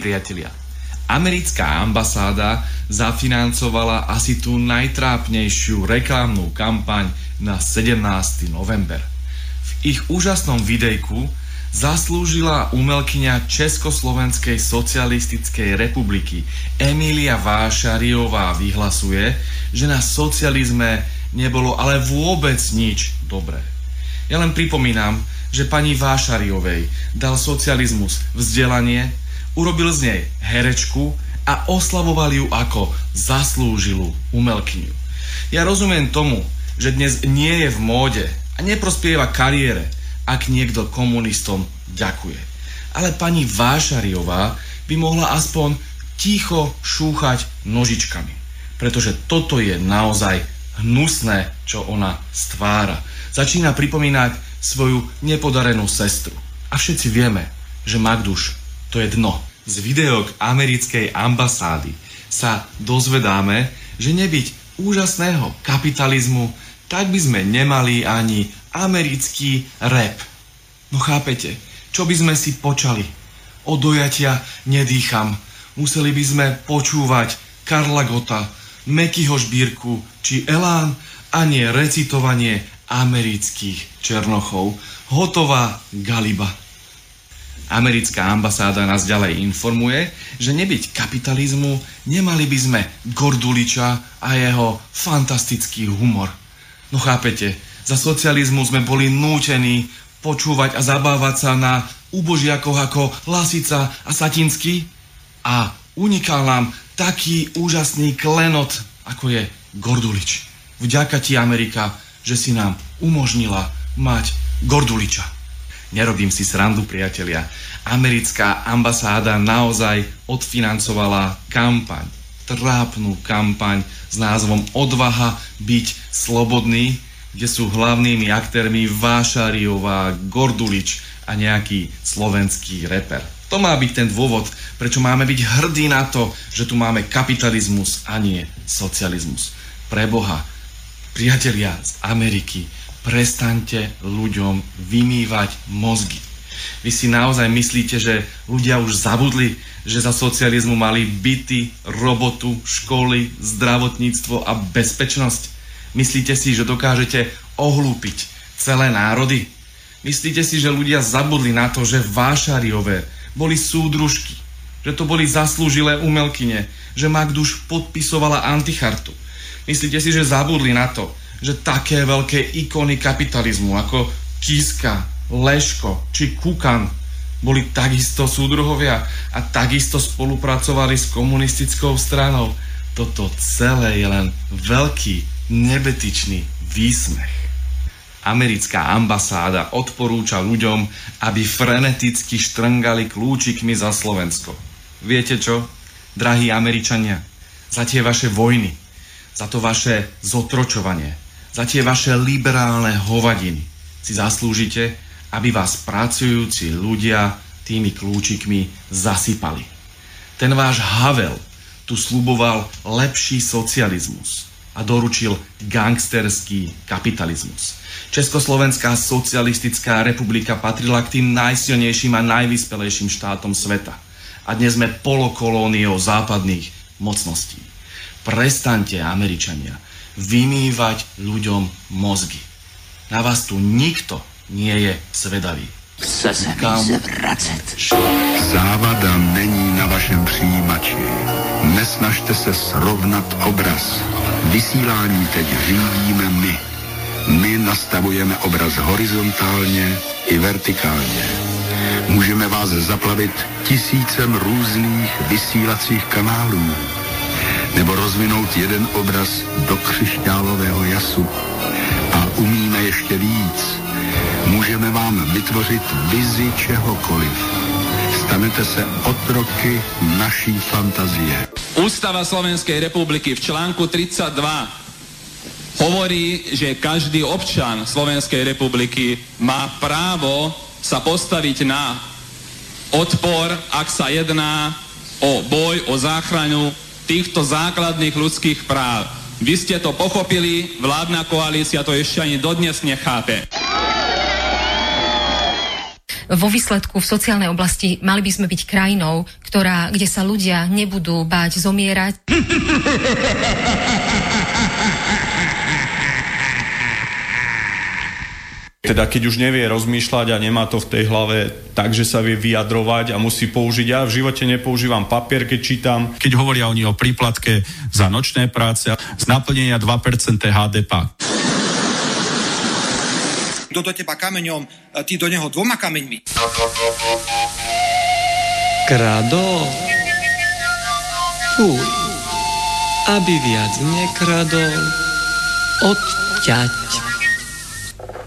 priatelia, americká ambasáda zafinancovala asi tú najtrápnejšiu reklamnú kampaň na 17. november. V ich úžasnom videjku zaslúžila umelkyňa Československej socialistickej republiky Emília Vášariová vyhlasuje, že na socializme nebolo ale vôbec nič dobré. Ja len pripomínam, že pani Vášariovej dal socializmus vzdelanie, urobil z nej herečku a oslavoval ju ako zaslúžilú umelkyňu. Ja rozumiem tomu, že dnes nie je v móde a neprospieva kariére, ak niekto komunistom ďakuje. Ale pani Vášariová by mohla aspoň ticho šúchať nožičkami, pretože toto je naozaj hnusné, čo ona stvára. Začína pripomínať svoju nepodarenú sestru. A všetci vieme, že Magduš to je dno. Z videok americkej ambasády sa dozvedáme, že nebyť úžasného kapitalizmu, tak by sme nemali ani americký rap. No chápete, čo by sme si počali? Od dojatia nedýcham. Museli by sme počúvať Karla Gota, Mekyho Žbírku či Elán a nie recitovanie amerických černochov. Hotová galiba. Americká ambasáda nás ďalej informuje, že nebyť kapitalizmu, nemali by sme Gorduliča a jeho fantastický humor. No chápete, za socializmu sme boli nútení počúvať a zabávať sa na úbožiakoch ako Lasica a Satinsky a unikal nám taký úžasný klenot, ako je Gordulič. Vďaka ti, Amerika, že si nám umožnila mať Gorduliča. Nerobím si srandu, priatelia. Americká ambasáda naozaj odfinancovala kampaň, trápnu kampaň s názvom Odvaha byť slobodný, kde sú hlavnými aktérmi Vášariová, Gordulič a nejaký slovenský reper. To má byť ten dôvod, prečo máme byť hrdí na to, že tu máme kapitalizmus a nie socializmus. Preboha, priatelia z Ameriky, prestaňte ľuďom vymývať mozgy. Vy si naozaj myslíte, že ľudia už zabudli, že za socializmu mali byty, robotu, školy, zdravotníctvo a bezpečnosť? Myslíte si, že dokážete ohlúpiť celé národy? Myslíte si, že ľudia zabudli na to, že Vášariové boli súdružky, že to boli zaslúžilé umelkyne, že Magduš podpisovala antichartu? Myslíte si, že zabudli na to, že také veľké ikony kapitalizmu ako Kiska, Leško či Kukan boli takisto súdruhovia a takisto spolupracovali s komunistickou stranou. Toto celé je len veľký nebetičný výsmech. Americká ambasáda odporúča ľuďom, aby freneticky štrngali kľúčikmi za Slovensko. Viete čo, drahí Američania? Za tie vaše vojny, za to vaše zotročovanie, za tie vaše liberálne hovadiny si zaslúžite, aby vás pracujúci ľudia tými kľúčikmi zasypali. Ten váš Havel tu sluboval lepší socializmus a doručil gangsterský kapitalizmus. Československá socialistická republika patrila k tým najsilnejším a najvyspelejším štátom sveta. A dnes sme polokolóniou západných mocností. Prestaňte, Američania, vymývať ľuďom mozgy. Na vás tu nikto nie je svedavý. Chce se mi se vracet. Závada není na vašem přijímači. Nesnažte se srovnat obraz. Vysílání teď řídíme my. My nastavujeme obraz horizontálně i vertikálně. Můžeme vás zaplavit tisícem různých vysílacích kanálů nebo rozvinout jeden obraz do křišťálového jasu. A umíme ještě víc. Můžeme vám vytvořit vizi čehokoliv. stanete se otroky naší fantazie. Ústava Slovenskej republiky v článku 32 hovorí, že každý občan Slovenskej republiky má právo sa postaviť na odpor, ak sa jedná o boj, o záchranu týchto základných ľudských práv. Vy ste to pochopili, vládna koalícia to ešte ani dodnes nechápe vo výsledku v sociálnej oblasti mali by sme byť krajinou, ktorá, kde sa ľudia nebudú báť zomierať. Teda keď už nevie rozmýšľať a nemá to v tej hlave tak, že sa vie vyjadrovať a musí použiť. Ja v živote nepoužívam papier, keď čítam. Keď hovoria oni o príplatke za nočné práce z naplnenia 2% HDP. Kto do teba kameňom, ty do neho dvoma kameňmi. Krado. Fuj. Aby viac nekradol. Odťať.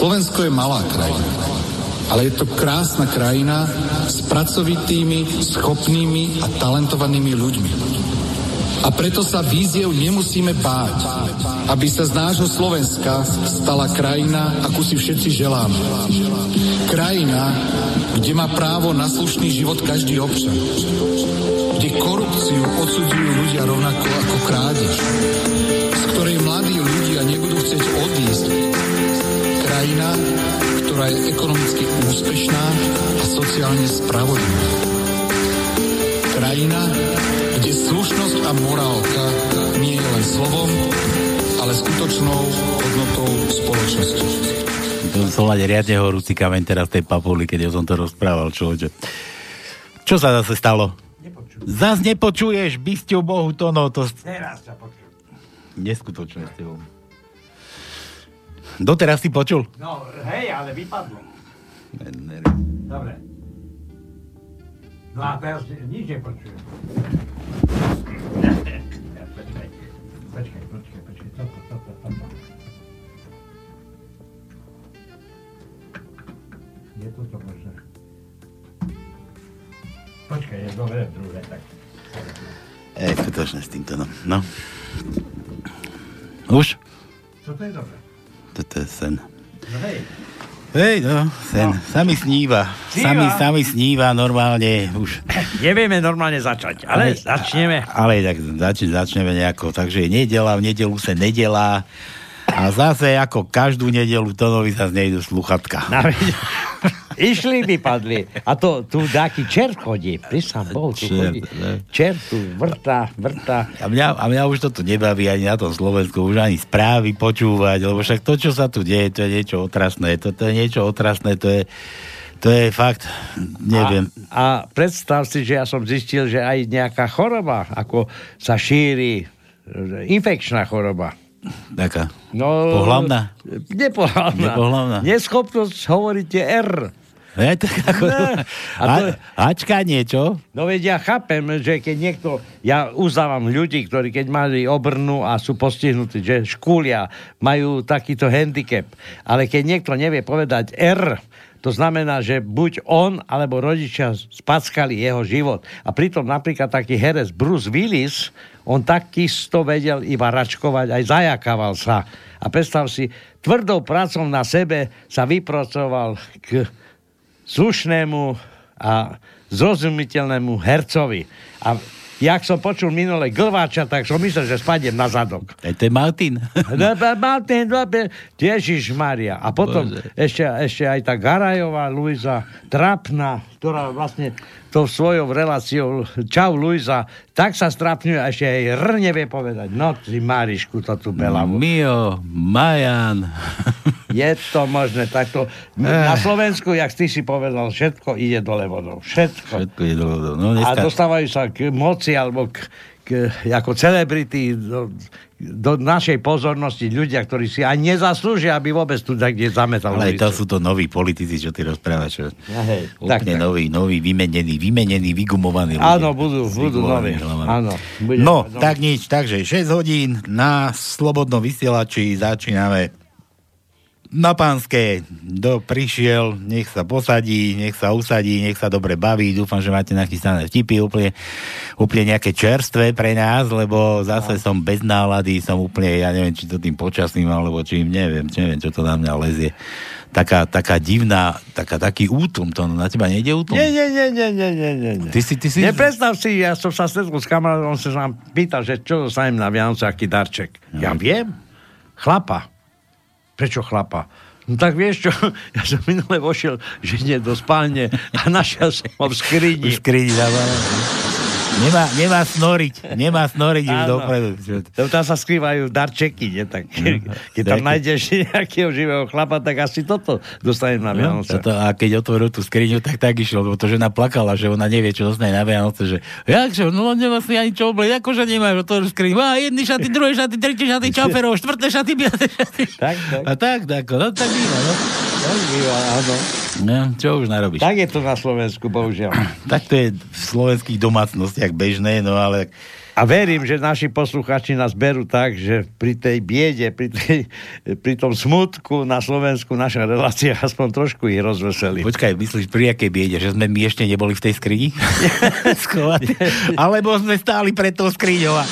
Slovensko je malá krajina, ale je to krásna krajina s pracovitými, schopnými a talentovanými ľuďmi. A preto sa víziev nemusíme báť, aby sa z nášho Slovenska stala krajina, akú si všetci želáme. Krajina, kde má právo na slušný život každý občan. Kde korupciu odsudzujú ľudia rovnako ako krádež. Z ktorej mladí ľudia nebudú chcieť odísť. Krajina, ktorá je ekonomicky úspešná a sociálne spravodlivá. Krajina, kde slušnosť a morálka nie je len slovom, ale skutočnou hodnotou spoločnosti. To som mať riadne horúci kameň teraz tej papuli, keď ja som to rozprával, človeče. Čo sa zase stalo? Nepočuješ. Zas nepočuješ, bystiu Bohu to no, to... Teraz sa počujem. Neskutočné s tebou. Doteraz si počul? No, hej, ale vypadlo. Dobre. No a teraz nič nepočujem. Počkaj, počkaj, počkaj, počkaj, toto, toto, toto. Je toto možné? Počkaj, je dobre, druhé, tak. Ej, skutočne s týmto, no. no. Už? Toto je dobré. Toto je sen. No hej. Hej, no, sen. No. Sa mi sníva. Sa mi, sa mi sníva normálne už. Nevieme normálne začať, ale, ale začneme. Ale tak zač, začneme nejako. Takže nedela, v nedelu sa nedelá. A zase ako každú nedelu Tonovi sa znejdu sluchatka. Na, Išli by padli. A to tu taký čert chodí. Prísam bol, tu čert, chodí. Ne? Čert tu vrta, vrta. A mňa, a mňa už toto nebaví ani na tom Slovensku, už ani správy počúvať, lebo však to, čo sa tu deje, to je niečo otrasné. To, to je niečo otrasné, to je to je fakt, neviem. A, a predstav si, že ja som zistil, že aj nejaká choroba, ako sa šíri, infekčná choroba. Taká? No, pohlavná? Nepohlavná. Nepohlavná. Neschopnosť hovoríte R. Je, tak ako, no, a to, Ačka niečo? No veď ja chápem, že keď niekto, ja uznávam ľudí, ktorí keď mali obrnu a sú postihnutí, že škúlia, majú takýto handicap. Ale keď niekto nevie povedať R, to znamená, že buď on alebo rodičia spackali jeho život. A pritom napríklad taký herec Bruce Willis, on takisto vedel iba račkovať, aj zajakával sa. A predstav si, tvrdou prácou na sebe sa vypracoval k slušnému a zrozumiteľnému hercovi. A jak som počul minule Glváča, tak som myslel, že spadiem na zadok. E, to je Martin. No, Martin, Ježiš Maria. A potom ešte, ešte aj tá Garajová Luisa, trapná, ktorá vlastne to svojou reláciou Čau Luisa, tak sa strapňuje a ešte aj R nevie povedať. No, ty Marišku, to tu belavu. Mio, Majan. Je to možné takto. Na Slovensku, jak ty si povedal, všetko ide dole vodou. Všetko. Všetko je dole vodou. No, A dneska... dostávajú sa k moci alebo k, k, ako celebrity do, do našej pozornosti ľudia, ktorí si aj nezaslúžia, aby vôbec tu niekde zametal. Ale to sú to noví politici, čo ty rozprávaš. Čo... Ja, hej, tak, Úplne tak. noví, noví, vymenení, vymenení, vygumovaní. ľudia. Áno, budú, budú noví. Áno. Bude, No, tak nič, takže 6 hodín na Slobodnom vysielači začíname na pánske. Do prišiel, nech sa posadí, nech sa usadí, nech sa dobre baví. Dúfam, že máte nachystané vtipy, úplne, úplne nejaké čerstvé pre nás, lebo zase som bez nálady, som úplne, ja neviem, či to tým počasným, alebo čím, neviem, neviem, čo to na mňa lezie. Taká, taká divná, taká, taký útlm, to na teba nejde útlm? Nie, nie, nie, nie, nie, nie, nie. Ty si, ty si... Nie, predstav si, ja som sa stretol s kamarátom, on sa nám pýtal, že čo dostanem na Vianoce, aký darček. Ja viem. Chlapa. Prečo chlapa? No tak vieš čo, ja som minule vošiel žene do spálne a našiel som ho v skrini. V skrini dávam. Nemá, nemá snoriť, nemá snoriť už dopredu. Lebo tam sa skrývajú darčeky, nie? Tak, keď tam nájdeš nejakého živého chlapa, tak asi toto dostanem na No, Vianoce. toto, a keď otvoril tú skriňu, tak tak išiel, lebo to žena plakala, že ona nevie, čo dostane na Vianoce, že jakže, no nemá si ani čo oblieť, akože nemáš otvoril skriňu, a jedny šaty, druhé šaty, tretie šaty, čaferov, štvrté šaty, piaté šaty. Tak, tak. A tak, tak, no tak býva, no. Tak býva, áno. no čo už narobíš? Tak je to na Slovensku, bohužiaľ. Tak to je v slovenských domácnostiach bežné, no ale A verím, že naši posluchači nás berú tak, že pri tej biede, pri, tej, pri tom smutku na Slovensku naša relácia aspoň trošku ich rozveselí. Počkaj, myslíš, pri akej biede? Že sme my ešte neboli v tej skrini? Alebo sme stáli pred tou skriňou a,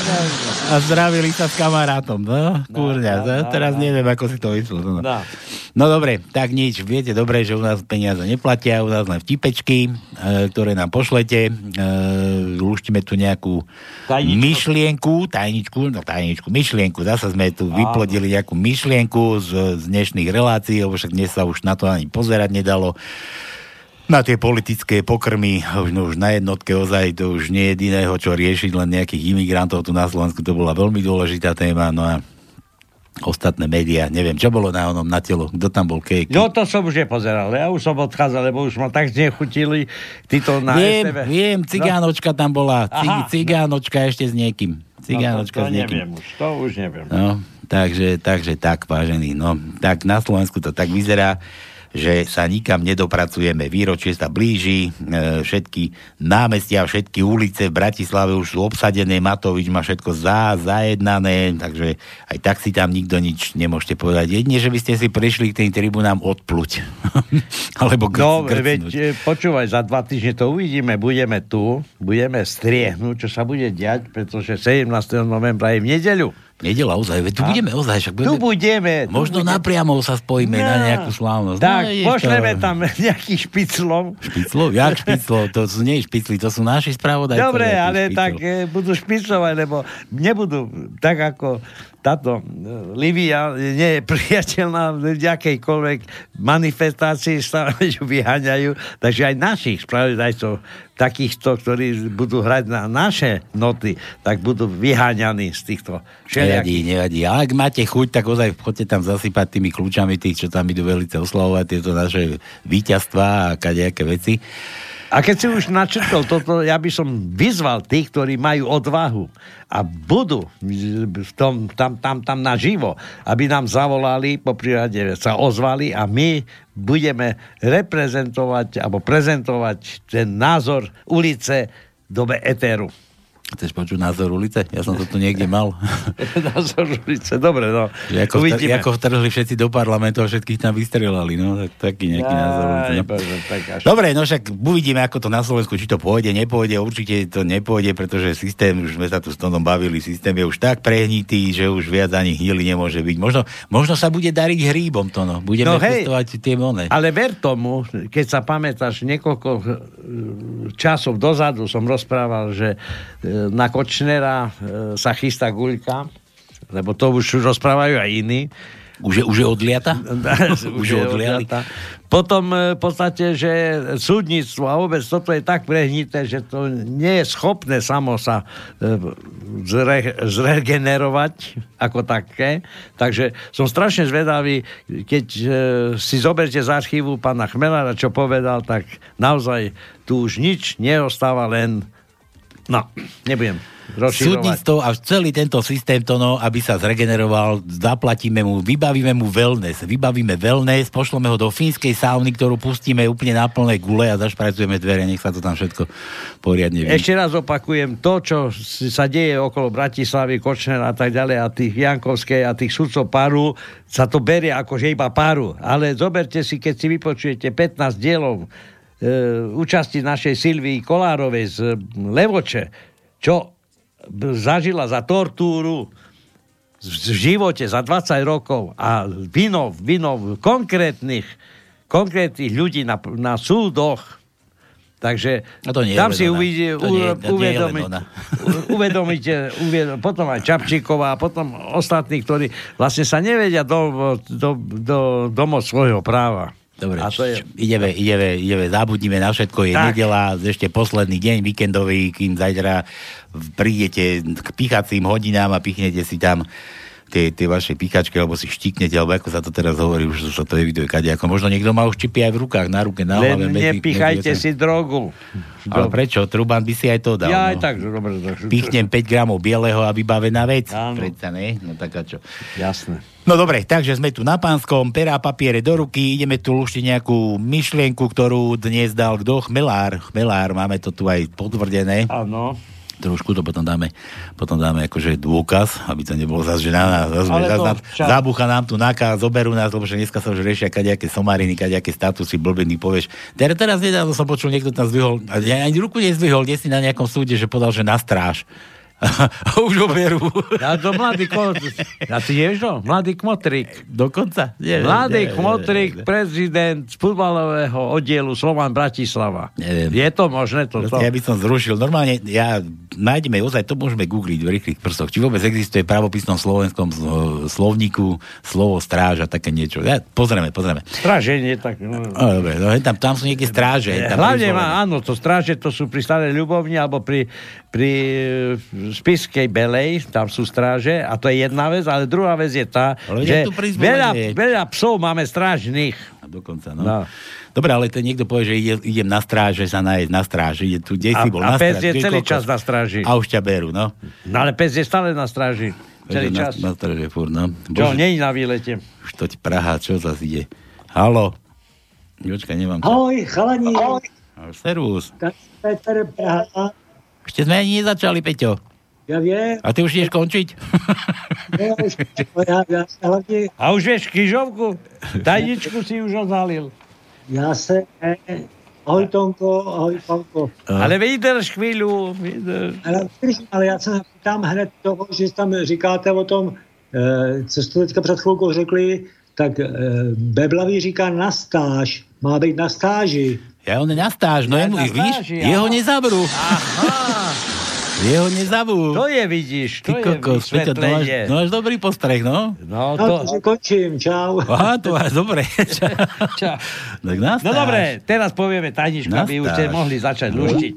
a zdravili sa s kamarátom. No, kurňa, no, teraz neviem, ako si to myslel. No. No. no dobre, tak nič. Viete dobre, že u nás peniaze neplatia, u nás len vtipečky, e, ktoré nám pošlete. E, lúštime tu nejakú Tajničku. Myšlienku, tajničku, no tajničku, myšlienku. Zase sme tu vyplodili nejakú myšlienku z, z dnešných relácií, lebo však dnes sa už na to ani pozerať nedalo. Na tie politické pokrmy, už, no, už na jednotke ozaj to už nie je jediného, čo riešiť, len nejakých imigrantov tu na Slovensku, to bola veľmi dôležitá téma, no a ostatné médiá, neviem, čo bolo na onom na telo, kto tam bol, kej, No to som už nepozeral, ja už som odchádzal, lebo už ma tak znechutili títo na viem, STV. viem, cigánočka tam bola, Aha. cig, cigánočka ešte s niekým, No, to, cigánočka to s niekým. neviem už, to už neviem. No, takže, takže tak, vážený. No, tak na Slovensku to tak vyzerá, že sa nikam nedopracujeme. Výročie sa blíži, e, všetky námestia, všetky ulice v Bratislave už sú obsadené, Matovič má všetko za, zajednané, takže aj tak si tam nikto nič nemôžete povedať. Jedine, že by ste si prišli k tým tribunám odpluť. Alebo grc, No, grcnúť. veď, e, počúvaj, za dva týždne to uvidíme, budeme tu, budeme striehnúť, čo sa bude diať, pretože 17. novembra je v nedeľu. Nedela ozaj, veď tu A? budeme ozaj, však Tu budeme, budeme. tu možno budeme. napriamo sa spojíme na No. nejakú slávnosť. Tak, No, ideš to. pošleme tam nejaký špiclom. Špiclov? Jak špiclov? To sú nie špicli, to sú naši spravodajcovia. Dobre, ale špiclov. tak e, budú špicovať, lebo nebudú tak ako táto e, Livia nie je priateľná v jakejkoľvek manifestácii, stále ju vyháňajú, takže aj našich spravodajcov, takýchto, ktorí budú hrať na naše noty, tak budú vyháňaní z týchto Nevadí, všelijakých. nevadí. Ale ak máte chuť, tak ozaj chodte tam zasypať tými kľúčami tých, čo tam idú velice oslavovať tieto naše víťazstvá a kadejaké veci. A keď si už načrtol toto, ja by som vyzval tých, ktorí majú odvahu a budú v tom, tam, tam, tam naživo, aby nám zavolali, po prípade sa ozvali a my budeme reprezentovať alebo prezentovať ten názor ulice dobe etéru. Chceš počuť názor ulice? Ja som to tu niekde mal. názor ulice, dobre, no. Že ako, vtr- ako vtrhli všetci do parlamentu a všetkých tam vystrelali. No, tak, taký nejaký názor ulice. No. bože, tak až- Dobre, no však uvidíme, ako to na Slovensku, či to pôjde, nepôjde, určite to nepôjde, pretože systém, už sme sa tu s Tonom bavili, systém je už tak prehnitý, že už viac ani hnili nemôže byť. Možno, možno sa bude dariť hríbom, Tono. Budeme No hej. tie one. Ale ver tomu, keď sa pamätáš, niekoľko e, časov dozadu som rozprával, že e, na Kočnera e, sa chystá guľka, lebo to už rozprávajú aj iní. Už je, už je odliata? už je odliata. Potom e, v podstate, že súdnictvo a vôbec toto je tak prehnité, že to nie je schopné samo sa e, zre, zregenerovať ako také. Takže som strašne zvedavý, keď si zoberte z archívu pána Chmelára, čo povedal, tak naozaj tu už nič neostáva len No, nebudem. Súdnictvo a celý tento systém to no, aby sa zregeneroval, zaplatíme mu, vybavíme mu wellness, vybavíme wellness, pošleme ho do fínskej sauny, ktorú pustíme úplne na plné gule a zašpracujeme dvere, nech sa to tam všetko poriadne vy. Ešte raz opakujem, to, čo sa deje okolo Bratislavy, Kočner a tak ďalej a tých Jankovskej a tých sudcov paru, sa to berie ako že iba paru. Ale zoberte si, keď si vypočujete 15 dielov účasti našej Silvii Kolárovej z Levoče, čo zažila za tortúru v živote za 20 rokov a vinov, vinov konkrétnych, konkrétnych ľudí na, na súdoch. Takže no to nie tam si uvidí, to nie, to uvedomi, uvedomíte, uvedom, potom aj Čapčíková a potom ostatní, ktorí vlastne sa nevedia do, do, do, domov svojho práva. Dobre, a to je... ideme, ideme, ideme, zabudnime na všetko, je tak. nedela, ešte posledný deň víkendový, kým zajtra prídete k pichacím hodinám a pichnete si tam tie, tie vaše pichačky, alebo si štiknete, alebo ako sa to teraz hovorí, už sa to eviduje kade. Ako možno niekto má už čipy aj v rukách, na ruke, na hlave. Len nepichajte medzi, si drogu. Ale prečo? Truban by si aj to dal. Ja no. aj tak, že dobre. Pichnem 5 gramov bieleho a vybavená vec. Áno. Predsa, ne? No tak a čo? Jasné. No dobre, takže sme tu na pánskom, pera a papiere do ruky, ideme tu luštiť nejakú myšlienku, ktorú dnes dal kto? Chmelár. Chmelár, máme to tu aj potvrdené. Áno trošku to potom dáme, potom dáme akože dôkaz, aby to nebolo zase, že na nás zase ča... zabúcha nám tu náka, zoberú nás, lebo že dneska sa už riešia kadejaké somariny, kadejaké statusy, blbiny, povieš. Teraz, teraz nedávno som počul, niekto tam zdvihol, ani ruku nezdvihol, kde si na nejakom súde, že podal, že na stráž. Už ho berú. Ja to mladý kmotrík. Ja si vieš to? Mladý kmotrík. Dokonca? Nie, mladý nie, kmotrík, nie, nie. prezident z futbalového oddielu Slovan Bratislava. Neviem. Je to možné toto? Ja by som zrušil. Normálne, ja nájdeme, ozaj to môžeme googliť v rýchlych prstoch. Či vôbec existuje v pravopisnom slovenskom slovníku slovo stráž a také niečo. Ja, pozrieme, pozrieme. Stráženie, tak... No. No, dobre, no, tam, tam sú niekde stráže. Tam Hlavne má, áno, to stráže, to sú pri starej ľubovni alebo pri, pri Spiskej Belej, tam sú stráže a to je jedna vec, ale druhá vec je tá, ale že veľa, veľa psov máme strážnych. A dokonca, no. no. Dobre, ale to niekto povie, že ide, idem na stráž, že sa nájsť na stráži. Ide tu, kde si bol a na pes je celý kokos, čas na stráži. A už ťa berú, no. No ale pes je stále na stráži. Celý na, čas. Na, na stráži, furt, no. Bože, čo, nie je na výlete. Už to ti Praha, čo zase ide. Halo. Jočka, nemám to. Ahoj, chalani. Ahoj. Servus. Peter Praha. Ešte sme ani nezačali, Peťo. Ja viem. A ty už ideš končiť? Ja, ja, ja, hlavne... A už vieš kýžovku? Tajničku si už odhalil. Ja se... Ahoj Tonko, ahoj Panko. Ale vydrž chvíľu. Vydrž. Ale, ale já se ptám hned toho, že tam říkáte o tom, co jste teďka před chvilkou řekli, tak Beblavý říká na stáž. Má být na stáži. Ja on je na stáž, no ja, jemu, víš, stáži, jeho nezabrú. Aha. Jeho nezabú. To je, vidíš, to Ty kokos, je Peťo, to máš, no máš dobrý postreh, no. No, to... no končím, čau. Aha, to máš dobre. čau. čau. Tak nastáš. No dobre, teraz povieme tajničku, aby už ste mohli začať no. luštiť.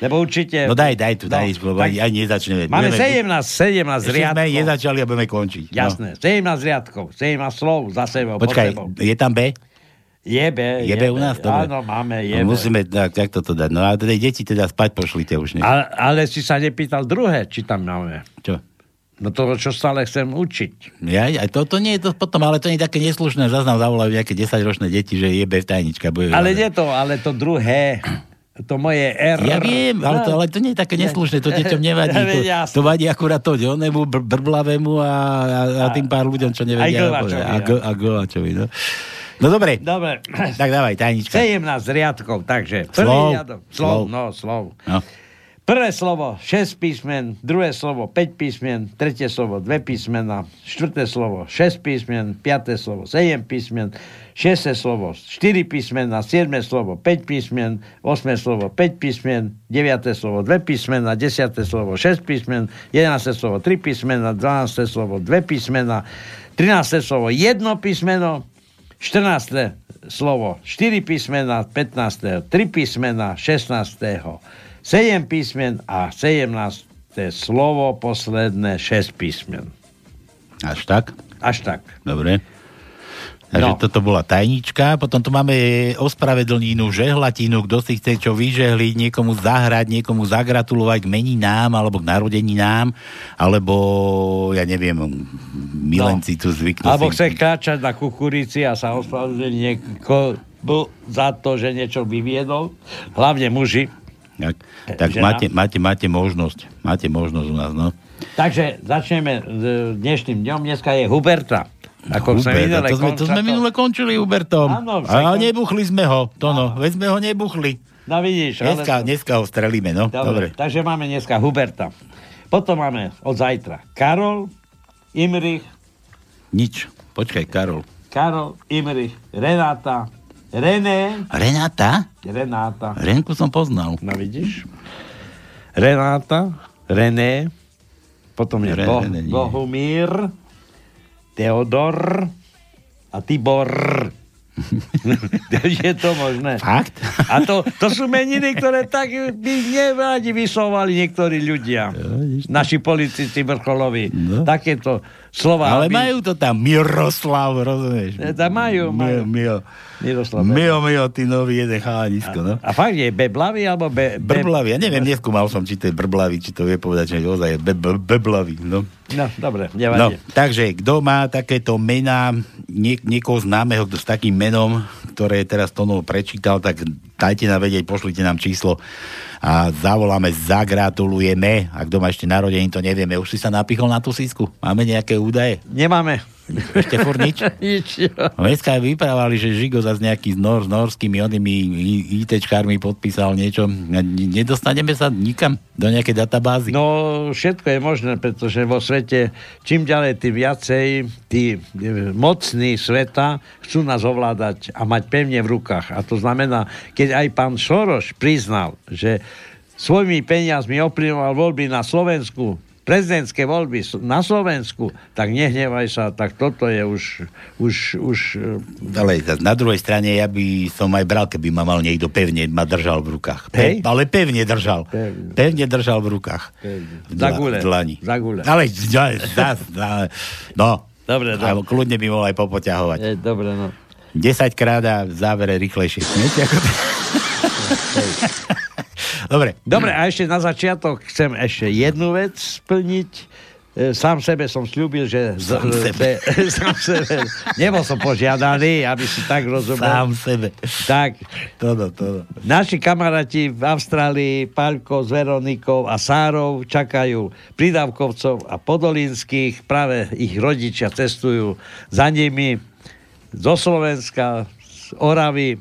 Lebo určite... No daj, daj tu, daj, no, lebo tak, aj nezačneme. Máme 17, 17 riadkov. sme nezačali a budeme končiť. No. Jasné, 17 riadkov, 17 slov za sebou. Počkaj, je tam B? Jebe, jebe. Jebe u nás? Dobre. Áno, máme jebe. No, musíme tak, tak toto dať. No a teda deti teda spať pošlite už. Nie? Ale, ale si sa nepýtal druhé, či tam máme. Čo? No to, čo stále chcem učiť. Ja, aj to, to nie je to potom, ale to nie je také neslušné, že nám zavolajú nejaké 10-ročné deti, že jebe tajnička. Bude ale nie to, ale to druhé. To moje R. Ja viem, ale to, ale to nie je také neslušné, to deťom nevadí. To, to vadí akurát to onému br- brblavému a, a, a, tým pár ľuďom, čo nevedia. A Govačovi. No. No dobre. Dobre. Tak dávaj, tajnička. 17 riadkov, takže prvý slov. riadok. Slov, slov. no, slov. No. Prvé slovo 6 písmen, druhé slovo 5 písmen, tretie slovo 2 písmena, štvrté slovo 6 písmen, piaté slovo 7 písmen, šiesté slovo 4 písmena, siedme slovo 5 písmen, osme slovo 5 písmen, deviaté slovo 2 písmena, desiaté slovo 6 písmen, jedenácté slovo 3 písmena, dvanácté slovo 2 písmena, trinácté slovo 1 písmeno, 14. slovo 4 písmena, 15. 3 písmena, 16. 7 písmen a 17. slovo posledné 6 písmen. Až tak? Až tak. Dobre. Takže no. toto bola tajnička. Potom tu máme ospravedlninu, žehlatinu, kto si chce čo vyžehliť, niekomu zahrať, niekomu zagratulovať k meninám alebo k narodeninám, alebo ja neviem, milenci no. tu zvyknú. Alebo chce kráčať na kukurici a sa ospravedlniť nieko za to, že niečo vyviedol. Hlavne muži. Tak, tak máte, máte, máte možnosť. Máte možnosť u nás, no. Takže začneme s dnešným dňom. Dneska je Huberta. Ako Huberta, sme minule to, sme, to sme minule končili Hubertom. Áno, a nebuchli sme ho. To no, veď sme ho nebuchli. No vidíš. Dneska, ale... dneska ho strelíme, no. Dobre. Dobre. Takže máme dneska Huberta. Potom máme od zajtra Karol, Imrich. Nič. Počkaj, Karol. Karol, Imrich, Renáta, René. Renáta? Renáta. Renku som poznal. No vidíš? Renáta, René, potom je Re- Bo- René. Bohumír, Teodor a Tibor. je to možné. Fakt? A to, to sú meniny, ktoré tak by nevrádi vysovali niektorí ľudia. Naši politici vrcholoví. No. Takéto slova. Ale aby- majú to tam Miroslav, rozumieš? E, tam majú, Mio, majú. Mio, Miroslav Mio, Mio, ty nový jeden chalanisko, no. A fakt je beblavý, alebo be, be... Brblavý, ja neviem, neskúmal som, či to je brblavý, či to vie povedať, že ozaj je be, be, beblavý, no. No, dobre, No, nevadí. takže, kto má takéto mená, nie, niekoho známeho, kto s takým menom, ktoré teraz Tono prečítal, tak dajte nám vedieť, pošlite nám číslo a zavoláme, zagratulujeme. A kto má ešte narodení, to nevieme. Už si sa napichol na tú sísku? Máme nejaké údaje? Nemáme. Ešte furt nič? Nič. No, Dneska vyprávali, že Žigo zase nejaký s, nor, s norskými onými ITčkármi podpísal niečo. Ne- Nedostaneme sa nikam do nejakej databázy. No, všetko je možné, pretože vo svete čím ďalej, tým viacej tí e, mocní sveta chcú nás ovládať a mať pevne v rukách. A to znamená, keď aj pán Šoroš priznal, že svojimi peniazmi ovplyvňoval voľby na Slovensku, prezidentské voľby na Slovensku, tak nehnevaj sa, tak toto je už, už, už e, Ale na druhej strane ja by som aj bral, keby ma mal niekto pevne ma držal v rukách. Pe- ale pevne držal. Pevne. Pevne držal v rukách. Pevne. V, Za dla- gule. v dlani. Za gule. Ale za, za, no. Dobre, dobre. Kľudne by mohol aj popoťahovať. je, dobre, no. 10 krát a v závere rýchlejšie. Dobre. Dobre, a ešte na začiatok chcem ešte jednu vec splniť. E, Sám sebe som slúbil, že... z- Sám sebe. Be, sám sebe. Nebol som požiadaný, aby si tak rozumel. Sám sebe. Tak, Toto, toto. naši kamaráti v Austrálii, Paľko s Veronikou a Sárov čakajú pridávkovcov a podolínskych. Práve ich rodičia cestujú za nimi zo Slovenska, z Oravy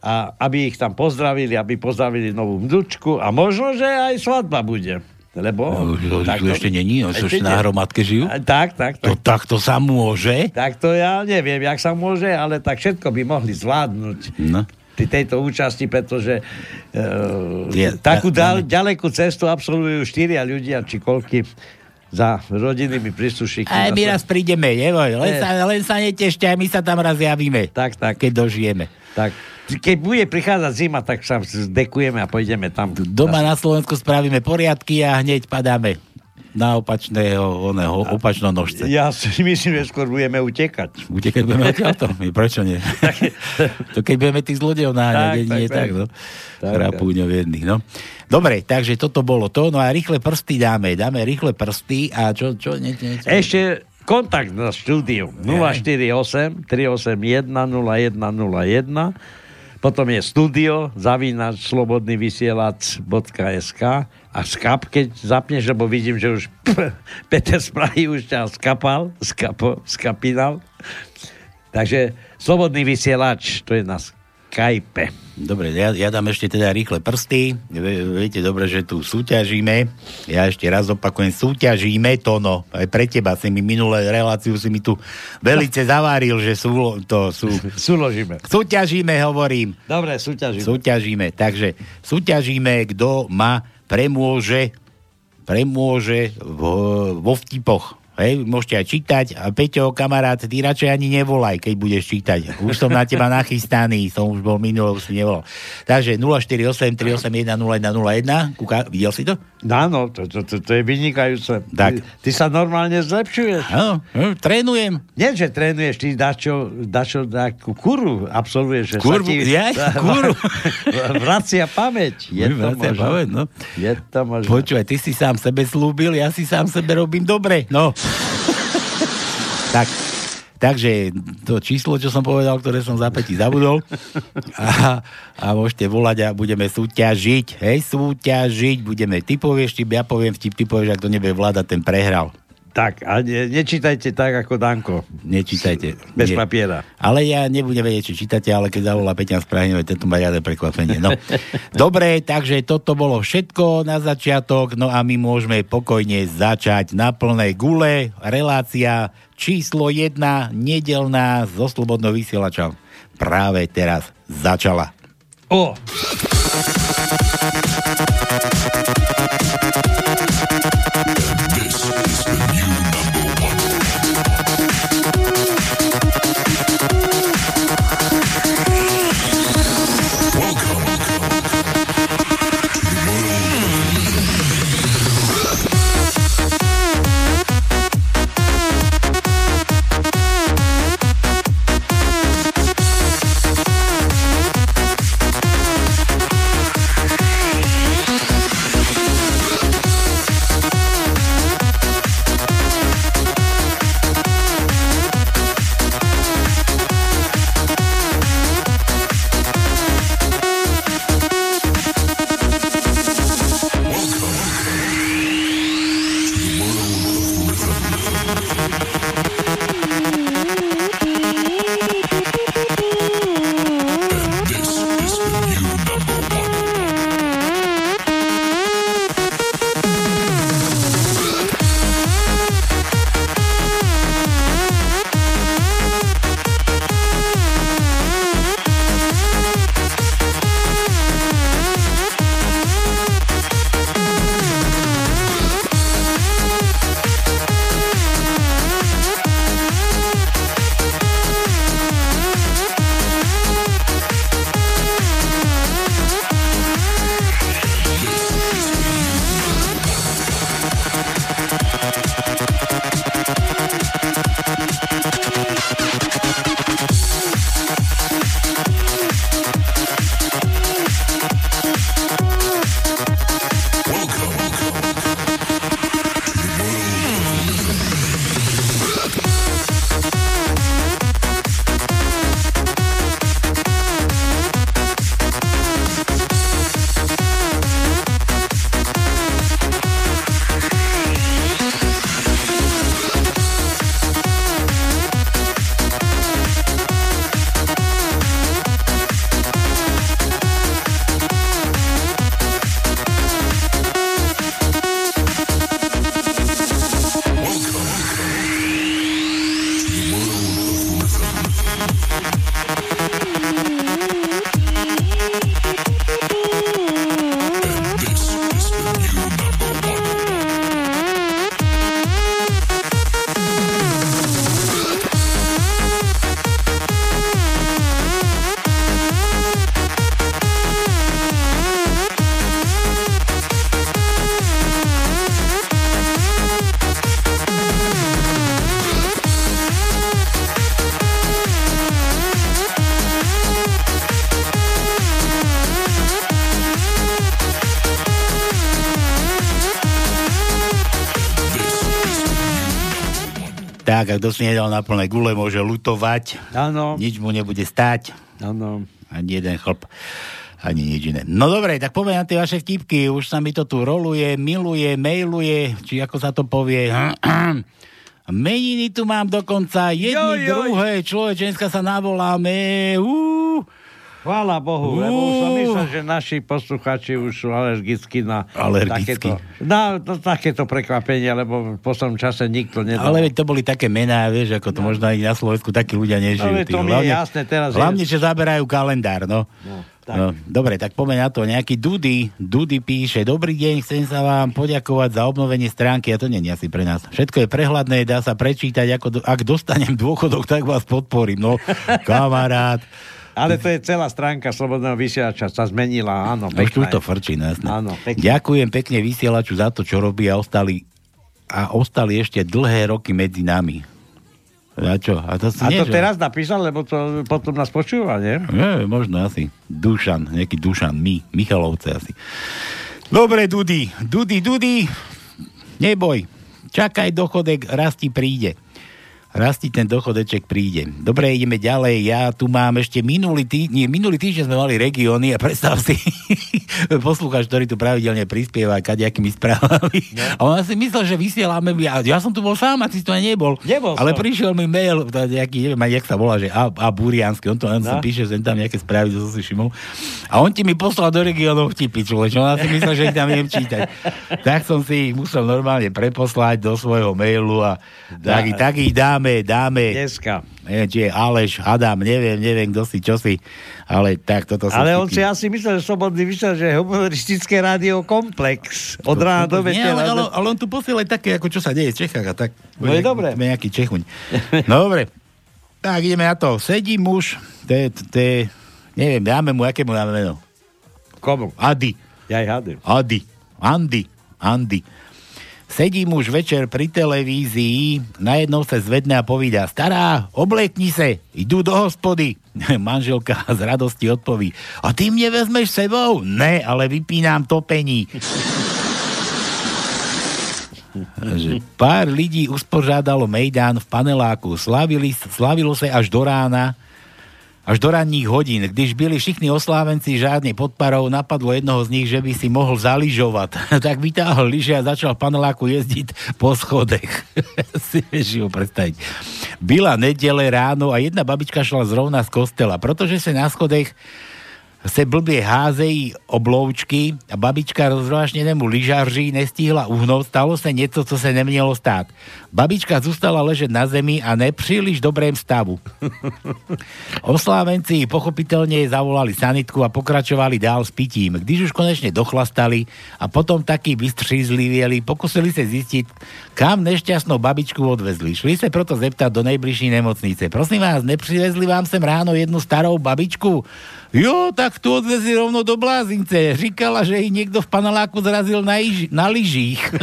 a aby ich tam pozdravili, aby pozdravili novú mdučku a možno, že aj svadba bude. Lebo... No, už takto- ešte není, už Ešte na hromadke žijú? A, Tak, tak, To tak. takto sa môže? Tak to ja neviem, jak sa môže, ale tak všetko by mohli zvládnuť No. pri tejto účasti, pretože uh, Je- takú dal, ďalekú cestu absolvujú štyria ľudia, či koľky za rodinnými príslušníkmi. Aj my raz prídeme, neboj, len sa, len sa netešte, aj my sa tam raz javíme. Tak, tak. Keď dožijeme. Tak, keď bude prichádzať zima, tak sa zdekujeme a pôjdeme tam. Doma na Slovensku spravíme poriadky a hneď padáme na opačného, oného, opačnom nožce. Ja si myslím, že skôr budeme utekať. Utekať budeme odtiaľto? Prečo nie? to keď budeme tých zlodejov Tak, nie, tak, tak. tak, no. Tak, Chrapúňov jedných, no. Dobre, takže toto bolo to, no a rýchle prsty dáme, dáme rýchle prsty a čo, čo, nie, nie, čo? Ešte kontakt na štúdiu 048 381 0101 potom je studio zavínač slobodnyvysielac.sk a skap, keď zapneš, lebo vidím, že už Peter z Prahy už ťa skapal, skapo, skapinal. Takže slobodný vysielač, to je nás Skype. Dobre, ja, ja dám ešte teda rýchle prsty. Vie- Viete dobre, že tu súťažíme. Ja ešte raz opakujem, súťažíme to, no. Aj pre teba si mi minulé reláciu si mi tu velice zaváril, že sú, to sú... Súložíme. Súťažíme, hovorím. Dobre, súťažíme. Súťažíme. Takže súťažíme, kto ma premôže premôže v, vo vtipoch. Hej, môžete aj čítať. A Peťo, kamarát, ty radšej ani nevolaj, keď budeš čítať. Už som na teba nachystaný, som už bol minulý, už si nevolal. Takže 048 381 0101, Kúka, videl si to? Áno, to, to, to, to je vynikajúce. Tak. Ty, ty sa normálne zlepšuješ. Áno, hm, trénujem. Nie, že trénuješ, ty dačo, dačo, takú kuru absolvuješ. Kurvu, ja? Kuru? Vracia pamäť. Je to Vracia pamäť, no. Je to možné. Počúvaj, ty si sám sebe slúbil, ja si sám sebe robím dobre. No. Tak, takže to číslo, čo som povedal, ktoré som za Peti zabudol. A, a môžete volať a budeme súťažiť. Hej, súťažiť. Budeme, ty povieš vtip, ja poviem vtip, ty povieš, ak to nebude vládať, ten prehral. Tak, a ne, nečítajte tak ako Danko. Nečítajte. Bez Nie. papiera. Ale ja nebudem vedieť, či čítate, ale keď zavolá Peťan z Prahy, no, tento má žiadne prekvapenie. No. Dobre, takže toto bolo všetko na začiatok, no a my môžeme pokojne začať na plnej gule. Relácia číslo 1, nedelná zo Slobodného vysielača práve teraz začala. O! Tak, a kto si nedal na plné gule, môže lutovať. Áno. Nič mu nebude stať. Áno. Ani jeden chlp. Ani nič iné. No dobre, tak poviem na tie vaše vtipky. Už sa mi to tu roluje, miluje, mailuje, či ako sa to povie. Meniny tu mám dokonca jedny, Joj, joj. druhé, sa navoláme. Ú, Chvála Bohu, lebo už som myslel, že naši posluchači už sú alergickí na Alergickí. takéto, na to, takéto prekvapenie, lebo v poslednom čase nikto nedal. Ale veď to boli také mená, vieš, ako to možno aj na Slovensku takí ľudia nežijú. Tí. to mi je jasné, teraz je- hlavne, že zaberajú kalendár, no. No, No, dobre, tak poďme na to. Nejaký Dudy, Dudy píše, dobrý deň, chcem sa vám poďakovať za obnovenie stránky, a to nie je asi pre nás. Všetko je prehľadné, dá sa prečítať, ako do, ak dostanem dôchodok, tak vás podporím. No, kamarát. Ale to je celá stránka Slobodného vysielača, sa zmenila, áno. Už tu pekná to frčí, jasné. Áno, pekne. Ďakujem pekne vysielaču za to, čo robí a ostali, a ostali ešte dlhé roky medzi nami. A čo? A to, si A nie, to že- teraz napísal, lebo to potom nás počúva, nie? Nie, možno asi. Dušan, nejaký Dušan, my, Michalovce asi. Dobre, Dudy, Dudy, Dudy, neboj, čakaj dochodek, raz ti príde. Raz ti ten dochodeček príde. Dobre, ideme ďalej. Ja tu mám ešte minulý týždeň, minulý týždeň sme mali regióny a predstav si, poslúchač, ktorý tu pravidelne prispieva kadejakými správami. A on si myslel, že vysielame, ja, ja som tu bol sám a ty tu aj nebol. Nebol Ale som. prišiel mi mail, je nejaký, neviem jak sa volá, že A, a Buriansky, on to on no. No. píše, že tam nejaké správy, to som si všimol. A on ti mi poslal do regiónov vtipy, človeč, on si myslel, že ich tam neviem čítať. tak som si ich musel normálne preposlať do svojho mailu a tak, tak ich dáme, dáme. Dneska. Neviem, či je Aleš, Adam, neviem, neviem, kto si, čo si, ale tak toto sú Ale on si asi myslel, že Slobodný vysielač, že humoristické rádio komplex. Od rána do Nie, ale, ale, večera. ale on tu posiela aj také, ako čo sa deje v Čechách a tak. No je dobre. Sme nejaký Čechuň. No dobre. Tak ideme na to. Sedí muž, to je, to je, neviem, dáme mu, aké mu dáme meno? Komu? Adi. Ja ich hádam. Adi. Andy. Andy. Sedí muž večer pri televízii, najednou sa zvedne a povída, stará, oblekni se, idú do hospody. Manželka z radosti odpoví, a ty mne vezmeš sebou? Ne, ale vypínam topení. že pár ľudí uspořádalo Mejdán v paneláku. Slavili, slavilo sa až do rána, až do ranních hodín. Když byli všichni oslávenci žádne pod parou, napadlo jednoho z nich, že by si mohol zaližovať. tak vytáhol lyže a začal paneláku jezdiť po schodech. si vieš ho predstaviť. Byla nedele ráno a jedna babička šla zrovna z kostela, protože sa na schodech se blbě házejí obloučky a babička rozvážnenému lyžaři nestihla uhnout, stalo se něco, co se nemělo stát. Babička zůstala ležet na zemi a ne příliš dobrém stavu. Oslávenci pochopiteľne zavolali sanitku a pokračovali dál s pitím. Když už konečne dochlastali a potom taký vystřízlivieli, pokusili sa zistiť, kam nešťastnou babičku odvezli. Šli sa proto zeptať do najbližšej nemocnice. Prosím vás, neprivezli vám sem ráno jednu starou babičku? Jo, tak tu odvezli rovno do blázince. Říkala, že ich niekto v paneláku zrazil na, iž- na lyžích.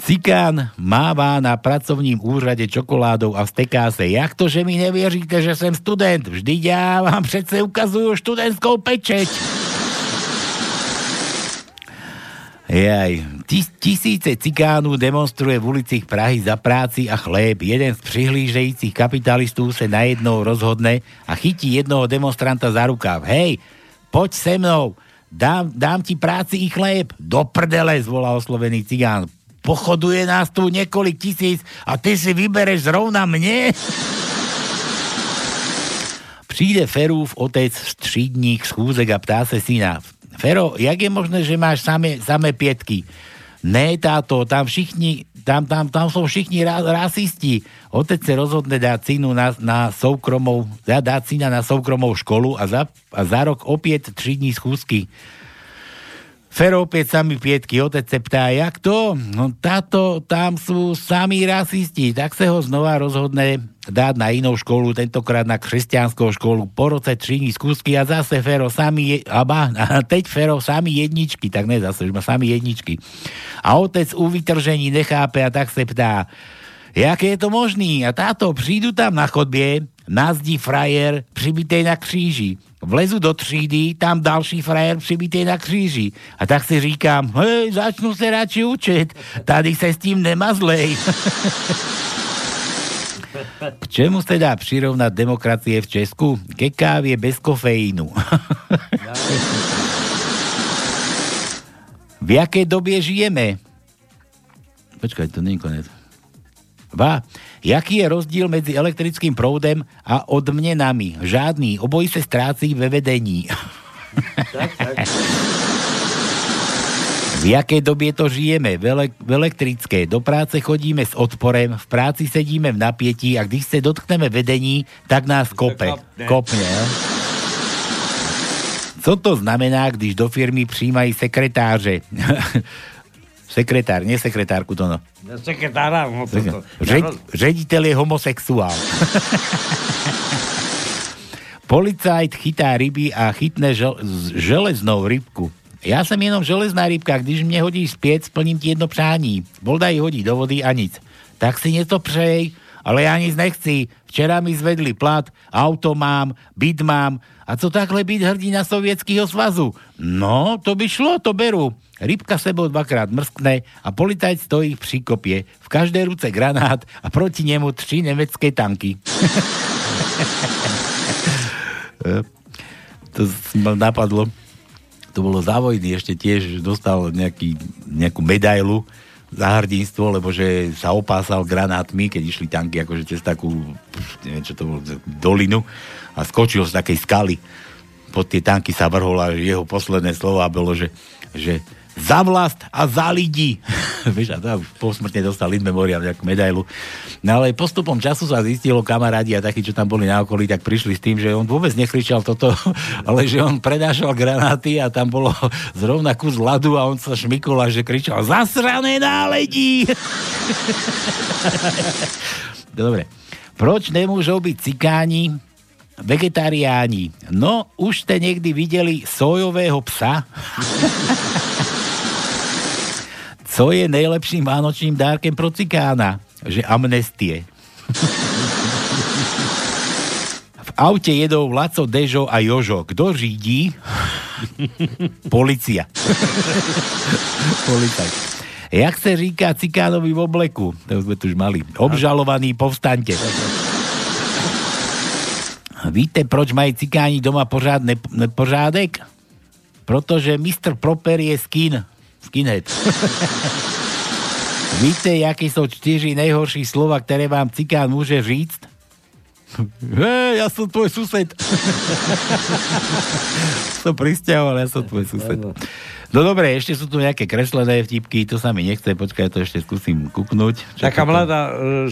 Cikán máva na pracovním úřade čokoládou a vsteká sa. Jak to, že mi nevěříte, že som student? Vždy ja vám přece ukazujú študentskou pečeť. Jaj, tis, tisíce cikánu demonstruje v ulicích Prahy za práci a chléb. Jeden z prihlížejúcich kapitalistov sa najednou rozhodne a chytí jednoho demonstranta za rukáv. Hej, poď se mnou, dám, dám ti práci i chléb. Do prdele, zvolá oslovený cigán. Pochoduje nás tu niekoľk tisíc a ty si vybereš zrovna mne? Přijde Ferův otec střídník schůzek a ptá se syna. Fero, jak je možné, že máš samé, samé pietky? Ne, táto, tam všichni, tam, tam, tam sú všichni ra, rasisti. Otec sa rozhodne dať synu na, na soukromou, dať syna na soukromou školu a za, a za rok opäť 3 dní schúzky. Fero opäť sami pietky, otec sa ptá, jak to? No táto, tam sú sami rasisti, tak sa ho znova rozhodne dať na inú školu, tentokrát na kresťanskú školu, po roce trini skúsky a zase Fero sami, je, aba, a teď Fero sami jedničky, tak ne zase, už má sami jedničky. A otec u vytržení nechápe a tak sa ptá, jak je to možný? A táto, prídu tam na chodbie, na zdi frajer přibitej na kříži. Vlezu do třídy, tam další frajer přibitej na kříži. A tak si říkám, hej, začnu se radši učit, tady se s tím nemazlej. K čemu sa dá prirovnať demokracie v Česku? Ke kávie bez kofeínu. v jakej dobie žijeme? Počkaj, to je konec. Ba, jaký je rozdiel medzi elektrickým proudem a odmnenami? Žádný. Obojí sa strácí ve vedení. Tak, tak. V jakej dobie to žijeme? V, ele- v elektrické. Do práce chodíme s odporem, v práci sedíme v napietí a když sa dotkneme vedení, tak nás kope. kopne. Co to znamená, když do firmy přijímají sekretáře? Sekretár, nie sekretárku, to no. Sekretára, no to, to. Řed, ředitel je homosexuál. Policajt chytá ryby a chytne žel, železnou rybku. Ja som jenom železná rybka, když mne hodíš spiec, splním ti jedno přání. Bolda ji hodí do vody a nic. Tak si něco přej, ale ja nic nechci. Včera mi zvedli plat, auto mám, byt mám. A co takhle byť hrdina Sovietskeho svazu? No, to by šlo, to beru. Rybka sebou dvakrát mrskne a policajt stojí pri kopie. V každej ruce granát a proti nemu tři nemecké tanky. to ma napadlo. To bolo za vojny, ešte tiež dostal nejaký, nejakú medailu za hrdinstvo, lebo že sa opásal granátmi, keď išli tanky akože cez takú, neviem čo to bolo, dolinu a skočil z takej skaly. Pod tie tanky sa vrhol a jeho posledné slova bolo, že, že za vlast a za lidi. Vieš, a tam posmrtne dostal in memoriam nejakú medailu. No ale postupom času sa zistilo, kamarádi a takí, čo tam boli na okolí, tak prišli s tým, že on vôbec nekričal toto, ale že on predášal granáty a tam bolo zrovna kus ľadu a on sa šmykol a že kričal zasrané náledí. Dobre. Proč nemôžu byť cikáni vegetariáni? No, už ste niekdy videli sojového psa? Co je nejlepším vánočným dárkem pro cikána? Že amnestie. V aute jedou Laco, Dežo a Jožo. Kto řídí? Policia. Policajt. Jak se říká cikánovi v obleku? To sme tu už mali. Obžalovaný povstante. Víte, proč mají cikáni doma pořádne, ne, pořádek? Protože Mr. Proper je skin. Skinhead. Víte, jaké sú čtyři nejhorší slova, ktoré vám cikán môže říct? Hej, ja som tvoj sused. som pristahoval, ja som tvoj sused. No dobre, ešte sú tu nejaké kreslené vtipky, to sa mi nechce, počkaj, to ešte skúsim kuknúť. Čo Taká to- mladá e,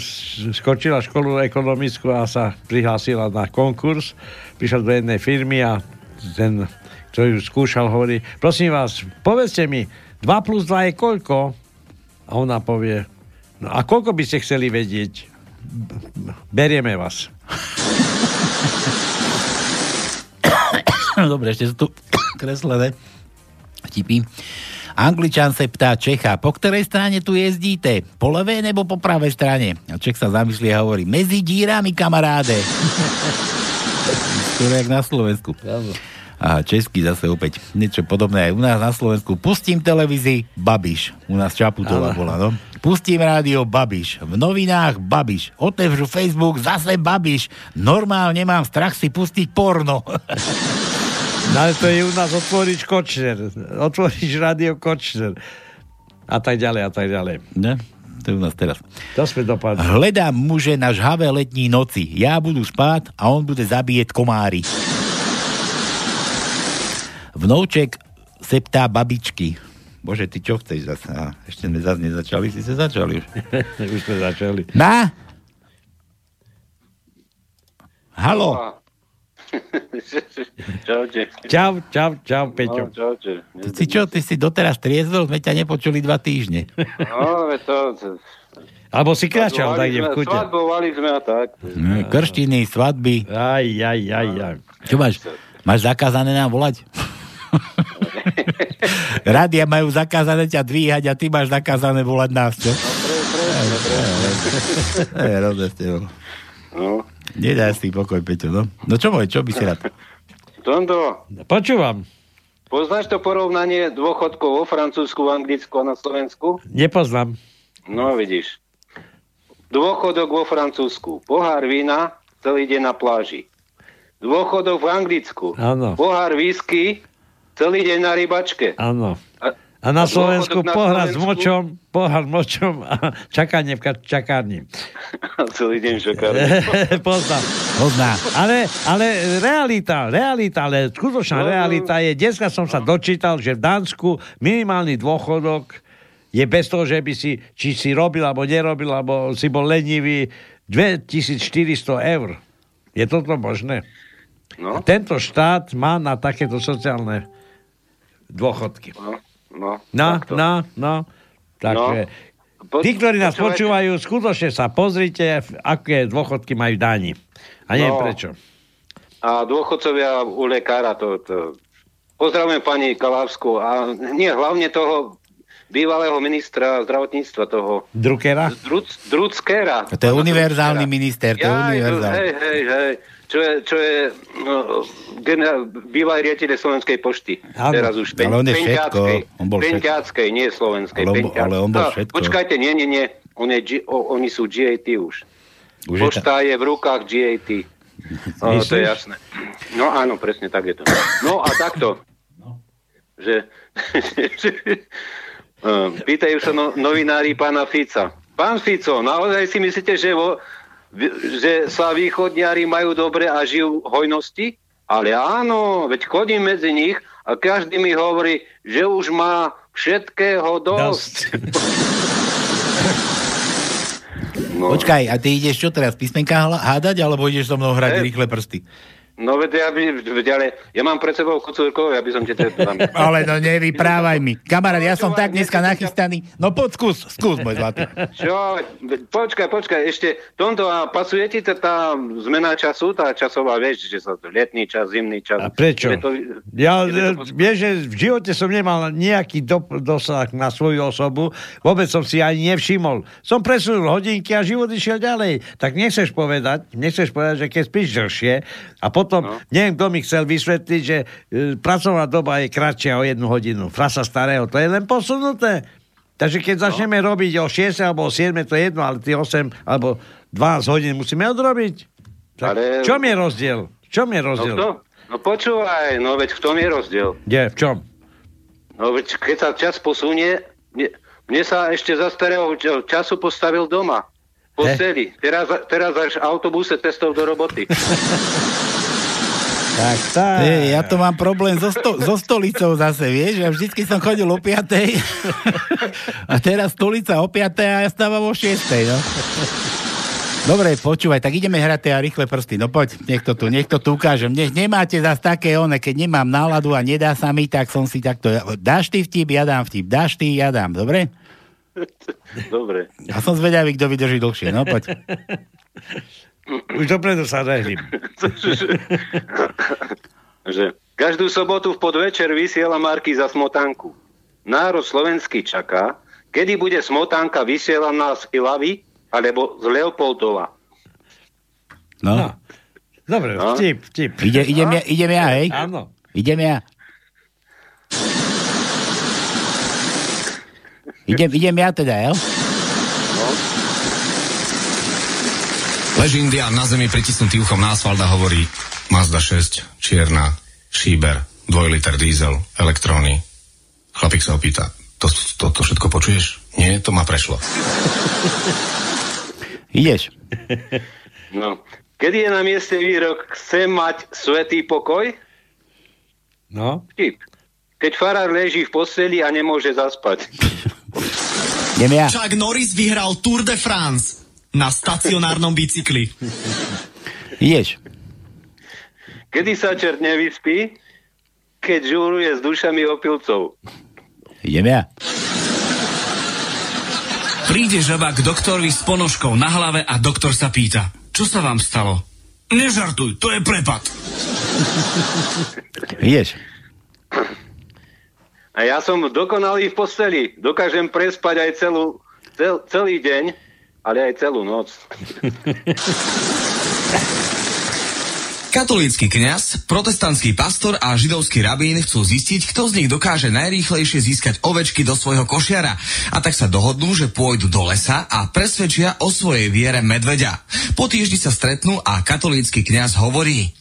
skočila školu ekonomickú a sa prihlásila na konkurs. Prišla do jednej firmy a ten, ktorý ju skúšal, hovorí, prosím vás, povedzte mi, 2 plus 2 je koľko? A ona povie, no a koľko by ste chceli vedieť? Berieme vás. Dobre, ešte sú tu kreslené vtipy. Angličan sa ptá Čecha, po ktorej strane tu jezdíte? Po levej nebo po pravej strane? A Čech sa zamyslí a hovorí, medzi dírami, kamaráde. Skoro jak na Slovensku. A český zase opäť niečo podobné aj u nás na Slovensku. Pustím televízii Babiš. U nás Čaputová bola, no. Pustím rádio Babiš. V novinách Babiš. Otevřu Facebook zase Babiš. Normálne mám strach si pustiť porno. No ale to je u nás otvoriť Kočner. Otvoriť rádio Kočner. A tak ďalej, a tak ďalej. Ne? To je u nás teraz. To sme dopadli. Hledám muže na žhavé letní noci. Ja budu spát a on bude zabíjať komáry. Vnouček se ptá babičky. Bože, ty čo chceš zase? Ešte sme zase nezačali, si sa začali už. Už sme začali. Na? Halo? Čaute. Čau, čau, čau, Peťo. No, čaute. Ty si čo, ty si doteraz triezvel, sme ťa nepočuli dva týždne. No, to Alebo si kráčal tak, kde v kute. Svadbovali sme a tak. No, Krštiny, svadby. Aj, aj, aj, aj. Čo máš? Máš zakázané nám volať? Rádia majú zakázané ťa dvíhať a ty máš zakázané volať nás, čo? Tebou. No. Nedaj si pokoj, Peťo, no. No čo môj, čo by si rád? Tondo, Počúvam. poznáš to porovnanie dôchodkov vo Francúzsku, v Anglicku a na Slovensku? Nepoznám. No, vidíš. Dôchodok vo Francúzsku. Pohár vína celý deň na pláži. Dôchodok v Anglicku. Áno. Pohár whisky celý deň na rybačke. Áno. A, A na Slovensku pohľad s močom, pohľad močom a čakanie v čakárni. Celý deň šokár. Poznám. Poznám. Ale, ale realita, realita, ale skutočná No, no. realita je, dneska som sa dočítal, že v Dánsku minimálny dôchodok je bez toho, že by si, či si robil, alebo nerobil, alebo si bol lenivý, 2400 eur. Je toto možné? No. A tento štát má na takéto sociálne dôchodky. No, no, No, takto. no, no. Takže Po- tí, ktorí nás počúvajte. počúvajú, skutočne sa pozrite, aké dôchodky majú dáni. A neviem No. prečo. A dôchodcovia u lekára to... to... Pozdravujem pani Kalávsku a nie, hlavne toho bývalého ministra zdravotníctva, toho Druckera? Druc, Druckera. To je univerzálny minister, to je univerzálny. hej, hej, hej. Čo je, čo je no, generál, bývalý riaditeľ Slovenskej pošty. Áno. Teraz už pen, Ale on je všetko. Penťáckej. On bol všetko. Penťáckej, nie Slovenskej. Ale on- Penťáckej. ale on bol No, všetko. Počkajte, nie, nie, nie. On je, G, o, oni sú GAT už. Už je Pošta je v rukách GAT. O, to je jasné. No áno, presne tak je to. No a takto. Že, Eh, pýtajú sa no, novinári pána Fica. Pán Fico, naozaj si myslíte, že, vo, že sa východniari majú dobre a žijú v hojnosti? Ale áno, veď chodím medzi nich a každý mi hovorí, že už má všetkého dosť. No. Počkaj, a ty ideš čo teraz, písmenka hádať, alebo ideš so mnou hrať Ne. rýchle prsty? No veď ja, by, veď ale ja mám pred sebou kocúrkov, aby som ti to tam... Ale no nevyprávaj mi. Kamarát, ja som tak dneska nachystaný. No poď, skús, skús, môj zlatý. Čo? Počkaj, počkaj, ešte tomto a pasuje ti tá, tá zmena času, tá časová, vieš, že sa to letný čas, zimný čas. A prečo? To, Ja, to, vieš, že v živote som nemal nejaký do, dosah na svoju osobu, vôbec som si ani nevšimol. Som presunul hodinky a život išiel ďalej. Tak nechceš povedať, nechceš povedať, že keď spíš dlhšie a potom, no. neviem, kto mi chcel vysvetliť, že e, pracovná doba je kratšia o jednu hodinu. Frasa starého, to je len posunuté. Takže keď začneme no. robiť o 6 alebo o 7, to je jedno, ale tie 8 alebo 12 hodín musíme odrobiť. Tak Ale- Čo mi je rozdiel? Čo mi je no, rozdiel? kto? no počúvaj, no veď v tom je rozdiel. Kde? V čom? No veď keď sa čas posunie, mne, mne sa ešte za starého ča- času postavil doma. Po posteli. Teraz, teraz až autobuse cestou do roboty. Tak, tak. Hey, ja to mám problém so, sto- so stolicou zase, vieš? Ja vždycky som chodil o 5. a teraz stolica o 5. a ja stávam o 6. No. Dobre, počúvaj, tak ideme hrať tie rýchle prsty. No poď, nech to tu, nech to tu ukážem. Nech nemáte zase také one, keď nemám náladu a nedá sa mi, tak som si takto... Dáš ty vtip, ja dám vtip. Dáš ty, ja dám. Dobre? Dobre. Ja som zvedavý, kto vydrží dlhšie. No poď. Už dopredu sa nehrím. že každú sobotu v podvečer vysiela Marky za smotanku. Národ slovenský čaká, kedy bude smotanka vysielaná z Ilavy alebo z Leopoldova. No. no. Dobre, No. vtip, vtip. Ide, idem, ja, idem ja, hej? Áno. Idem ja. Idem, idem ja teda, jo? Leží indián na zemi pritisnutý uchom na asfalt a hovorí Mazda 6, čierna, šíber, 2 liter diesel, elektróny. Chlapík sa opýta, to, to, to všetko počuješ? Nie, to ma prešlo. Ideš. No. Kedy je na mieste výrok chcem mať svetý pokoj? No. Vtip. Keď farár leží v posteli a nemôže zaspať. Idem ja. Chuck Norris vyhral Tour de France na stacionárnom bicykli. Ideš. Kedy sa čert nevyspí? Keď žúruje s dušami opilcov. Idem ja. Príde žaba k doktorovi s ponožkou na hlave a doktor sa pýta, čo sa vám stalo? Nežartuj, to je prepad. Ideš. A ja som dokonalý v posteli. Dokážem prespať aj celú, cel, celý deň, ale aj celú noc. Katolícky kňaz, protestantský pastor a židovský rabín chcú zistiť, kto z nich dokáže najrýchlejšie získať ovečky do svojho košiara. A tak sa dohodnú, že pôjdu do lesa a presvedčia o svojej viere medveďa. Po týždni sa stretnú a katolícky kňaz hovorí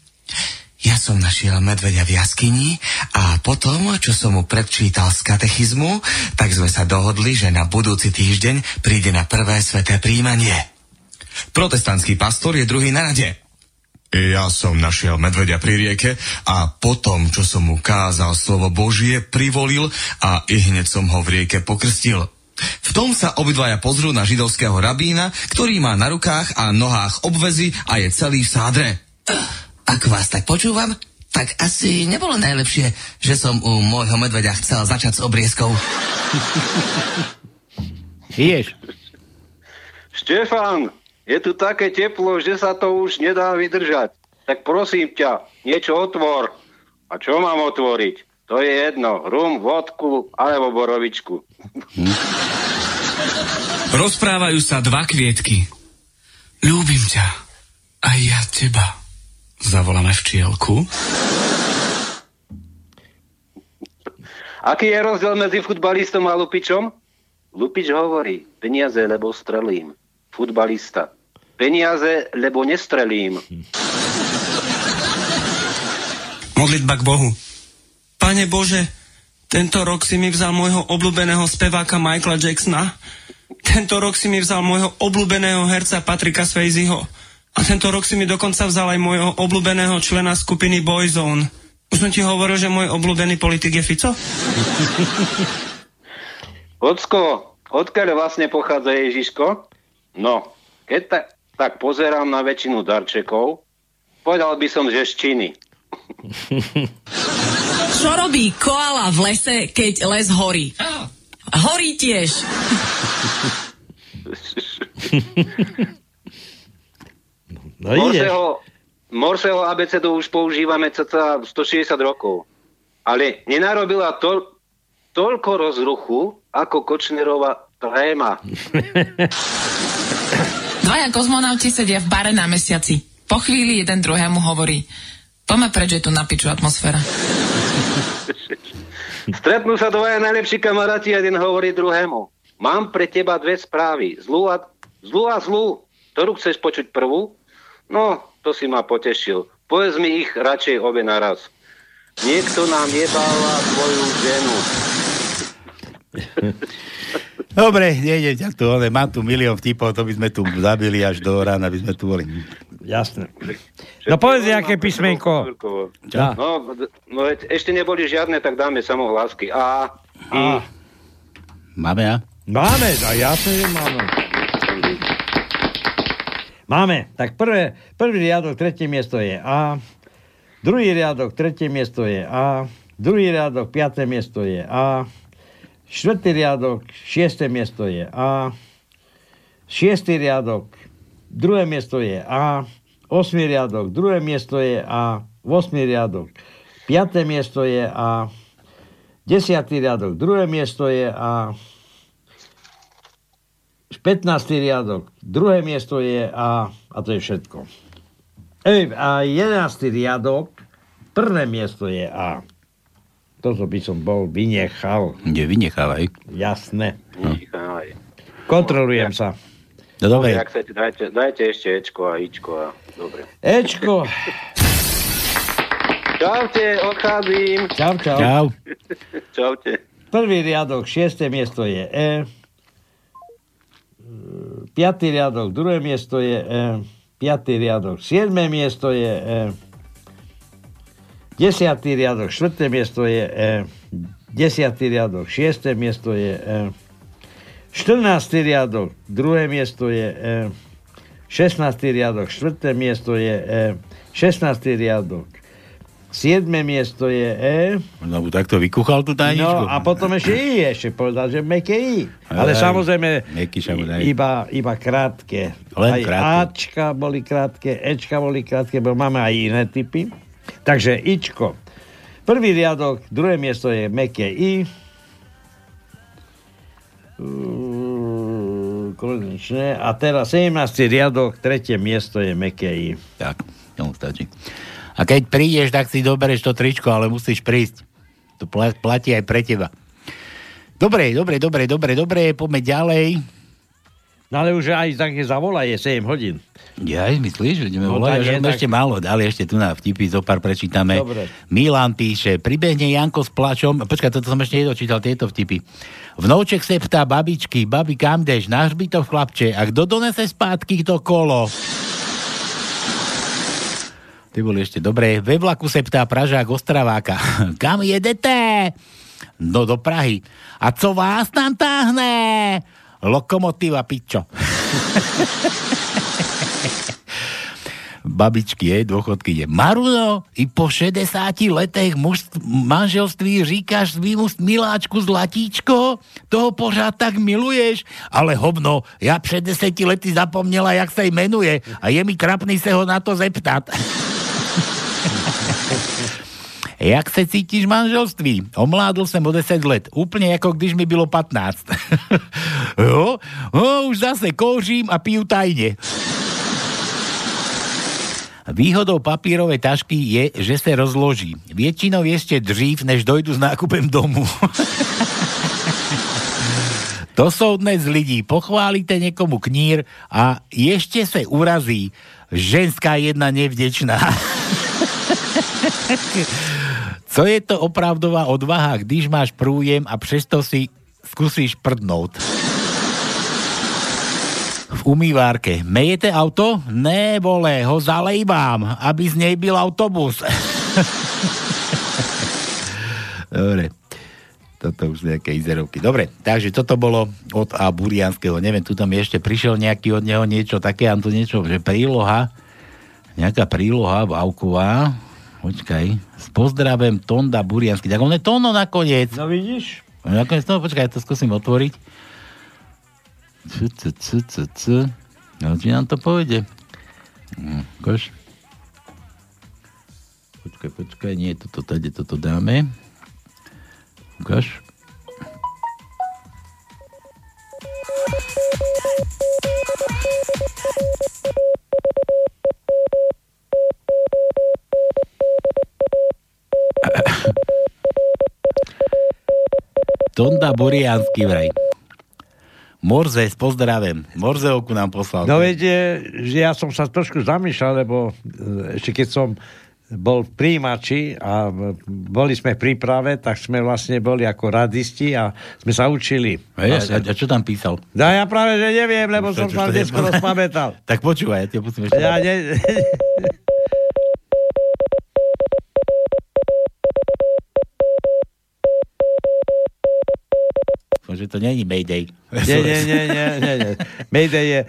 Ja som našiel medveďa v jaskyni a potom, čo som mu predčítal z katechizmu, tak sme sa dohodli, že na budúci týždeň príde na prvé sveté príjmanie. Protestantský pastor je druhý na rade. Ja som našiel medveďa pri rieke a potom, čo som mu kázal slovo Božie, privolil a i hneď som ho v rieke pokrstil. V tom sa obidvaja pozrú na židovského rabína, ktorý má na rukách a nohách obvezy a je celý v sádre. Ak vás tak počúvam, tak asi nebolo najlepšie, že som u môjho medveďa chcel začať s obriezkou. Vieš? Štefan, je tu také teplo, že sa to už nedá vydržať. Tak prosím ťa, niečo otvor. A čo mám otvoriť? To je jedno. Rum, vodku alebo borovičku. Rozprávajú sa dva kvietky. Ľúbim ťa. A ja teba. Zavoláme včielku. Aký je rozdiel medzi futbalistom a lupičom? Lupič hovorí, peniaze, lebo strelím. Futbalista. Peniaze, lebo nestrelím. Modlitba k Bohu. Pane Bože, tento rok si mi vzal môjho obľúbeného speváka Michaela Jacksona. Tento rok si mi vzal môjho obľúbeného herca Patrika Swayzeho. A tento rok si mi dokonca vzal aj môjho obľúbeného člena skupiny Boyzone. Už som ti hovoril, že môj obľúbený politik je Fico? Ocko, odkiaľ vlastne pochádza Ježiško? No, keď ta, tak pozerám na väčšinu darčekov, povedal by som, že z Číny. Čo robí koala v lese, keď les horí? Horí tiež. No Morseho, Morseho abecedu už používame cca 160 rokov. Ale nenarobila to, toľko rozruchu, ako Kočnerová tréma. Dvaja kozmonauti sedia v bare na mesiaci. Po chvíli jeden druhému hovorí Poďme preč, je tu na piču atmosféra. Stretnú sa dvaja najlepší kamaráti a jeden hovorí druhému. Mám pre teba dve správy. Zlú a, zlú a zlú. Ktorú chceš počuť prvú? No, to si ma potešil. Povedz mi ich radšej obe naraz. Niekto nám jebáva tvoju ženu. Dobre, nejdem ťa tu, ale mám tu milión vtipov, to by sme tu zabili až do rána, by sme tu boli. Jasné. No povedz, aké písmenko. Ja. No, no ešte neboli žiadne, tak dáme samohlásky. A, I. Máme ja? Máme, a jasne, že máme. Máme. Tak prvé, prvý riadok, tretie miesto je A. Druhý riadok, tretie miesto je A. Druhý riadok, piaté miesto je A. Štvrtý riadok, šiesté miesto je A. Šiestý riadok, druhé miesto je A. Osmý riadok, druhé miesto je A. Osmý riadok, piaté miesto je A. Desiatý riadok, druhé miesto je A. 15. riadok, druhé miesto je A. A to je všetko. Ej, a 11. riadok, prvé miesto je A. Toto by som bol vynechal. Nie, vynechávaj. Jasné. Nechaj. Kontrolujem sa. No dobre. Jak chcete, dajte, dajte ešte Ečko a Ičko a dobre. Ečko. Čaute, odchádzim. Čau, čau. Čau. Čaute. Prvý riadok, šiesté miesto je E. Piatý riadok, druhé miesto je E. Piatý riadok, siedme miesto je E. Desiatý riadok, štvrté miesto je E. Desiatý riadok, šiesté miesto je E. 14. riadok, druhé miesto je E. 16. riadok, štvrté miesto je E. 16. riadok, 7. miesto je E. No, takto vykuchal tú tajničku. No a potom ešte I, ešte povedal, že meké I. Ale Aj, samozrejme, iba, iba krátke. Len aj krátke. Ačka boli krátke, Ečka boli krátke, bo máme aj iné typy. Takže Ičko. Prvý riadok, druhé miesto je meké I. Konečne. A teraz 17. riadok, tretie miesto je meké I. Tak, tomu stačí. A keď prídeš, tak si dobereš to tričko, ale musíš prísť. To pla- platí aj pre teba. Dobre, dobre, dobre, dobre, dobre, poďme ďalej. No ale už aj také zavolá je 7 hodín. Ja aj myslíš, že ideme No, volať, tak že je, tak- ešte málo, ale ešte tu na vtipy zo pár prečítame. Dobre. Milan píše, pribehne Janko s plačom, počkaj, toto som ešte nedočítal, tieto vtipy. Vnouček se ptá babičky, babi kam jdeš, na hřbitov chlapče, a kto donese zpátky to kolo? Ty boli ešte dobré. Ve vlaku se ptá Pražák Ostraváka. Kam jedete? No do Prahy. A co vás tam táhne? Lokomotíva, pičo. Babičky, jej, dôchodky je. Maruno, i po 60 letech muž, manželství říkáš svýmu miláčku zlatíčko? Toho pořád tak miluješ? Ale hovno, ja před 10 lety zapomněla, jak sa jmenuje a je mi trapný se ho na to zeptat. Jak se cítíš v manželství? Omládl jsem o 10 let. Úplně jako když mi bylo 15. jo? No, už zase kouřím a piju tajne. Výhodou papírovej tašky je, že se rozloží. Většinou ještě dřív, než dojdu s nákupem domu. to jsou dnes lidi. Pochválíte někomu knír a ještě se urazí. Ženská jedna nevděčná. Co je to opravdová odvaha, když máš průjem a přesto si zkusíš prdnout? V umývárke. Mejete auto? Ne, vole, ho zalejbám, aby z nej byl autobus. Dobre. Toto už nejaké izerovky. Dobre, takže toto bolo od A. Burianského. Neviem, tu tam ešte prišiel nejaký od neho niečo také, a tu niečo, že príloha, nejaká príloha Vauková. Počkaj. S pozdravem Tonda Buriansky. Tak on je Tono nakoniec. No vidíš? Nakoniec, no počkaj, to skúsim otvoriť. C, c, c, c, c. No, či nám to pôjde. Hm, Kož. Počkaj, počkaj, nie, toto, tady, toto dáme. Ukáž. Tonda Buriansky vraj. Morze, s pozdravem. Morzeovku nám poslal. No viete, že ja som sa trošku zamýšľal, lebo e, ešte keď som bol v príjimači a boli sme v príprave, tak sme vlastne boli ako radisti a sme sa učili. A, a, a čo tam písal? No ja práve, že neviem, lebo Čo- som sa dnesko rozpamätal. Tak počúvaj, ja pustím ešte. Ja ne... to není Mayday. Nie, nie, nie, nie, nie. Mayday je...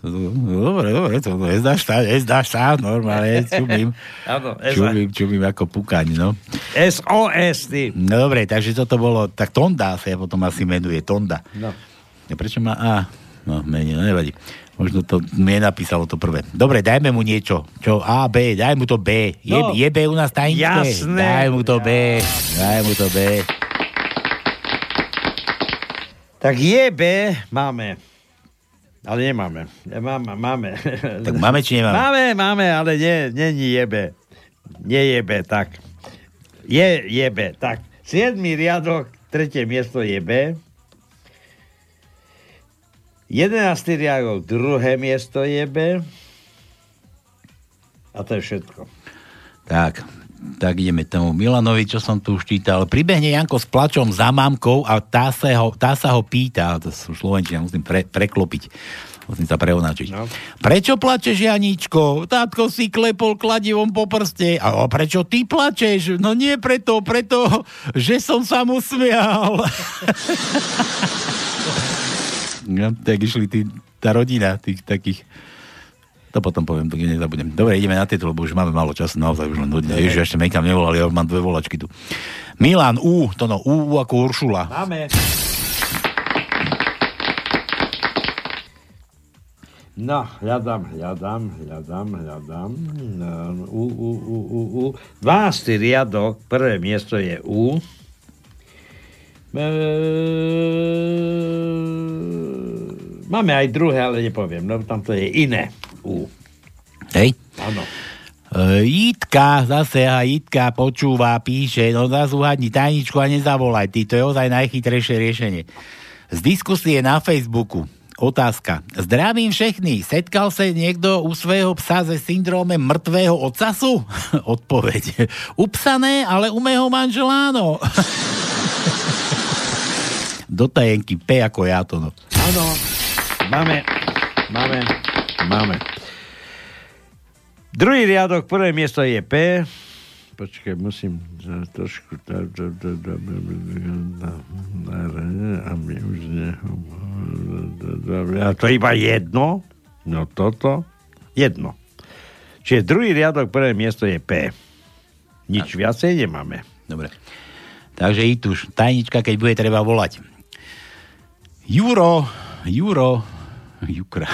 Dobre, dobre, to nezdáš tá, nezdáš tá, normálne, čumím. Čumím, čumím ako pukaň, no. SOS. No dobre, takže toto bolo, tak Tonda sa potom asi menuje, Tonda. No. Prečo má A? No, menej, no, nevadí. Možno to mi napísalo to prvé. Dobre, dajme mu niečo. Čo? A, B, daj mu to B. Je, No. je B u nás tajničke? Jasné. Daj mu to B. Daj mu to B. Tak je B, máme. Ale nemáme. Máme, máme. Tak máme či nemáme? Máme, máme, ale nie, není je B. Nie je B, tak. Je, je B, tak. Siedmý riadok, tretie miesto je B. Jedenáctý riadok, druhé miesto je B. A to je všetko. Tak, tak ideme tomu Milanovi, čo som tu už čítal. Pribehne Janko s plačom za mamkou a tá sa ho, tá sa ho pýta, to sú slovenčina, musím pre, preklopiť, musím sa preonačiť. No. Prečo plačeš, Janíčko? Tátko si klepol kladivom po prste. A prečo ty plačeš? No nie preto, preto, že som sa mu smial. no, tak išli tí, tá rodina tých takých to potom poviem, to nezabudnem. Dobre, ideme na tieto, lebo už máme málo času, naozaj už len hodine. Ježiš, ešte niekam nevolali, ja už mám dve volačky tu. Milan, U, to no, U, ako Uršula. Máme. No, hľadám, hľadám, hľadám, hľadám. No, U, U, U, U, U. 12. riadok, prvé miesto je U. E, Máme aj druhé, ale nepoviem, no tam to je iné. U. Hej. Áno. E, Jitka zase a Jitka počúva, píše, no zás uhadni tajničku a nezavolaj, ty, to je ozaj najchytrejšie riešenie. Z diskusie na Facebooku. Otázka. Zdravím všechny. Setkal sa niekto u svojho psa se syndrómem mŕtvého ocasu? Odpoveď. U psa ne, ale u mého manžela áno. Do tajenky P ako ja to no. Áno, máme, máme, máme. Druhý riadok, prvé miesto je P. Počkaj, musím trošku... A to iba jedno? No toto? Jedno. Čiže druhý riadok, prvé miesto je P. Nič viacej nemáme. Dobre. Takže i tuž, tajnička, keď bude treba volať. Juro, Juro, Jukra.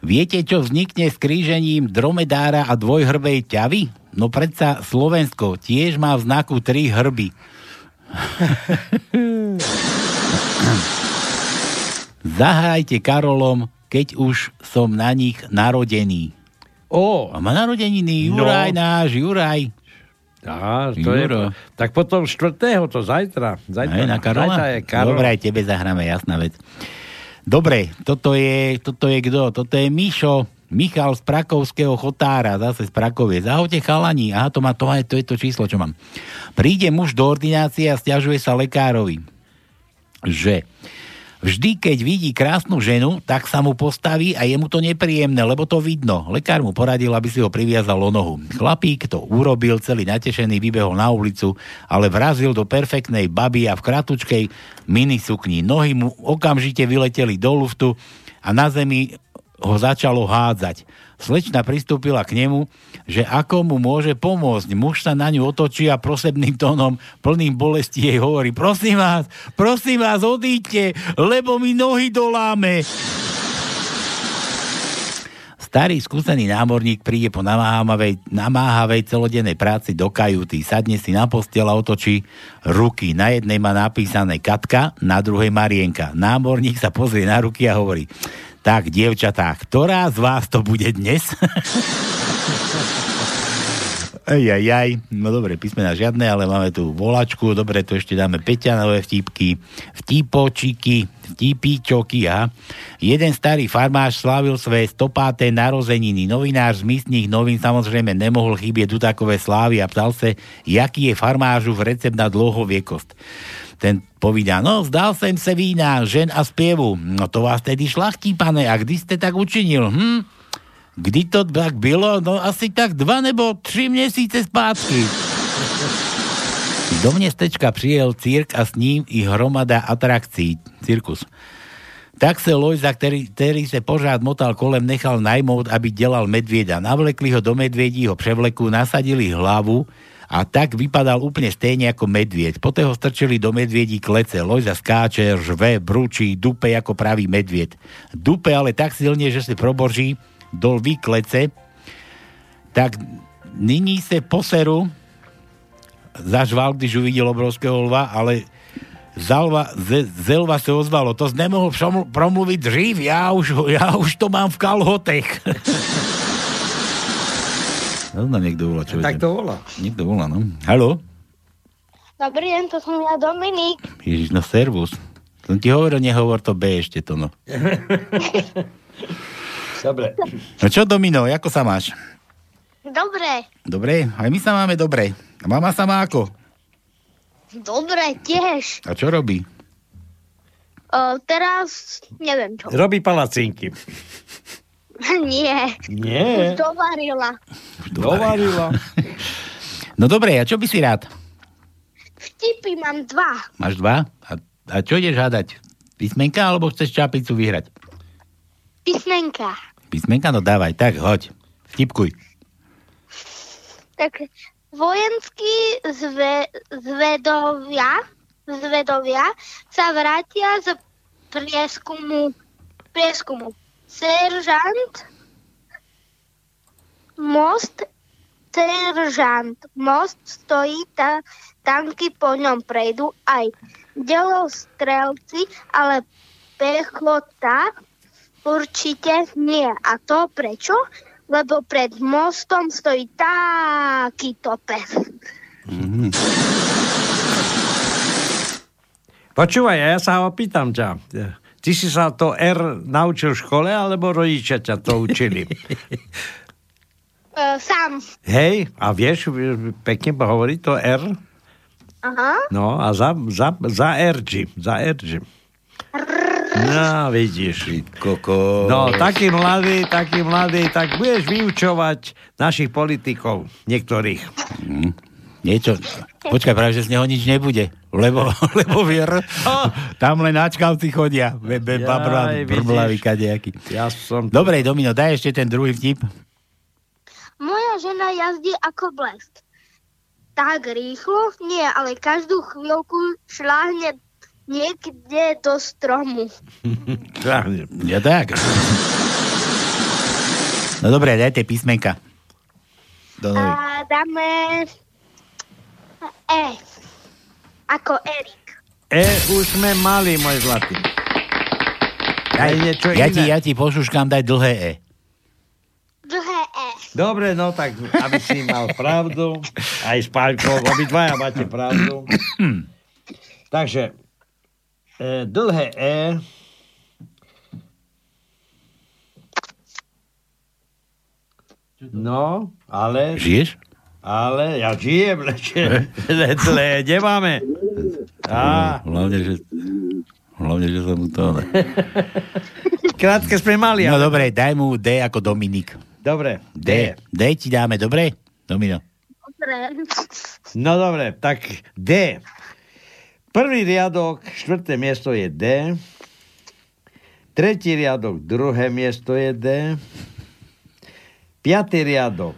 Viete, čo vznikne s krížením dromedára a dvojhrbej ťavy? No predsa Slovensko tiež má v znaku tri hrby. Zahrajte Karolom, keď už som na nich narodený. Ó. A má narodeniny Juraj No. náš, Juraj. Á, to je, Juro. tak potom štvrtého, to zajtra. zajtra Hej, na Karola? Zajtra je Karol. Dobre, aj tebe zahráme, jasná vec. Dobre, toto je, toto je kto? Toto je Mišo, Michal z Prakovského chotára, zase z Prakovie. Ahojte chalani, aha, to, má, to, má, to je to číslo, čo mám. Príde muž do ordinácie a stiažuje sa lekárovi, že vždy, keď vidí krásnu ženu, tak sa mu postaví a je mu to nepríjemné, lebo to vidno. Lekár mu poradil, aby si ho priviazal o nohu. Chlapík to urobil, celý natešený, vybehol na ulicu, ale vrazil do perfektnej baby a v kratučkej minisukni. Nohy mu okamžite vyleteli do luftu a na zemi ho začalo hádzať. Slečna pristúpila k nemu, že ako mu môže pomôcť. Muž sa na ňu otočí a prosebným tónom, plným bolesti jej hovorí, prosím vás, prosím vás, odíďte, lebo mi nohy doláme. Starý skúsený námorník príde po namáhavej, namáhavej celodennej práci do kajuty, sadne si na postel a otočí ruky. Na jednej má napísané Katka, na druhej Marienka. Námorník sa pozrie na ruky a hovorí, tak, dievčatá, ktorá z vás to bude dnes? Ej, aj. No dobre, písmena žiadne, ale máme tu volačku. Dobre, to ešte dáme Peťanové vtipky. Vtipočiky, vtipíčoky, aha. Jeden starý farmáš slávil svoje stopáté narozeniny. Novinár z místnych novín samozrejme nemohol chybieť dutakové slávy a ptal sa, jaký je farmážu v recept na dlhoviekosť. Ten povídá, no, zdal sem se vína, žen a spievu. No to vás tedy šlachtí, pane, a kdy ste tak učinil? Hm? Kdy to tak bylo? No asi tak dva nebo tři měsíce zpátky. Do mestečka přijel cirk a s ním i hromada atrakcí. Cirkus. Tak se Lojza, který, který se pořád motal kolem, nechal najmout, aby dělal medvieda. Navlekli ho do medviedího převleku, nasadili hlavu a tak vypadal úplne stejne ako medvied. Poté ho strčili do medviedí klece. Lojza skáče, žve, bručí, dupe ako pravý medvied. Dupe ale tak silne, že si proborží do lví klece, tak nyní se poseru zažval, když uvidel obrovského lva, ale Zalva, ze, zelva se ozvalo, to nemohl přomlu- promluvit dřív, já už, já už to mám v kalhotech. no, no, niekto volá, čo Tak to volá. Niekto volá, no. Haló? Dobrý deň, to som ja Dominik. Ježiš, no servus. Som ti hovoril, nehovor to B ešte to, no. Dobre. No čo, Domino, ako sa máš? Dobre, Dobre? Aj my sa máme dobre. A mama sa má ako? dobre, tiež. A čo robí? O, teraz neviem čo. Robí palacinky. Nie. Nie. Už dovarila. Dovarila. No dobre, a čo by si rád? Vtipy mám dva. Máš dva? A, a čo ideš hádať? Písmenka, alebo chceš čapicu vyhrať? Písmenka. Písmenka, no dávaj, tak hoď. Vtipkuj. Tak vojenskí zve, zvedovia, zvedovia sa vrátia z prieskumu, prieskumu. Seržant Most seržant Most stojí, ta, tanky po ňom prejdú aj delostrelci, ale pechota určite nie. A to prečo? lebo pred mostom stojí takýto pes. Mhm. Počúvaj, ja sa opýtam ťa. Ty si sa to R naučil v škole, alebo rodičia ťa to učili? Uh, sám. Hej, a vieš pekne hovoriť to R? Aha. No a za, za, za RG, za RG. No, vidíš. Koko. No, taký mladý, taký mladý, tak budeš vyučovať našich politikov, niektorých. Mm. Niečo, počkaj, práve, že z neho nič nebude, lebo, lebo vier, tam len načkavci chodia, be, be, babla, brblaví kadejaký. Ja som... Dobre, Domino, daj ešte ten druhý vtip. Moja žena jazdí ako blesk. Tak rýchlo? Nie, ale každú chvíľku šláhne niekde do stromu. Ja tak. No dobre, daj tie písmenka. Do. A dáme E. Ako Erik. E už sme mali, môj zlatý. Daj niečo ja, iné. ti, ja ti pošuškám, daj dlhé E. Dlhé E. Dobre, no tak, aby si mal pravdu, aj s Pálkou, obidvaja máte pravdu. Takže, e, dlhé E, no, ale... Žiješ? Ale ja žijem, leče, dlhé nemáme. Á, No, hlavne, že, hlavne, že som mu to... Ne. krátke sme mali. No ale- dobre, daj mu D ako Dominik. Dobre, D. D ti dáme, dobre? Domino. Dobre. No dobre, tak D. Prvý riadok, štvrté miesto je D. Tretí riadok, druhé miesto je D. Piatý riadok,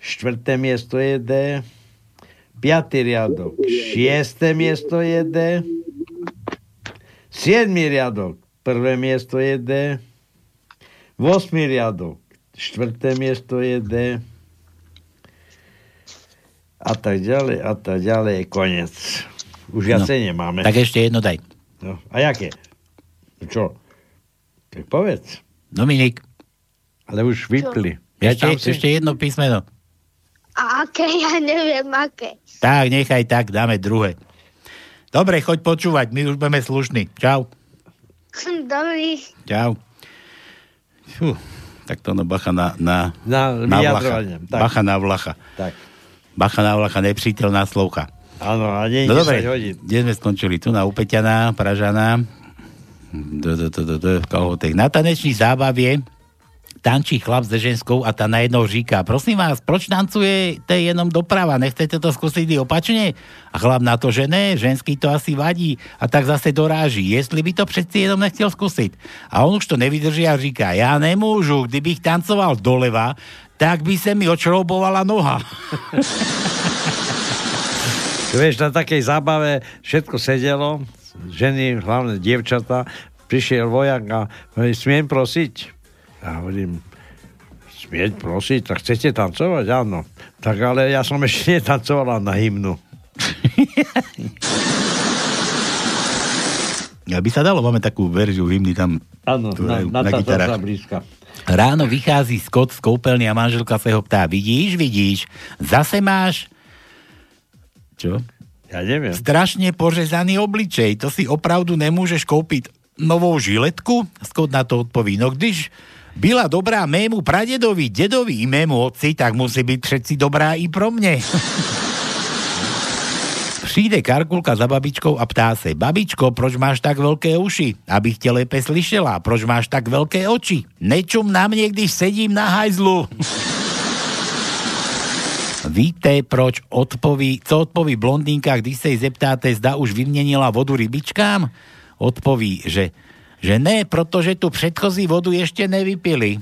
štvrté miesto je D. Piatý riadok, šiesté miesto je D. Siedmý riadok, prvé miesto je D. Vosmý riadok, štvrté miesto je D. A tak ďalej, a tak ďalej, koniec. Už viacej nemáme. Tak ešte jedno daj. No, a jaké? Čo? Tak povedz. Dominik. Ale už vypli. Ešte, tam si? ešte jedno písmeno. A aké? Ja neviem, aké. Tak, nechaj tak, dáme druhé. Dobre, choď počúvať, my už budeme slušní. Čau. Dobrý. Čau. Fú, tak to no bacha na, na, Na vlacha. vyjadrovanie, tak. Bacha na vlacha. Tak. Bacha na vlacha, nepřítel na slovka. Áno, a nie No 10 dobre, hodín. kde sme skončili? Tu na Upeťaná, Pražana, do, do, do, do, do, Kalhotech. Na tanečnej zábavie tančí chlap s ženskou a tá najednou říká, prosím vás, proč tancujete jenom doprava, nechcete to skúsiť opačne? A chlap na to, že ne, ženský to asi vadí a tak zase doráží, jestli by to přeci jenom nechtěl skúsiť. A on už to nevydrží a říká, ja nemôžu, kdybych tancoval doleva, tak by se mi očroubovala noha. Vieš, na takej zábave všetko sedelo, ženy, hlavne dievčatá, prišiel vojak a smiem prosiť? A hovorím, smieť prosiť, tak chcete tancovať? Áno. Tak ale ja som ešte netancovala na hymnu. Aby sa dalo, máme takú verziu hymny tam Áno, na, na, na gitarách. blízka. Ráno vychází Scott z koupelny a manželka sa ho ptá, vidíš, vidíš, zase máš čo? Ja neviem. Strašne pořezaný obličej, to si opravdu nemôžeš kúpiť novou žiletku? Scott na to odpoví, no když byla dobrá mému pradedovi, dedovi i mému otci, tak musí byť všetci dobrá i pro mne. Přijde Karkulka za babičkou a ptá se, babičko, proč máš tak veľké uši? Abych tě lépe slyšela. Proč máš tak veľké oči? Nečum na mne, když sedím na hajzlu. Víte, proč odpoví, co odpoví blondýnka, když se jej zeptáte, zda už vyměnila vodu rybičkám? Odpoví, že, že ne, protože tu předchozí vodu ještě nevypili.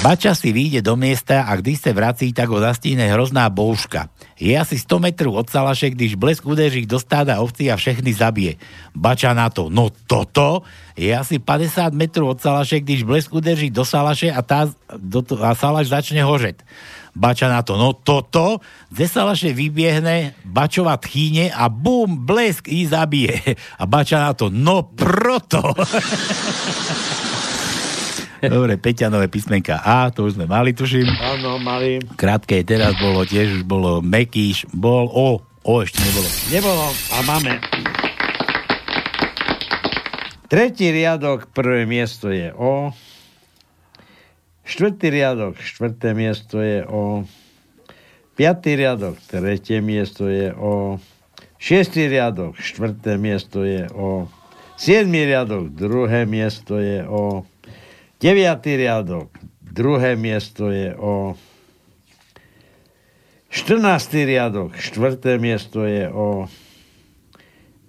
Bača si vyjde do miesta a když se vrací, tak ho zastíne hrozná bouška. Je asi 100 metrů od Salaše, když blesk udeří do stáda ovcí a všechny zabije. Bača na to, no toto je asi 50 metrů od Salaše, když blesk udeří do Salaše a, tá, do, a Salaš začne hořet. Bača na to, no toto, ze Salaše vybiehne Bačova tchýne a bum, blesk i zabije. A Bača na to, no proto. Dobre, Peťanové písmenka A, to už sme mali, tuším. Áno, mali. Krátke, teraz bolo tiež už bolo Mekíš, bol O, O ešte nebolo. Nebolo a máme. Tretí riadok, prvé miesto je O. Štvrtý riadok, štvrté miesto je O. Piatý riadok, tretie miesto je O. Šiestý riadok, štvrté miesto je O. Siedmý riadok, druhé miesto je O. Deviatý riadok, druhé miesto je O. 14. riadok, štvrté miesto je O.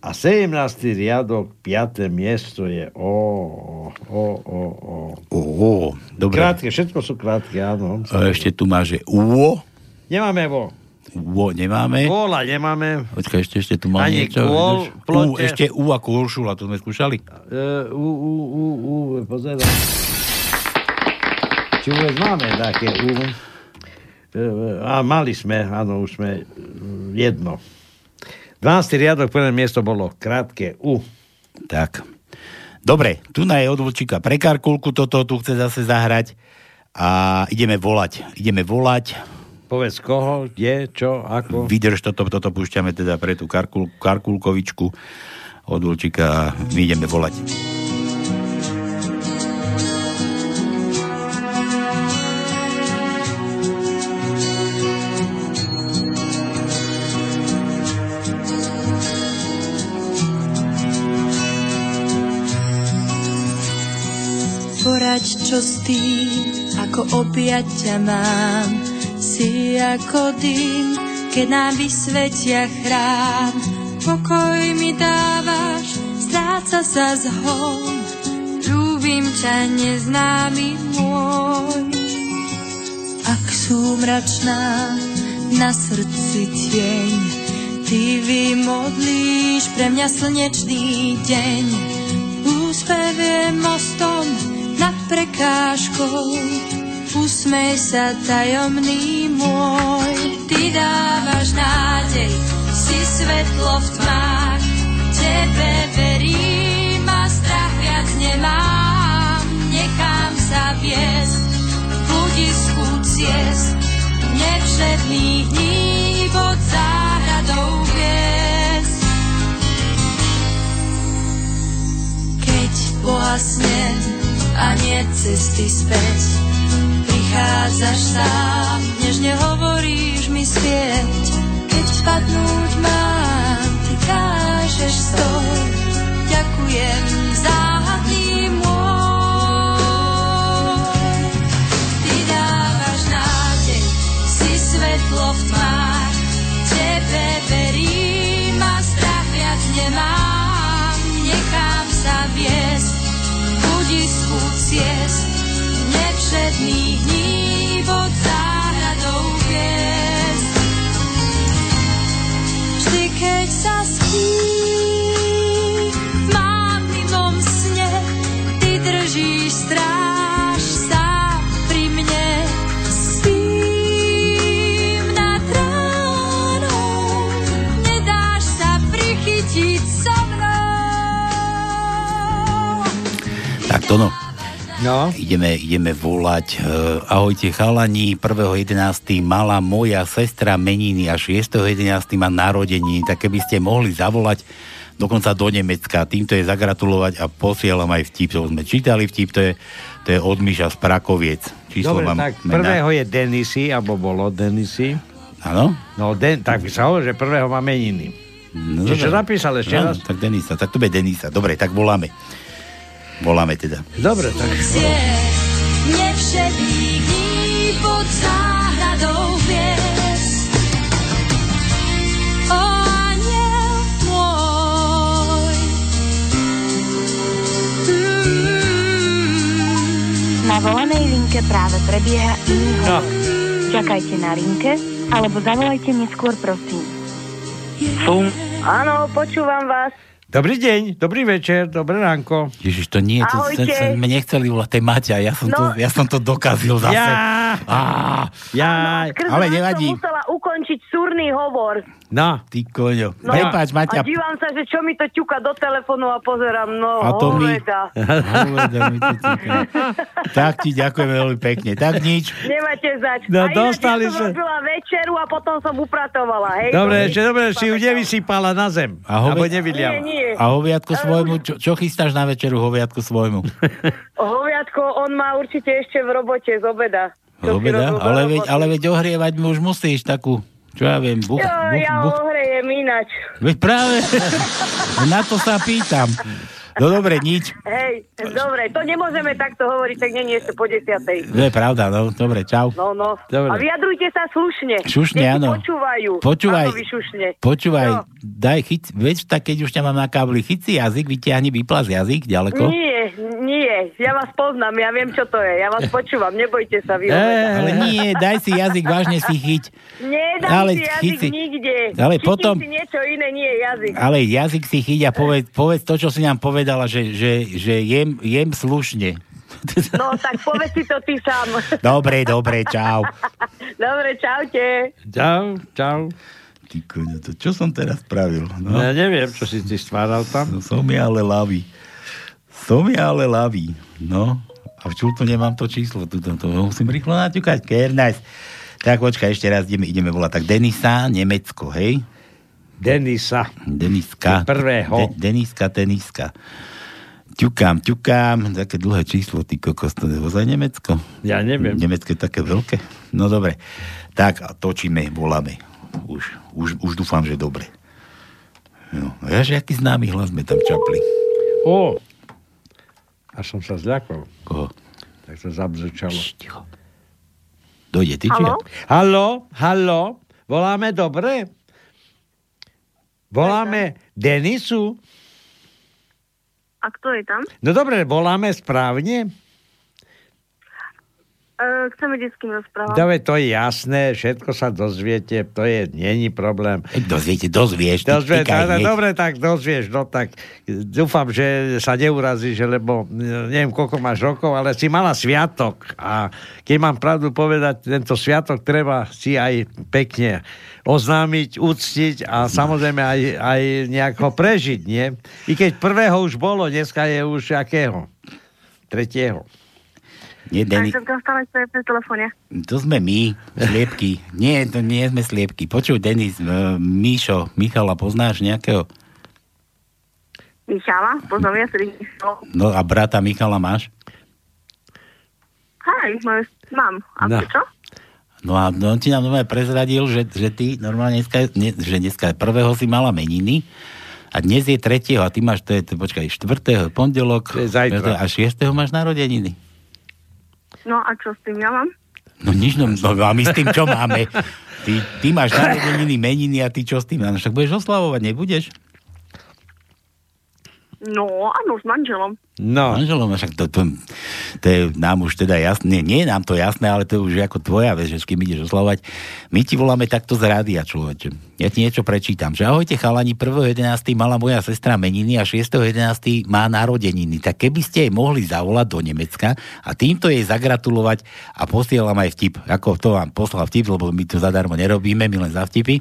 A 17. riadok, 5. miesto je O. O, O, O. O, dobre. Krátke, všetko sú krátke, áno. A ešte tu máš, že UO, Nemáme vo. UO nemáme. Vola nemáme. Počkaj, ešte, ešte tu mám Ani niečo. kôl, U, ešte U ako Uršula, to sme skúšali. Uh, u, u, u, u, pozerám. Či vôbec máme také U. Uh, a mali sme, áno, už sme uh, jedno. 12. riadok, prvé miesto bolo krátke U. Tak. Dobre, tu na je od Vlčíka pre Karkulku, toto tu chce zase zahrať a ideme volať. Ideme volať. Povedz koho, kde, čo, ako. Vydrž toto, toto púšťame teda pre tú Karkul, Karkulkovičku od Vlčíka a my ideme volať. Poraď, čo s tým, ako objať ťa mám. Si ako dým, keď nám vysvetia chrám. Pokoj mi dávaš, stráca sa zhon. Ľúbim ťa, neznámy môj. Ak sú mračná na srdci tieň, ty vymodlíš pre mňa slnečný deň. Úspev je mostom nad prekážkou, usmej sa tajomný môj. Ty dávaš nádej, si svetlo v tmách, tebe verím a strach viac nemám. Nechám sa viesť, bludisku ciest, nevšetných dní pod záhradou hviezd. Keď pohasnem a nie cesty späť, prichádzaš sám, nežne hovoríš mi spieť. Keď spadnúť mám, ty kážeš stoj, ďakujem ciest, nevšetných dní pod záhradou hviezd. Vždy, keď sa spím, v mávnivom sne, ty držíš stráž sám pri mne. Spím nad ránou, nedáš sa prichytiť so. Tak to no. No. Ideme, ideme volať. Uh, ahojte chalani, 1.11. mala moja sestra meniny a 6.11. má narodení, tak keby ste mohli zavolať dokonca do Nemecka. Týmto je zagratulovať a posielam aj vtip, to sme čítali vtip, to je, to je od Myša z Prakoviec. Číslo Dobre, tak mena. prvého je Denisy, alebo bolo Denisy. Áno? No, den, tak by sa hovorí, že prvého má meniny. No, Čiže čo napísal ešte no, raz? Tak Denisa, tak to bude Denisa. Dobre, tak voláme. Voláme teda. Dobre, tak... Dní pod záhradou hviezd. O aniel môj. Na volanej linke práve prebieha iný No. Čakajte na linke, alebo zavolajte neskôr, prosím. Fum. Áno, počúvam vás. Dobrý deň, dobrý večer, dobré ránko. Ježiš, to nie, to Ahojte. sa, sme nechceli volať, to je Maťa, ja som, No. to, ja som to dokazil zase. Ja, Á, ja, Skrz ale nevadí. som musela ukončiť súrny hovor. No. Ty koňo. No, Prepáč, a Maťa. dívam sa, že čo mi to ťuka do telefónu a pozerám, no, A to my- hoveda. Hoveda mi to tak ti ďakujeme veľmi pekne. Tak nič. Nemáte zač. No, a dostali ja som sa- robila večeru a potom som upratovala, hej? Dobre, ešte dobre, si ju nevysypala na zem. A hove- nevyliala. Nie, nie. A hoviatko svojmu, čo, čo chystáš na večeru hoviatku svojmu? Hoviatko, on má určite ešte v robote z obeda. Robil do Ale veď, ale veď ohrievať už musíš takú, čo ja viem, buch, Jo, buch, ja buch. ohrejem inač. Veď práve, na to sa pýtam. No dobre, nič. Hej, dobre, to nemôžeme takto hovoriť, tak nie ešte po desiatej. To je pravda, no. Dobre, čau. No, no. Dobre. A vyjadrujte sa slušne. Šušne, áno. počúvajú. Počúvaj. Áno, vyšušne. Počúvaj, No. daj chyť, veď tak keď už ťa mám na kábli, chyť si jazyk, vyťahni, vyplaz jazyk ďaleko. Nie, nie, ja vás poznám, ja viem, čo to je. Ja vás počúvam, nebojte sa, vy. Ale nie, daj si jazyk, vážne si chyť. Nedám Ale si jazyk chyci- nikde. Ale Chytím potom- si niečo iné, nie jazyk. Ale jazyk si chyť a povedz, povedz to, čo si nám povedala, že, že, že jem, jem slušne. No, tak povedz si to ty sám. Dobre, dobre, čau. Dobre, čaute. Čau, čau. Ty koňo, to čo som teraz spravil? No. Ja neviem, čo si ty stváral tam. No, som ja ale lavý. Som ja ale lavý. No. A v čultu nemám to číslo. Tuto, to musím rýchlo naťukať. Kernice. Tak počkaj, ešte raz ideme, ideme volať. Tak Denisa, Nemecko, hej? Denisa. Deniska. Prvého. De, Deniska, Deniska. Ťukám, ťukám. Také dlhé číslo, ty kokos, to je ozaj Nemecko. Ja neviem. Nemecko je také veľké. No dobre. Tak a točíme, voláme. Už, už, už dúfam, že dobre. No, ja, že aký známy hlas sme tam čapli. Ó, až som sa zľakol. Koho? Tak to zabzučalo. Dojde, ty ja? Halo, halo, voláme dobre? Voláme Denisu? A kto je tam? No dobre, voláme správne? Uh, chceme s kým rozprávať. Dobre, to je jasné, všetko sa dozviete, to je, není problém. Dozviete, dozvieš. ty Dozvie, tykaj tá, hneď. dobre, tak dozvieš, no tak dúfam, že sa neurazíš, lebo e, neviem, koľko máš rokov, ale si mala sviatok a keď mám pravdu povedať, tento sviatok treba si aj pekne oznámiť, uctiť a samozrejme aj, aj nejak ho prežiť, nie? I keď prvého už bolo, dneska je už akého? Tretieho. Nie, Deni, tam stále stojí pri telefóne. to sme my, sliepky. Nie, to nie sme sliepky. Počuj, Denis, uh, Míšo, Michala, poznáš nejakého? Michala, poznám ja si No a brata Michala máš? Hej, mám. A No. prečo? No a on ti nám normálne prezradil, že, že ty normálne dneska, ne, že dneska prvého si mala meniny a dnes je tretieho a ty máš, to je, to, počkaj, štvrtého, pondelok a šiestého máš narodeniny. No a čo s tým ja mám? No nič, no, no a my s tým čo máme? Ty, ty máš narodeniny, meniny a ty čo s tým? No však budeš oslavovať, nebudeš? No, áno, s manželom. No. Manželom, však to, to, to je nám už teda jasné, nie je nám to jasné, ale to je už ako tvoja vec, že s kým ideš oslavovať. My ti voláme takto z rádia, človeče. Ja ti niečo prečítam, že ahojte chalani, 1.11. mala moja sestra meniny a 6.11. má narodeniny. Tak keby ste jej mohli zavolať do Nemecka a týmto jej zagratulovať a posielam aj vtip, ako to vám poslal vtip, lebo my to zadarmo nerobíme, my len za vtipy.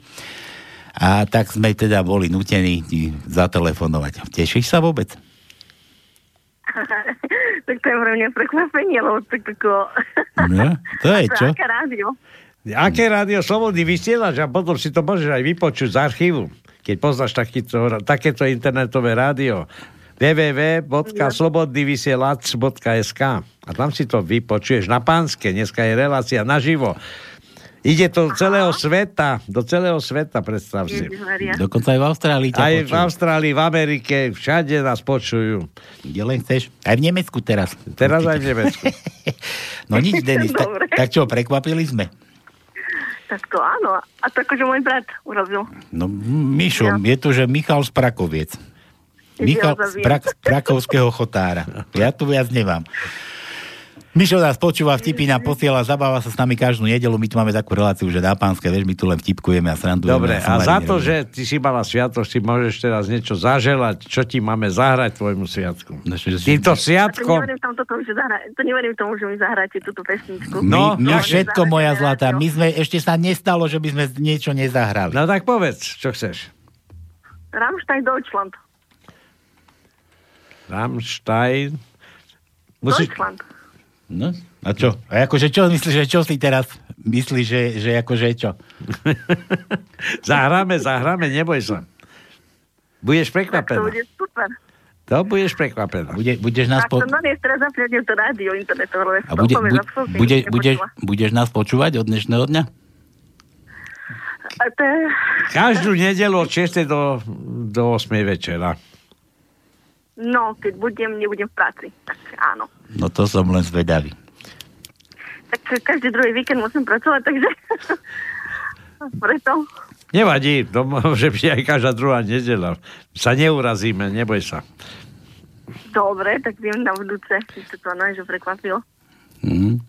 A tak sme teda boli nutení ti zatelefonovať. Tešíš sa vôbec? tak to je pre mňa prekvapenie, lebo tak ako... No, to je čo? Aké rádio? Aké rádio Slobodný vysielač a potom si to môžeš aj vypočuť z archívu, keď poznáš takýto, takéto internetové rádio www.slobodnyvysielac.sk a tam si to vypočuješ na pánske, dneska je relácia naživo. Ide to do celého sveta, do celého sveta, predstav si. Dokonca aj v Austrálii ťa Aj v počujú. Austrálii, v Amerike, všade nás počujú. Kde len chceš. Aj v Nemecku teraz. Teraz aj v Nemecku. No nič, Denis, tak, Dobre. tak čo, prekvapili sme? Tak to áno. A to akože môj brat urobil. No, Mišo, je tu, že Michal z Prakoviec. Michal z. Prak- z Prakovského chotára. Ja tu viac nemám. Mišo nás počúva, vtipy nám posiela, zabáva sa s nami každú nedelu, my tu máme takú reláciu, že na pánske, vieš, my tu len vtipkujeme a srandujeme. Dobre, a a za to, že ty si mala sviatosť, si môžeš teraz niečo zaželať, čo ti máme zahrať tvojmu sviatku. No, že- Týmto To sviatkom, neverím tomu, tomu, že zahra... to neverím tomu, že mi zahráte túto pesničku. My, my No, všetko, moja zlatá, my sme, ešte sa nestalo, že by sme niečo nezahrali. no tak povedz, čo chceš. Rammstein Deutschland. Rammstein. Musíš... Deutschland. No, a čo? A akože čo myslíš, že čo si teraz myslíš, že, že akože čo? Zahráme, zahráme, neboj sa. Budeš Tak to prekvapená. bude super. To budeš prekvapená. Bude, budeš nás Tak to po... no nie, teraz zapnete to rádio internetové. A bude, bude, bude, budeš, budeš nás počúvať od dnešného dňa? A to. Každú nedelu od 6. do, do 8. večera. No, keď budem, nebudem v práci. Tak áno. No to som len zvedavý. Tak každý druhý víkend musím pracovať, takže... Preto... Nevadí, to môže byť aj každá druhá nedela. Sa neurazíme, neboj sa. Dobre, tak viem na budúce. Si to to že prekvapilo. Mm.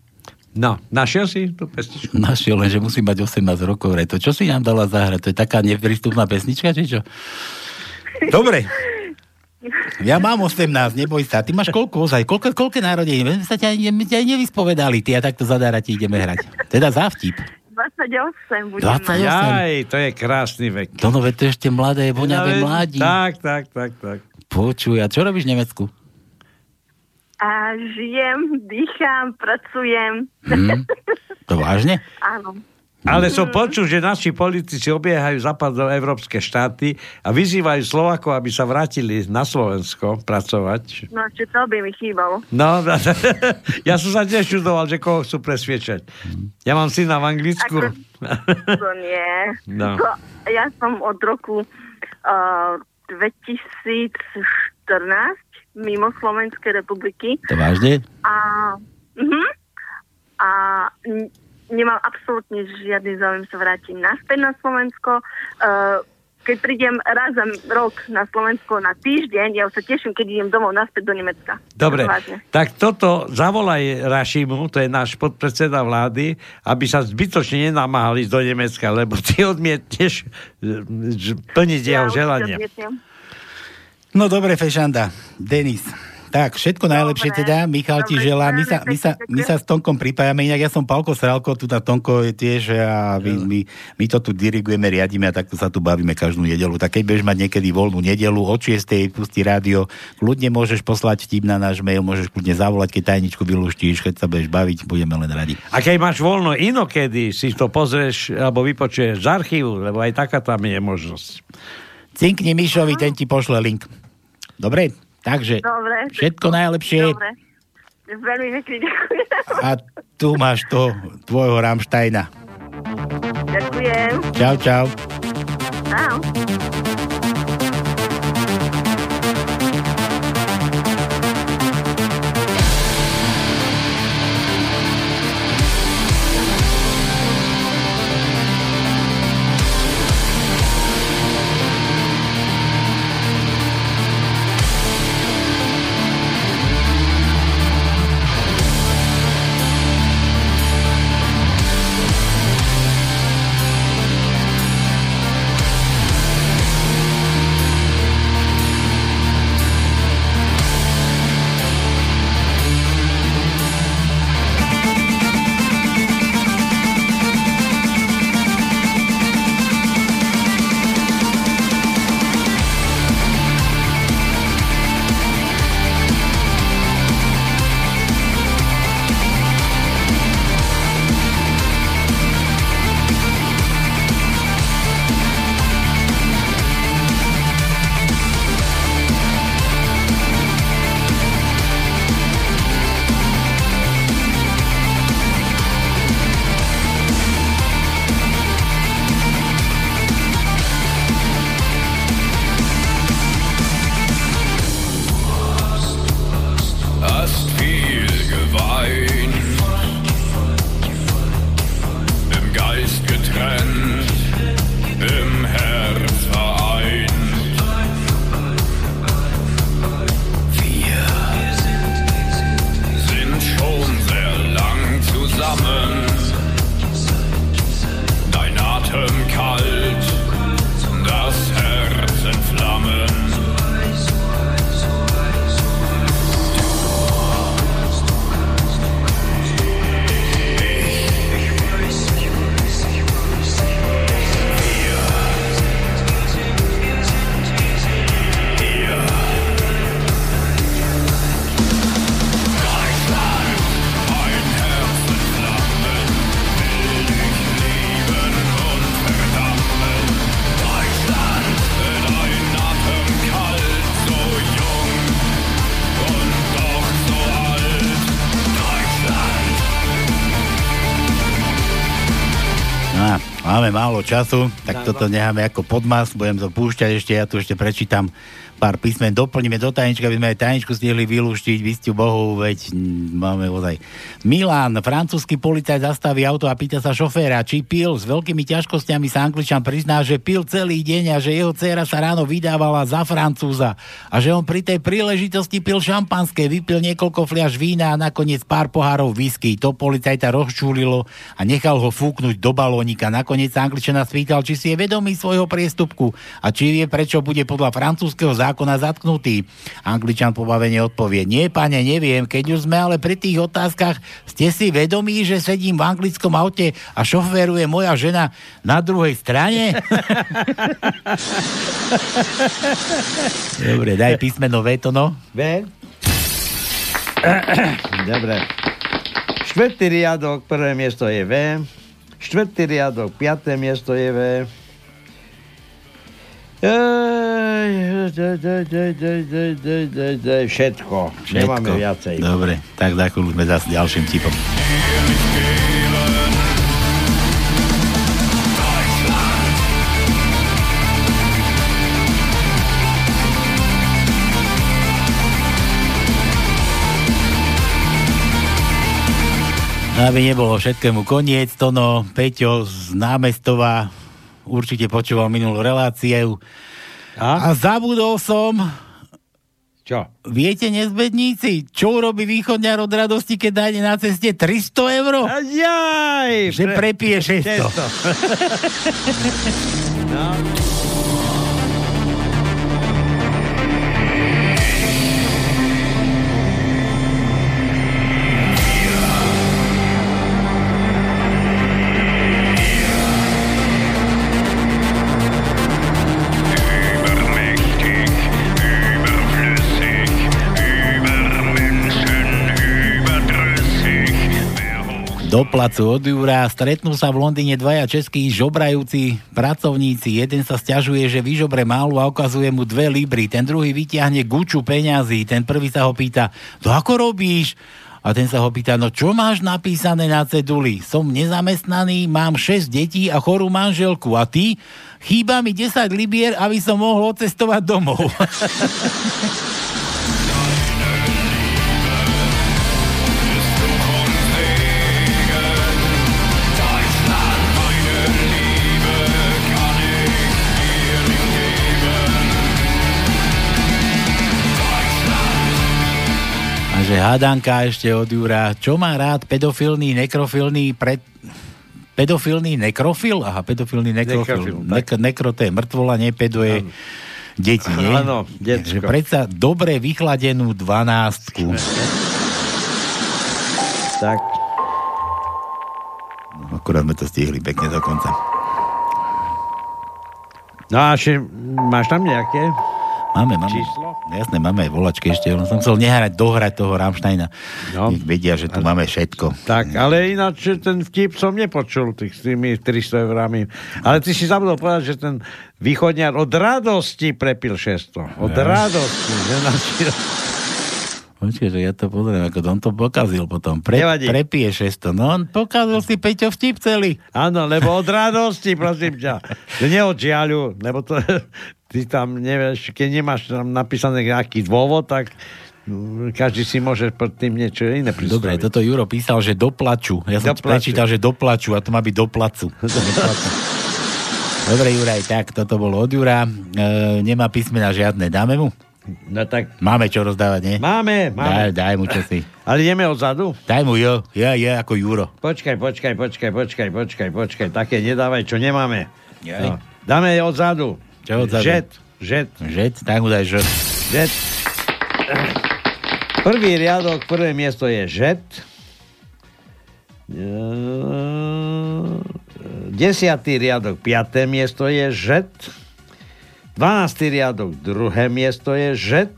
No, našiel si tú pesničku? Našiel, lenže musí mať 18 rokov. Re. To čo si nám dala zahrať? To je taká neprístupná pesnička, či čo? Dobre. Ja mám 18, neboj sa. Ty máš koľko ozaj? Koľko, koľko narodení? My sme sa ťa, my ťa nevyspovedali. Ty a takto zadára ti ideme hrať. Teda za vtip. 28 budem 28. mať. Jaj, to je krásny vek. To no, veď to ešte mladé, voňavé Ja, mladí. Tak, tak, tak, tak. Počuj, a čo robíš v Nemecku? A žijem, dýcham, pracujem. Hm? To vážne? Áno. Ale som počul, že naši politici obiehajú západoevropské štáty a vyzývajú Slovakov, aby sa vrátili na Slovensko pracovať. No, čo to by mi chýbalo. No, ja som sa tiež čudoval, že koho chcú presviečať. Ja mám syna v Anglicku. To nie. No. To, ja som od roku uh, 2014 mimo Slovenskej republiky. To vážne? A, uh-huh, a nemám absolútne žiadny záujem sa vrátiť naspäť na Slovensko. Uh, keď prídem raz za rok na Slovensko na týždeň, ja už sa teším, keď idem domov naspäť do Nemecka. Dobre, Vážne. tak toto zavolaj Rašimu, to je náš podpredseda vlády, aby sa zbytočne nenamáhali do Nemecka, lebo ty odmietneš e, plniť jeho určite želania. odmietnem. No dobre, Fešanda. Denis. Tak, všetko najlepšie teda. Michal ti želá. My sa, my, sa, my sa s Tonkom pripájame. Inak ja som Palko Sralko, tu na Tonko je tiež a my, my, my to tu dirigujeme, riadíme a takto sa tu bavíme každú nedelu. Tak keď budeš mať niekedy voľnú nedelu, od 6. pustí rádio, kľudne môžeš poslať vtip na náš mail, môžeš kľudne zavolať, keď tajničku vylúštíš, keď sa budeš baviť, budeme len radi. A keď máš voľno inokedy, si to pozrieš alebo vypočuješ z archívu, lebo aj taká tam je možnosť. Cinkni Mišovi, ten ti pošle link. Dobre? Takže Dobre. všetko najlepšie. Dobre. Veľmi pekne ďakujem. A tu máš to tvojho Rammsteina. Ďakujem. Čau, čau. Čau. Máme málo času, tak toto necháme ako podmas, budem to púšťať ešte, ja tu ešte prečítam pár písmen, doplníme do tajnička, aby sme aj tajničku stihli vylúštiť, vy ste Bohu, veď mm, máme ozaj. Milan, francúzsky policajt zastaví auto a pýta sa šoféra, či pil, s veľkými ťažkosťami sa Angličan prizná, že pil celý deň a že jeho dcéra sa ráno vydávala za Francúza a že on pri tej príležitosti pil šampanské, vypil niekoľko fliaž vína a nakoniec pár pohárov whisky. To policajta rozčúlilo a nechal ho fúknuť do balónika. Nakoniec sa Angličana spýtal, či si je vedomý svojho priestupku a či vie, prečo bude podľa francúzského zákona zatknutý. Angličan pobavene odpovie, nie, pane, neviem, keď už sme ale pri tých otázkach, ste si vedomí, že sedím v anglickom aute a šoféruje moja žena na druhej strane? Dobre, daj písmeno V to no. V? Dobre. Štvrtý riadok, prvé miesto je V. Štvrtý riadok, piaté miesto je V. Všetko. Nemáme viacej. Dobre, tak za sme zase ďalším tipom. Aby nebolo všetkému koniec, Tono Peťo z námestova určite počúval minulú reláciu. A, a zabudol som... Čo? Viete, nezbedníci, čo urobí východňar od radosti, keď nájde na ceste 300 eur? Jaj! Že prepije 600. no. Do placu od Jura. Stretnú sa v Londýne dvaja českí žobrajúci pracovníci. Jeden sa stiažuje, že vyžobre málo a ukazuje mu dve libry. Ten druhý vyťahne guču peňazí. Ten prvý sa ho pýta, to ako robíš? A ten sa ho pýta, no čo máš napísané na ceduli? Som nezamestnaný, mám 6 detí a chorú manželku. A ty? Chýba mi 10 libier, aby som mohol odcestovať domov. že hádanka ešte od Jura. Čo má rád pedofilný, nekrofilný pred... Pedofilný nekrofil? Aha, pedofilný nekrofil. Nek- nekro to je mŕtvola, nie pedo je deti, nie? Áno, Že predsa dobre vychladenú dvanáctku. tak. No, akurát sme to stihli pekne do konca. No a ešte máš tam nejaké? Máme, máme. Číslo? Jasné, máme aj volačky ešte. Len som chcel nehrať, dohrať toho Rammsteina. No. Nech vedia, že tu máme všetko. Tak, ale ináč ten vtip som nepočul tých, s tými 300 eurami. Ale ty si zabudol povedať, že ten východňar od radosti prepil 600. Od Ja. radosti. Že načil... Počkej, že ja to pozriem, ako on to pokazil potom. Pre, Nevadí. prepije 600. No on pokazil si Peťo vtip celý. Áno, lebo od radosti, prosím ťa. Že nie od žiaľu, lebo to, ty tam nevieš, keď nemáš tam napísané nejaký dôvod, tak mm, každý si môže pod tým niečo iné predstaviť. Dobre, toto Juro písal, že doplaču. Ja som Doplaču. prečítal, že doplaču a to má byť doplacu. Dobre, Juraj, tak toto bolo od Jura. E, nemá písmena žiadne. Dáme mu? No tak... Máme čo rozdávať, nie? Máme, máme. Daj, daj mu čo si. Ale ideme odzadu? Daj mu jo. Ja, ja, ako Juro. Počkaj, počkaj, počkaj, počkaj, počkaj, počkaj. Také nedávaj, čo nemáme. Jaj. No. Dáme odzadu. Čo odzadu? Žet. Žet. Žet? Tak mu daj žet. Žet. Prvý riadok, prvé miesto je žet. Desiatý riadok, piaté miesto je žet. Dvanáctý riadok, druhé miesto je žet.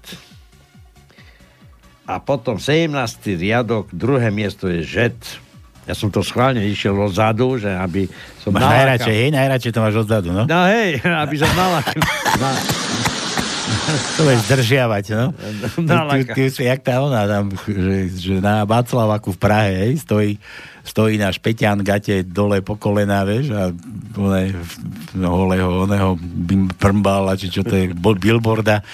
A potom 17. riadok, druhé miesto je žet. Ja som to schválne išiel odzadu, že aby som Máš nalákal- najradšej, hej? Najradšej to máš odzadu, no? No hej, aby som nalakal. Na... To je zdržiavať, no. No, ty, ty, ty, jak tá ona tam, že, že na Václavaku v Prahe, hej, stojí, stojí náš Peťan gate dole po kolená, vieš, a one, holého, oného prmbala, či čo to je, billboarda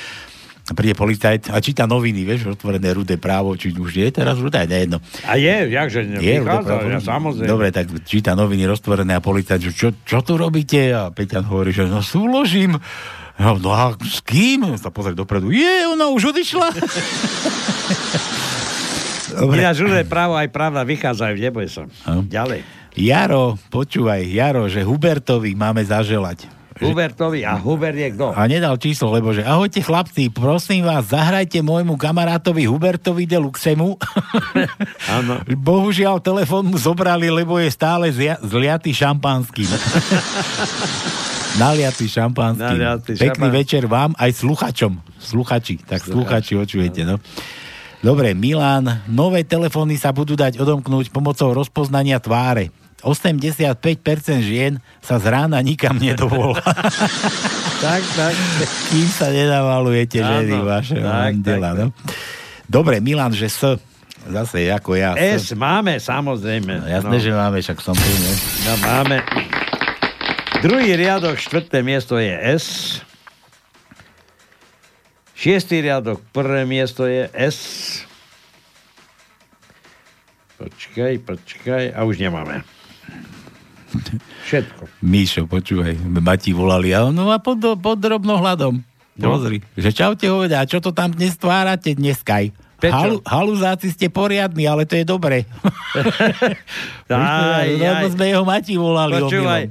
a príde policajt a číta noviny, vieš, otvorené rudé právo, či už je teraz rudé, nejedno. A je, jakže ne, Je, vychádza, dobre, ja, samozrejme. Dobre, tak číta noviny roztvorené a policajt, čo, čo tu robíte? A Peťan hovorí, že no súložím. No, no a s kým? Sa pozrie dopredu. Je, ona už odišla. Dobre. Ináč ľudé právo aj pravda vychádzajú, neboj sa. Ďalej. Jaro, počúvaj, Jaro, že Hubertovi máme zaželať. Hubertovi. A Hubert je kto? A nedal číslo, lebo že ahojte chlapci, prosím vás, zahrajte môjmu kamarátovi Hubertovi de Luxemu. Áno. Bohužiaľ, telefón mu zobrali, lebo je stále zlia- zliatý šampanským. Naliatý šampanským. Naliatý Pekný šampan- večer vám aj sluchačom. Sluchači, tak sluchači očujete, no. Dobre, Milan, nové telefóny sa budú dať odomknúť pomocou rozpoznania tváre. 85% žien sa z rána nikam nedovolá. tak, tak. Kým sa nenavalujete ženy vaše tak, mandela, tak, no. Dobre, Milan, že S. Zase ako ja. S máme, samozrejme. No, jasné, no. že máme, však som tu, ne? No, máme. Druhý riadok, štvrté miesto je S. Šiestý riadok, prvé miesto je S. Počkaj, počkaj. A už nemáme. Všetko. Míšo, počúvaj, ma ti volali, a no a pod, pod drobnohľadom. No. Pozri, že čaute hoveda, a čo to tam dnes stvárate dneskaj? Halu, haluzáci ste poriadni, ale to je dobre. Aj, sme jeho mati volali. Počúvaj,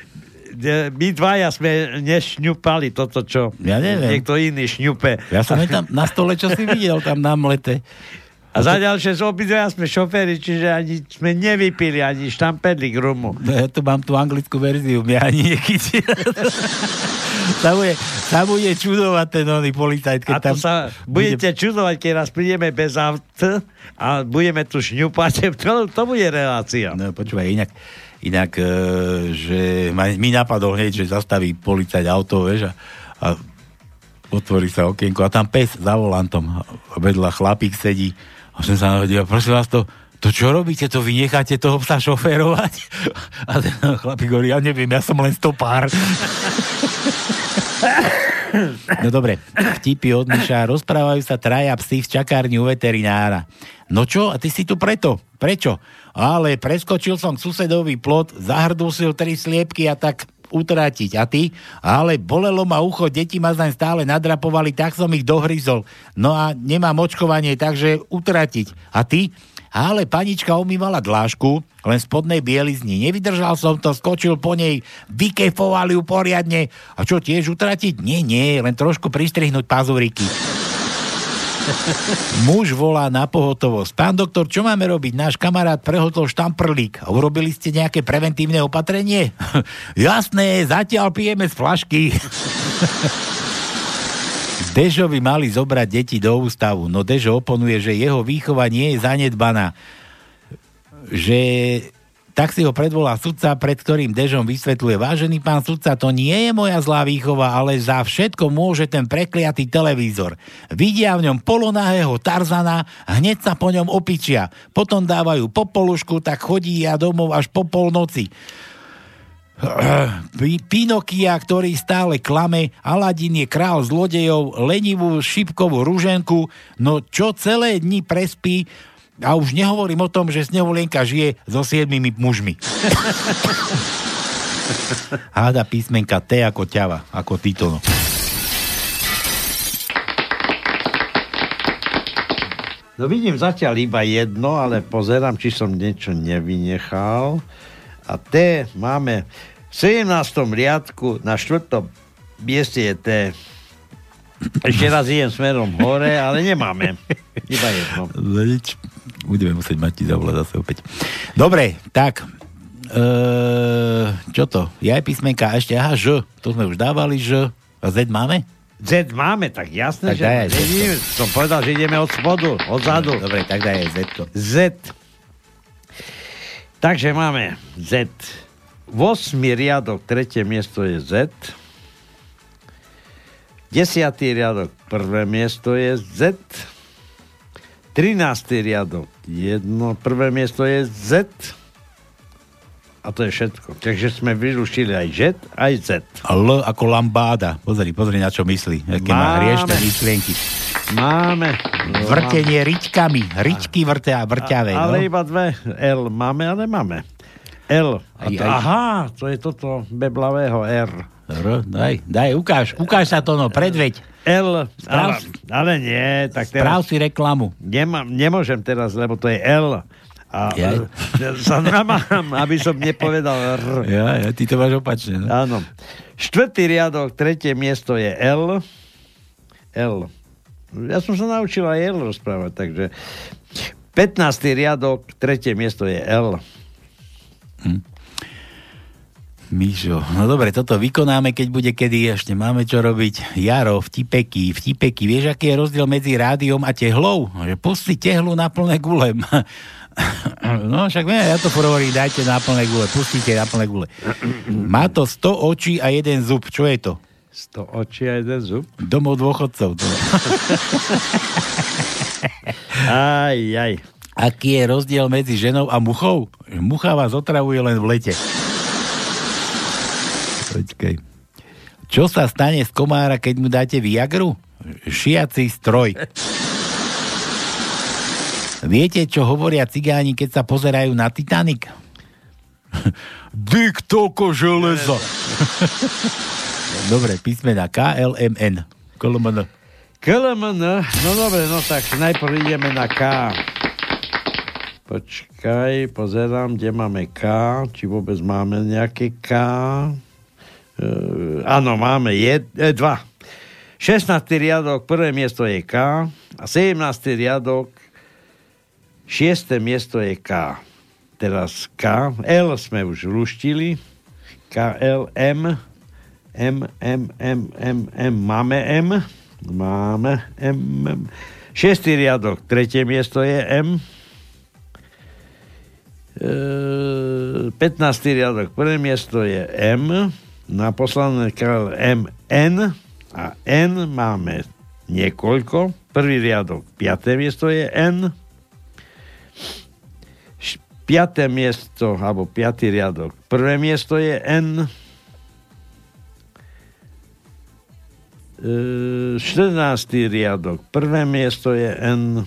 my dvaja sme nešňupali toto, čo Ja neviem. niekto iný šňupe. Ja som tam na stole, čo si videl, tam na mlete. A za ďalšie z obidvaja sme šoféri, čiže ani sme nevypili ani štamperlík rumu. No, ja tu mám tú anglickú verziu, mňa ani nechytí. sa, bude, sa bude čudovať ten oný policajt, keď A tam... sa budete čudovať, keď raz prídeme bez aut a budeme tu šňupať. To, to bude relácia. No počúvaj, inak, inak e, že mi napadol hneď, že zastaví policajt auto, vieš, a, a otvorí sa okienko a tam pes za volantom vedľa chlapík sedí a som sa navedel, prosím vás to, to čo robíte, to vy necháte toho psa šoférovať? A ten chlapík hovorí, ja neviem, ja som len stopár. No dobre, vtipy od Miša. Rozprávajú sa traja psi v čakárni u veterinára. No čo, a ty si tu preto? Prečo? Ale preskočil som k susedovi plot, zahrdusil tri sliepky a tak utratiť. A ty? Ale bolelo ma ucho, deti ma zaň stále nadrapovali, tak som ich dohryzol. No a nemám očkovanie, takže utratiť. A ty? Ale panička umývala dlášku, len spodnej bielizni. Nevydržal som to, skočil po nej, vykefoval ju poriadne. A čo, tiež utratiť? Nie, nie, len trošku pristrihnúť pazuriky. Muž volá na pohotovosť. Pán doktor, čo máme robiť? Náš kamarát prehotol štamprlík. Urobili ste nejaké preventívne opatrenie? Jasné, zatiaľ pijeme z flašky. Dežovi mali zobrať deti do ústavu, no Dežo oponuje, že jeho výchova nie je zanedbaná. Že tak si ho predvolá sudca, pred ktorým Dežom vysvetľuje, vážený pán sudca, to nie je moja zlá výchova, ale za všetko môže ten prekliatý televízor. Vidia v ňom polonahého Tarzana, hneď sa po ňom opičia. Potom dávajú popolušku, tak chodí ja domov až po polnoci. Pi- Pinokia, ktorý stále klame, Aladin je král zlodejov, lenivú šipkovú ruženku, no čo celé dni prespí, a už nehovorím o tom, že Snehulienka žije so siedmimi mužmi. Háda písmenka T ako ťava, ako Titono. No vidím zatiaľ iba jedno, ale pozerám, či som niečo nevynechal. A T máme v 17. riadku na 4. mieste je T. Ešte raz idem smerom hore, ale nemáme. Iba jedno. No nič. Budeme musieť mať ti zase opäť. Dobre, tak. E, čo to? Je aj písmenka a ešte, aha, Ž. To sme už dávali, Ž. A Z máme? Z máme, tak jasné, Tak že daj aj Z. Som povedal, že ideme od spodu, od zadu. Dobre, tak daj aj Z. Z. Takže máme Z. 8. riadok, tretie miesto je Z. Desiatý riadok, prvé miesto je Z. 13. riadok, jedno, prvé miesto je Z. A to je všetko. Takže sme vyrušili aj Z, aj Z. L ako lambáda. Pozri, pozri, na čo myslí. Aké má hriešne myšlienky. Máme. Vrtenie ričkami. Ričky vrtia, vrťavé. Ale no. iba dve. L máme, ale máme. L. A to, aj. aha, to je toto beblavého R. R, daj, daj, ukáž, ukáž sa to, no, predveď. L, Sprav- ale, ale nie, tak Správ teraz si reklamu. nemám, nemôžem teraz, lebo to je L. A Jaj. sa namám, aby som nepovedal R. Ja, ja, ty to máš opačne. No. Áno. Štvrtý riadok, tretie miesto je L. L. Ja som sa naučil aj L rozprávať, takže 15. riadok, tretie miesto je L. Míšo, no dobre, toto vykonáme, keď bude kedy, ešte máme čo robiť. Jaro, vtipeky, vtipeky. Vieš, aký je rozdiel medzi rádiom a tehlou? Že pusti tehlu na plné gule. No však ne, ja to hovorím, dajte na plné gule, pustite na plné gule. Má to 100 očí a jeden zub. Čo je to? 100 očí a jeden zub. Domov dôchodcov. To. Aj, aj. Aký je rozdiel medzi ženou a muchou? Mucha vás otravuje len v lete. Počkej. Čo sa stane z komára, keď mu dáte Viagru? Šiaci stroj. Viete, čo hovoria cigáni, keď sa pozerajú na Titanic? Dick toko železa. Dobre, písmena K, L, M, N. KLMN. KLMN, no dobre, no tak najprv ideme na K. Počkaj, pozerám, kde máme K, či vôbec máme nejaké K. E, áno, máme jed, e, dva. 16. riadok, prvé miesto je K a 17. riadok, 6. miesto je K. Teraz K, L sme už luštili, K, L, M, M, M, M, M, M, máme M, máme M, M. Šiestý riadok, tretie miesto je M. E, 15. riadok, prvé miesto je M. Na posledné kráľ M, N. A N máme niekoľko. Prvý riadok, piaté miesto je N. Piaté miesto, alebo piatý riadok, prvé miesto je N. 14. riadok, prvé miesto je N.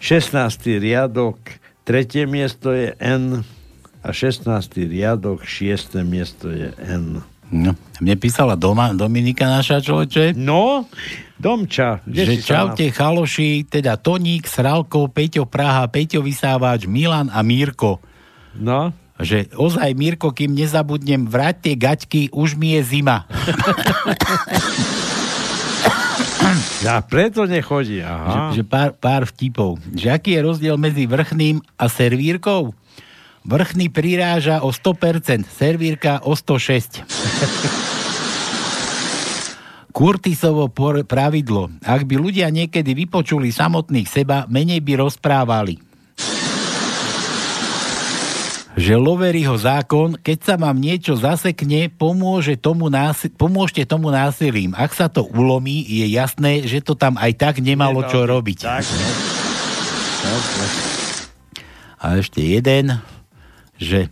16. riadok, tretie miesto je N. A 16. riadok, 6. miesto je N. No, mne písala doma, Dominika naša človeče. No, Domča, kde že čaute chaloši, teda Toník, Sralko, Peťo Praha, Peťo Vysávač, Milan a Mírko. No. Že ozaj, Mírko, kým nezabudnem, vráť tie gaťky, už mi je zima. Ja preto nechodí, aha. Že, že pár, pár vtipov. Že aký je rozdiel medzi vrchným a servírkou? Vrchný priráža o 100%, servírka o 106. Kurtisovo pravidlo. Ak by ľudia niekedy vypočuli samotných seba, menej by rozprávali. Že Loveryho zákon, keď sa vám niečo zasekne, pomôže tomu nási- pomôžte tomu násilím. Ak sa to ulomí, je jasné, že to tam aj tak nemalo čo robiť. Tak, no. A ešte jeden, že,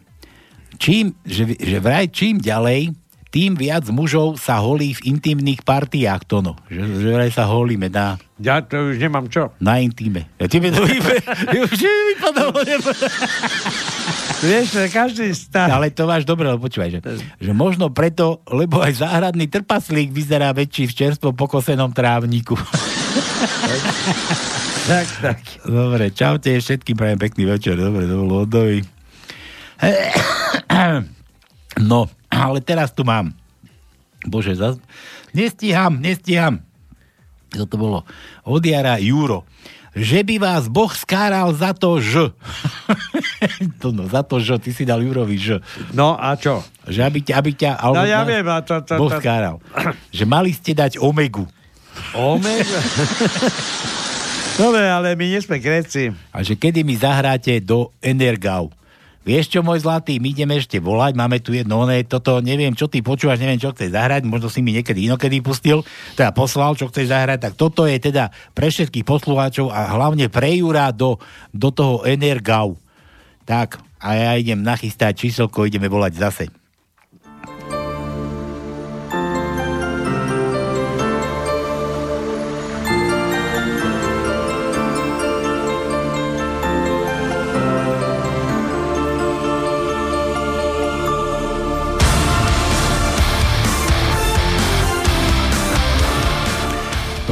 čím, že, že vraj čím ďalej, tým viac mužov sa holí v intimných partiách, Tono. Že, že vraj sa holíme na, Ja to už nemám čo. na intime. Ja tebe to vypadalo. Vieš, každý stav. Ale to máš dobre, lebo počúvaj, že, že možno preto, lebo aj záhradný trpaslík vyzerá väčší v čerstvo pokosenom trávniku. Tak, tak. Dobre, čaute všetkým, prajem pekný večer. Dobre, to bolo odovi. No, ale teraz tu mám. Bože, zas... nestíham, nestíham. To to bolo od jara Juro. Že by vás Boh skáral za to, že... to no, za to, že ty si dal Jurovi, že... No a čo? Že aby ťa, aby ťa alebo No ja viem, a to... to, Boh skáral. Že mali ste dať omegu. Omega? Dobre, ale my nie sme Gréci. A že kedy mi zahráte do Energau. Vieš čo, môj zlatý, my ideme ešte volať, máme tu jedno, oné, toto, neviem, čo ty počúvaš, neviem, čo chceš zahrať, možno si mi niekedy inokedy pustil, teda poslal, čo chceš zahrať, tak toto je teda pre všetkých poslucháčov a hlavne pre Jura do, do toho Energau. Tak, a ja idem nachystať číselko, ideme volať zase.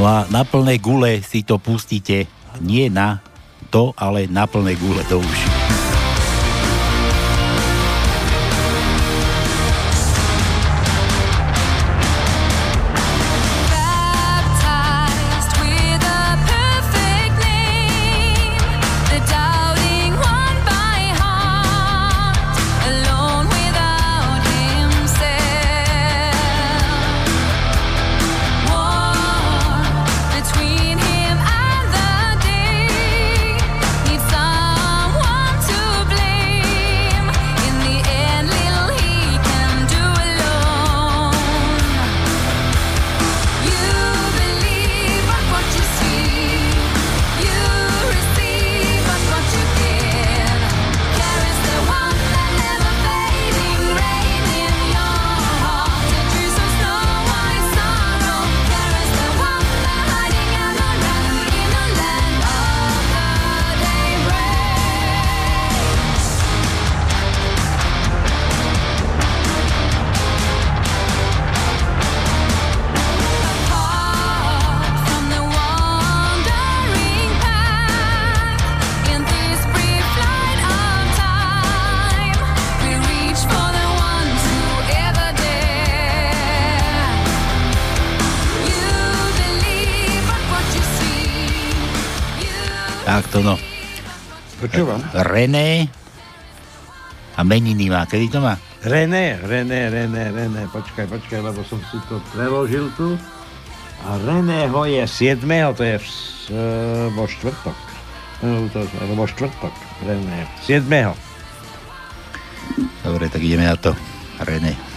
No a na plné gule si to pustíte nie na to, ale na plné gule do uši. René a meniny má. Kedy to má? René, René, René, René, počkaj, počkaj, lebo som si to preložil tu. A Reného je 7. to je v, e, vo štvrtok. No, to, vo štvrtok, René. 7. Dobre, tak ideme na to. René.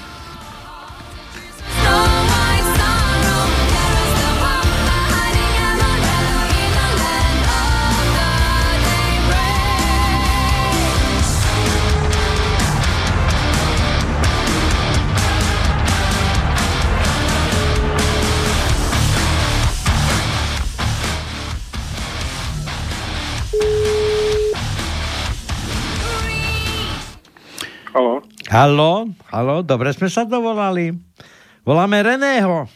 Halo. Halo, dobre sme sa dovolali. Voláme Reného.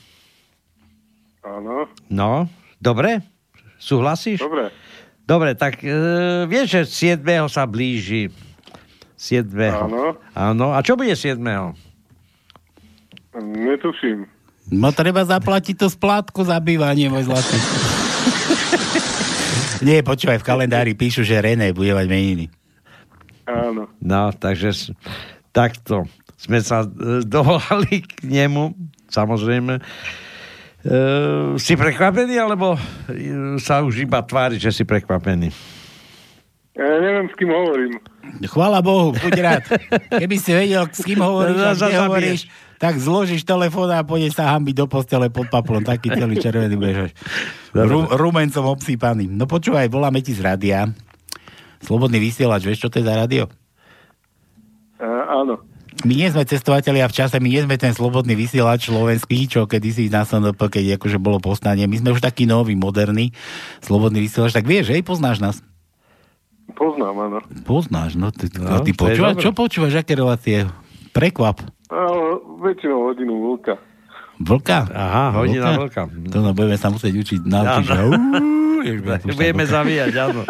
Áno. No, dobre? Súhlasíš? Dobre. Dobre, tak e, vieš, že 7. sa blíži. 7. Áno. Áno. A čo bude 7. Netuším. No treba zaplatiť to splátku za bývanie, môj zlatý. Nie, počúvaj, v kalendári píšu, že René bude mať meniny. Áno. No, takže takto sme sa e, dovolali k nemu, samozrejme. E, si prekvapený, alebo e, sa už iba tvári, že si prekvapený? Ja neviem, s kým hovorím. Chvála Bohu, buď rád. Keby si vedel, s kým hovoríš a No, kde zabiješ. hovoríš, tak zložíš telefón a pôjdeš sa hambiť do postele pod paplom. Taký celý červený budeš. Ru, rumencom obsýpaný. No počúvaj, voláme ti z rádia. Slobodný vysielač, vieš, čo to je za rádio? Áno. My nie sme cestovatelia v čase, my nie sme ten slobodný vysielač slovenský, čo kedysi na SNP, keď akože bolo povstanie. My sme už taký nový, moderný slobodný vysielač. Tak vieš, hej, poznáš nás. Poznám, áno. Poznáš, no ty, No, no, ty počúvaš, čo počúvaš, aké relácie? Prekvap. Ale väčšinou hodinu vlka. Vlka? Aha, hodina vlka. To no, budeme sa musieť učiť naučiť, že... Áno. Uú, jež bude púšťať Budeme zavíjať, áno.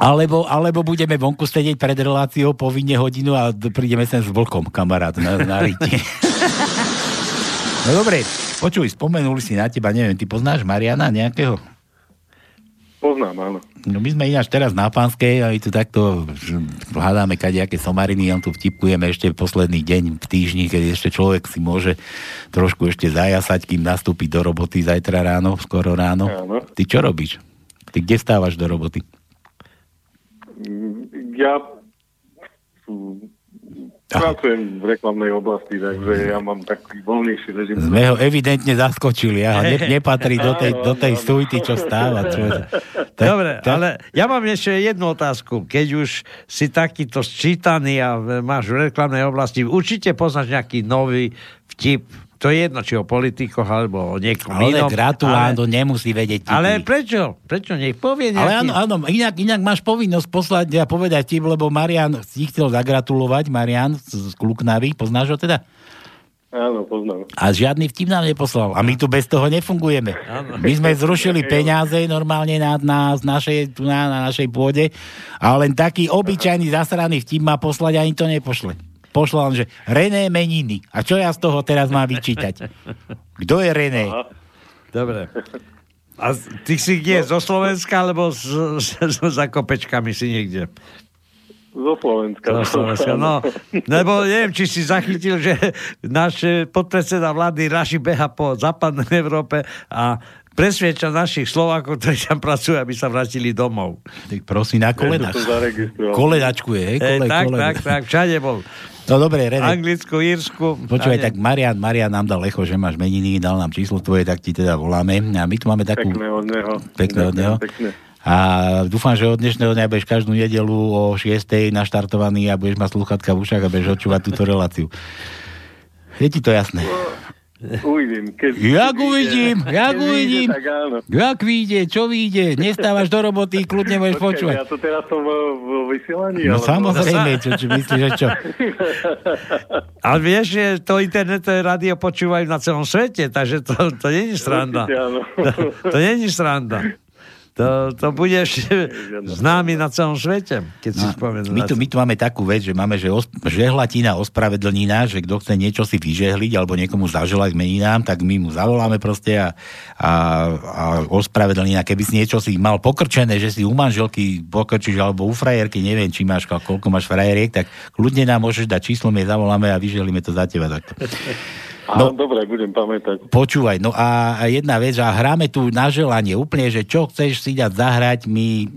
Alebo, alebo budeme vonku sedieť pred reláciou povinne hodinu a prídeme sem s vlkom, kamarát, na, na rite. no dobre, počuj, spomenuli si na teba, neviem, ty poznáš Mariana nejakého? Poznám, áno. No my sme ináč teraz na Pánskej a my tu takto hľadáme kadejaké somariny, on tu vtipkujeme ešte posledný deň v týždni, keď ešte človek si môže trošku ešte zajasať, kým nastúpi do roboty zajtra ráno, skoro ráno. Áno. Ty čo robíš? Ty kde stávaš do roboty? Ja pracujem v reklamnej oblasti, takže ja mám taký voľnejší režim. Sme ho evidentne zaskočili. Ja ne, nepatrí do tej, do tej suity, čo stáva. Čo, tak, Dobre, ale ja mám ešte jednu otázku. Keď už si takýto sčítaný a máš v reklamnej oblasti, určite poznáš nejaký nový vtip, to je jedno, či o politikoch alebo o niekom ale inom. gratulán, to nemusí vedieť. tipy. ale prečo? Prečo? Nech povie nejaký... Ale áno, áno, inak, inak máš povinnosť poslať a povedať tip, lebo Marian si chcel zagratulovať, Marian z Kluknavy, poznáš ho teda? Áno, poznám. A žiadny vtip nám neposlal. A my tu bez toho nefungujeme. My sme zrušili peniaze normálne na, na, z našej, tu na, na našej pôde a len taký obyčajný zasraný vtip má poslať a ani to nepošle. Pošla len, že René meniny. A čo ja z toho teraz mám vyčítať? Kto je René? Dobre. A ty si kde? Zo Slovenska, alebo za kopečkami si niekde? Zo Slovenska. Zo Slovenska, no. Lebo neviem, či si zachytil, že náš podpredseda vlády Raši beha po západnej Európe a presvieča našich Slovákov, ktorí tam pracujú, aby sa vrátili domov. Tak prosím, na kolenách. Zaregistroval. Koledačkuje, hej? Kole, tak, koleda. tak, tak, všade bol. No dobre, René. Anglicku, Írsku. Počúvaj, tak Marian, Marian nám dal echo, že máš meniny, dal nám číslo tvoje, tak ti teda voláme. A my tu máme takú... Pekné od neho. Pekné od neho. Pekné. A dúfam, že od dnešného dňa budeš každú nedelu o 6. naštartovaný a budeš mať sluchatka v ušách a budeš odčúvať túto reláciu. Je ti to jasné? Uvidím. Keď, Jak uvidím, vyjde- jak keď vyjde, uvidím. Tak áno. Jak vyjde, čo vyjde? Nestávaš do roboty, kľudne budeš Počkaj, počúvať. Ja to teraz som vo, vysielaní. No alebo- samozrejme, čo, čo myslíš, že čo? Ale vieš, že to internetové rádio počúvajú na celom svete, takže to, to je sranda. Určite áno. To, to je sranda. To, to budeš známy na celom svete, keď si spomenul. No, My tu, my tu máme takú vec, že máme, že os, žehlatina ospravedlnina, že kto chce niečo si vyžehliť alebo niekomu zaželať meninám, tak my mu zavoláme proste a, a, a ospravedlnina. Keby si niečo si mal pokrčené, že si u manželky pokrčíš alebo u frajerky, neviem, či máš, koľko máš frajeriek, tak kľudne nám môžeš dať číslo, my zavoláme a vyžehlíme to za teba takto. No, dobre, budem pamätať. Počúvaj, no a jedna vec, a hráme tu na želanie úplne, že čo chceš si dať zahrať, my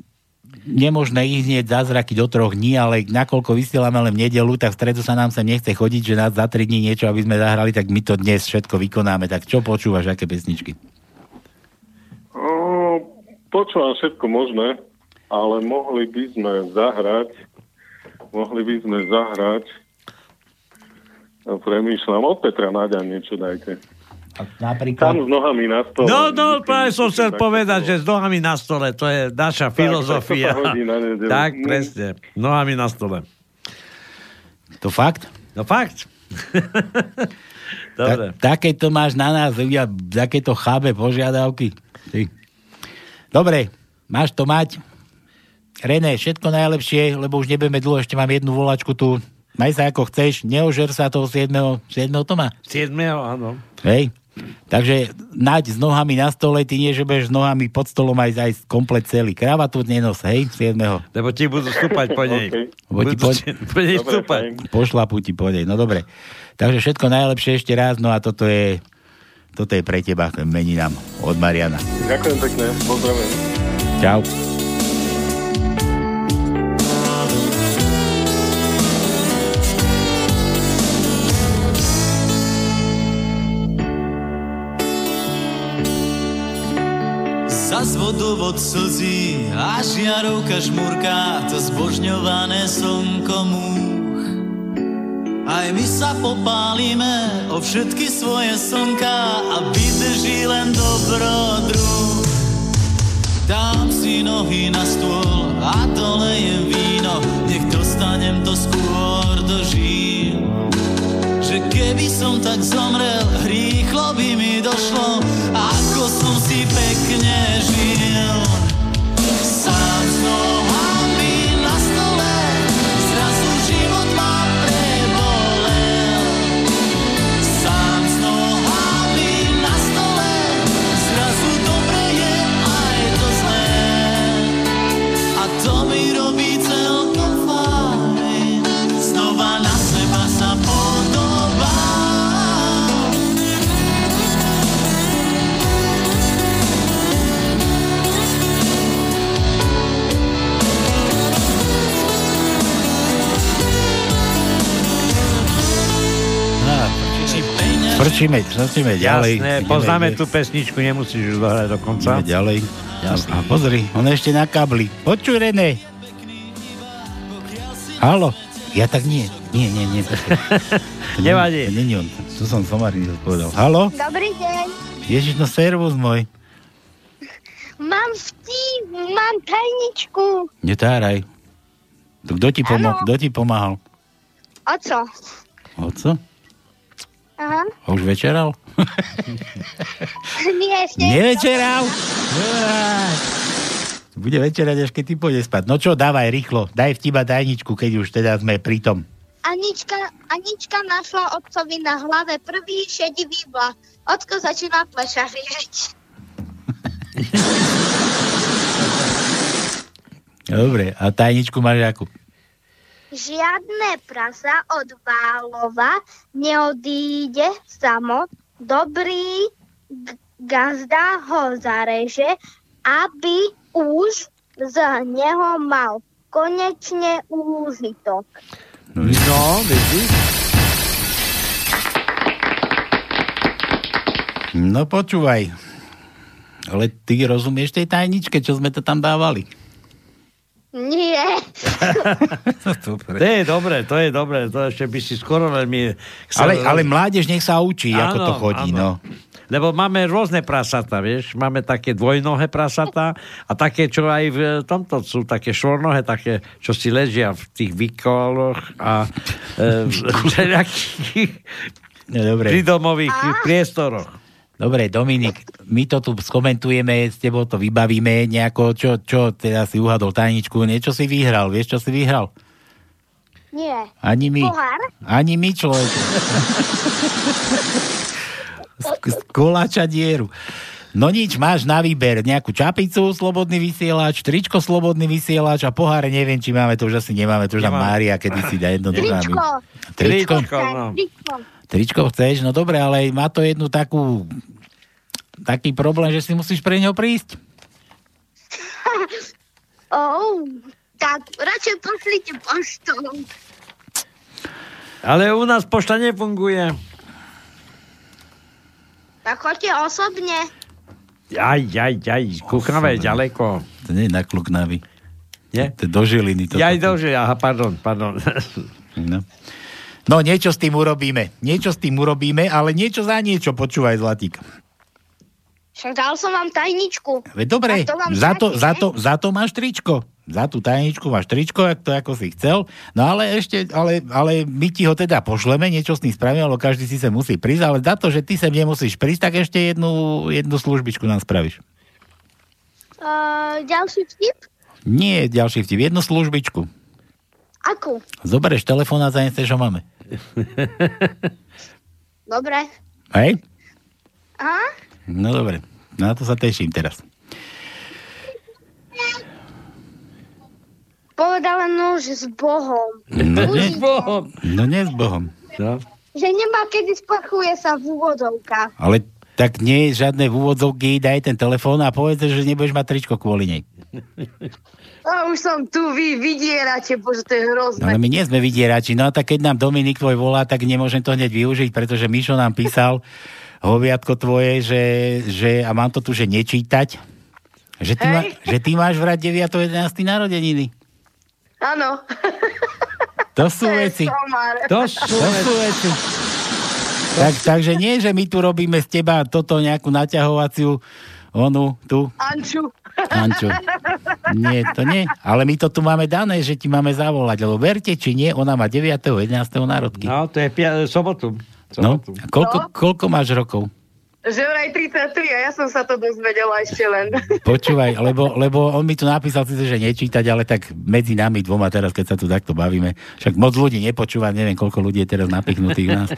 nemožné ísť hneď zázraky do troch dní, ale nakoľko vysielame len v nedelu, tak v stredu sa nám sa nechce chodiť, že nás za tri dní niečo, aby sme zahrali, tak my to dnes všetko vykonáme. Tak čo počúvaš, aké pesničky? O, počúvam všetko možné, ale mohli by sme zahrať, mohli by sme zahrať, no, premýšľam, od Petra Náďa niečo dajte. Napríklad? Tam s nohami na stole. No, no, práve som chcel povedať, že s nohami na stole, to je naša filozofia. tak to sa hodí na tak, Mm. presne. Nohami na stole. To fakt? No fakt. Dobre. Ta, takéto máš na nás, ľudia, takéto chábe požiadavky. Ty. Dobre, máš to mať. René, všetko najlepšie, lebo už nebudeme dlho, ešte mám jednu volačku tu. Maj sa ako chceš, neožer sa toho 7. 7. to má. 7. áno. Hej. Takže nať s nohami na stole, ty nie, že budeš s nohami pod stolom aj, aj komplet celý. Kravatu nenos, hej, 7. Lebo ti budú stúpať po nej. Lebo ti Budú po, ti- po nej stúpať. pošlapú ti po nej, no dobre. Takže všetko najlepšie ešte raz, no a toto je, toto je pre teba, mení nám od Mariana. Ďakujem pekne, pozdravujem. Čau. Za vodovod slzí a žiarovka žmurká, to zbožňované slnko múch. Aj my sa popálime o všetky svoje slnka a vydrží len dobrodruh. Dám si nohy na stôl a dolejem víno, nech dostanem to skôr do žíl. Že keby som tak zomrel, rýchlo by mi došlo, ako som si pekne žil. Sám Točíme, točíme ďalej. Jasné, Ideme poznáme ide- tú pesničku, nemusíš už dohrať do konca. Ideme ďalej. Jasný. A pozri, on je ešte na kabli. Počuj, René. Halo. Ja tak nie. Nie, nie, nie. Nevadí. To nie je on. Tu som somarný povedal. Halo? Dobrý deň. Ježiš, no servus môj. Mám vtip, mám tajničku. Netáraj. To Kto ti, pomo- kto ti pomáhal? Oco. Oco? Aha. A už večeral? Nie, ešte. Nevečeral? Bude večerať, až keď ty pôjde spať. No čo, dávaj rýchlo. Daj vtiba tajničku, keď už teda sme pri tom. Anička, Anička našla otcovi na hlave prvý šedivý vlak. Ocko začína plešarieť. Dobre, a tajničku máš akú? Žiadne prasa od Válova neodíde samo. Dobrý gazda ho zareže, aby už z neho mal konečne úžitok. No, vidíš? No počúvaj. Ale ty rozumieš tej tajničke, čo sme to tam dávali? Nie. To je dobre, to je dobre, to ešte by si skoro veľmi... Ale, ale mládež nech sa učí, ako to chodí. No. Lebo máme rôzne prasatá, vieš, máme také dvojnohé prasatá a také, čo aj v tomto sú také švornohé, také, čo si ležia v tých vykoloch a e, v všelijakých No, pridomových priestoroch. Dobre, Dominik, my to tu skomentujeme, s tebou to vybavíme nejako, čo, čo teda si uhadol tajničku, niečo si vyhral, vieš, čo si vyhral? Nie. Ani my. Pohár? Ani my, človek. Z- koláča dieru. No nič, máš na výber nejakú čapicu, slobodný vysielač, tričko, slobodný vysielač a poháre, neviem, či máme, to už asi nemáme, to už nám. Mária, kedy si dá jedno Tričko. Tričko? Tričko, no. Tričko. Chceš? No dobre, ale má to jednu takú taký problém, že si musíš pre neho prísť. Oh, tak radšej pošlite poštou. Ale u nás pošta nefunguje. Tak choďte osobne. Aj, aj, aj, kúknave je ďaleko. To nie je na Kluknavy. Nie? To je do Žiliny. To, Ja aj dože, aha, pardon, pardon. No. no niečo s tým urobíme. Niečo s tým urobíme, ale niečo za niečo, počúvaj, Zlatík. Však dal som vám tajničku. Veď dobre, to vám za to, za, to, za to máš tričko. Za tú tajničku máš tričko, jak to ako si chcel. No ale ešte, ale, ale my ti ho teda pošleme, niečo s tým spravíme, lebo každý si sa musí prísť, ale za to, že ty sem nemusíš prísť, tak ešte jednu, jednu službičku nám spravíš. Uh, ďalší vtip? Nie, ďalší vtip, jednu službičku. Akú? Zoberieš telefón a zaneseš, ho máme. Dobre. Hej? Aha. No dobre, na to sa teším teraz. Povedala nuž s Bohom. No nie, Už no nie s Bohom. No. Že nemá kedy sprchuje sa v úvodovkách. Ale tak nie je žiadne v úvodzovky, daj ten telefón a povedz, že nebudeš mať tričko kvôli nej. A už som tu, vy vydierate, bože, to je No, hrozné. ale my nie sme vydierači, no a tak keď nám Dominik tvoj volá, tak nemôžem to hneď využiť, pretože Mišo nám písal, hoviatko tvoje, že, že a mám to tu, že nečítať, že ty, má, že ty máš vrať 9. 11. narodeniny. Áno. To sú veci. To sú veci. Tak, takže nie, že my tu robíme z teba toto nejakú naťahovaciu onu, tu, Anču. Anču. Nie, to nie. Ale my to tu máme dané, že ti máme zavolať, lebo verte, či nie, ona má 9. 11. národky. No, to je pia- sobotu. No, sobotu. a koľko, koľko máš rokov? Že vraj 33 a ja som sa to dozvedela ešte len. Počúvaj, lebo, lebo on mi tu napísal síce, že nečítať, ale tak medzi nami dvoma teraz, keď sa tu takto bavíme, však moc ľudí nepočúva, neviem, koľko ľudí je teraz napichnutých nás,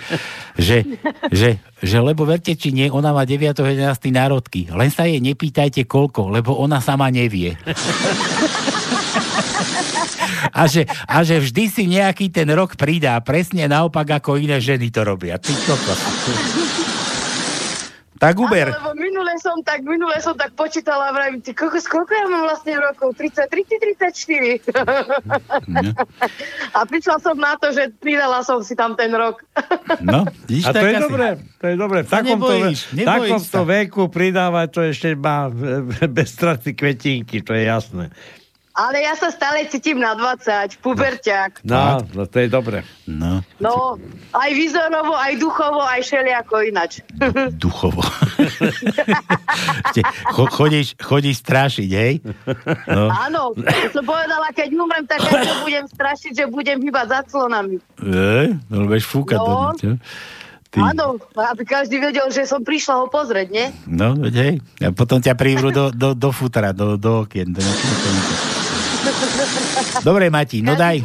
že, že, že lebo verte, či nie, ona má 9. 11. národky, len sa jej nepýtajte koľko, lebo ona sama nevie. A že, a že vždy si nejaký ten rok pridá, presne naopak ako iné ženy to robia. Ty kokos. Tak uber. Áno, lebo minule som tak, minule som tak počítala a vravím, ty kokos, koľko ja mám vlastne rokov? 33 či 34? a prišla som na to, že pridala som si tam ten rok. No, A to je asi- dobré, to je dobré. V Sa takomto, nebojíš, ve- nebojíš takomto veku pridávať to ešte má bez straty kvetinky, to je jasné. Ale ja sa stále cítim na 20, puberťák. No, no to je dobré. No, No, aj výzorovo, aj duchovo, aj šeliako inač. duchovo. Chodíš, chodíš strašiť, hej? No. Áno, som povedala, keď umrem, tak ja budem strašiť, že budem hýbať za clonami. E? No, budeš fúkať do No. nich, čo? Ty. Áno, aby každý vedel, že som prišla ho pozrieť, nie? No, veď hej. A potom ťa prívrú do, do, do futra, do, do okien. Do Dobre, Mati, no daj.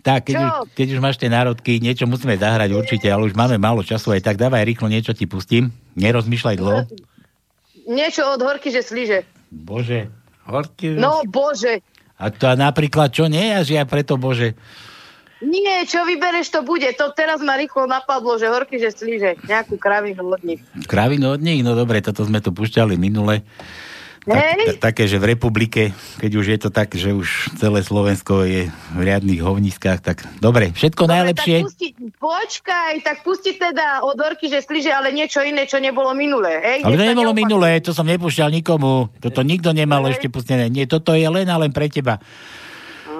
Tak, keď Čo? už, keď už máš tie národky, niečo musíme zahrať určite, ale už máme málo času aj tak. Dávaj rýchlo, niečo ti pustím. Nerozmýšľaj dlho. Niečo od horky, že slíže. Bože. Horky. No, bože. A to a napríklad, čo nie? A že ja preto, Bože. Nie, čo vybereš, to bude. To teraz ma rýchlo napadlo, že horky, že slíže. Nejakú kravinu od nich. Kravinu od nich? No dobre, toto sme tu pušťali minule. Hej? Ta, také, že v republike, keď už je to tak, že už celé Slovensko je v riadnych hovniskách, tak dobre, všetko najlepšie. Tak pustiť, počkaj, tak pustiť teda od horky, že slíže, ale niečo iné, čo nebolo minulé. Hej? Ale to nebolo minulé, to som nepúšťal nikomu. Toto nikto nemal ešte pustené. Nie, toto je len a len pre teba.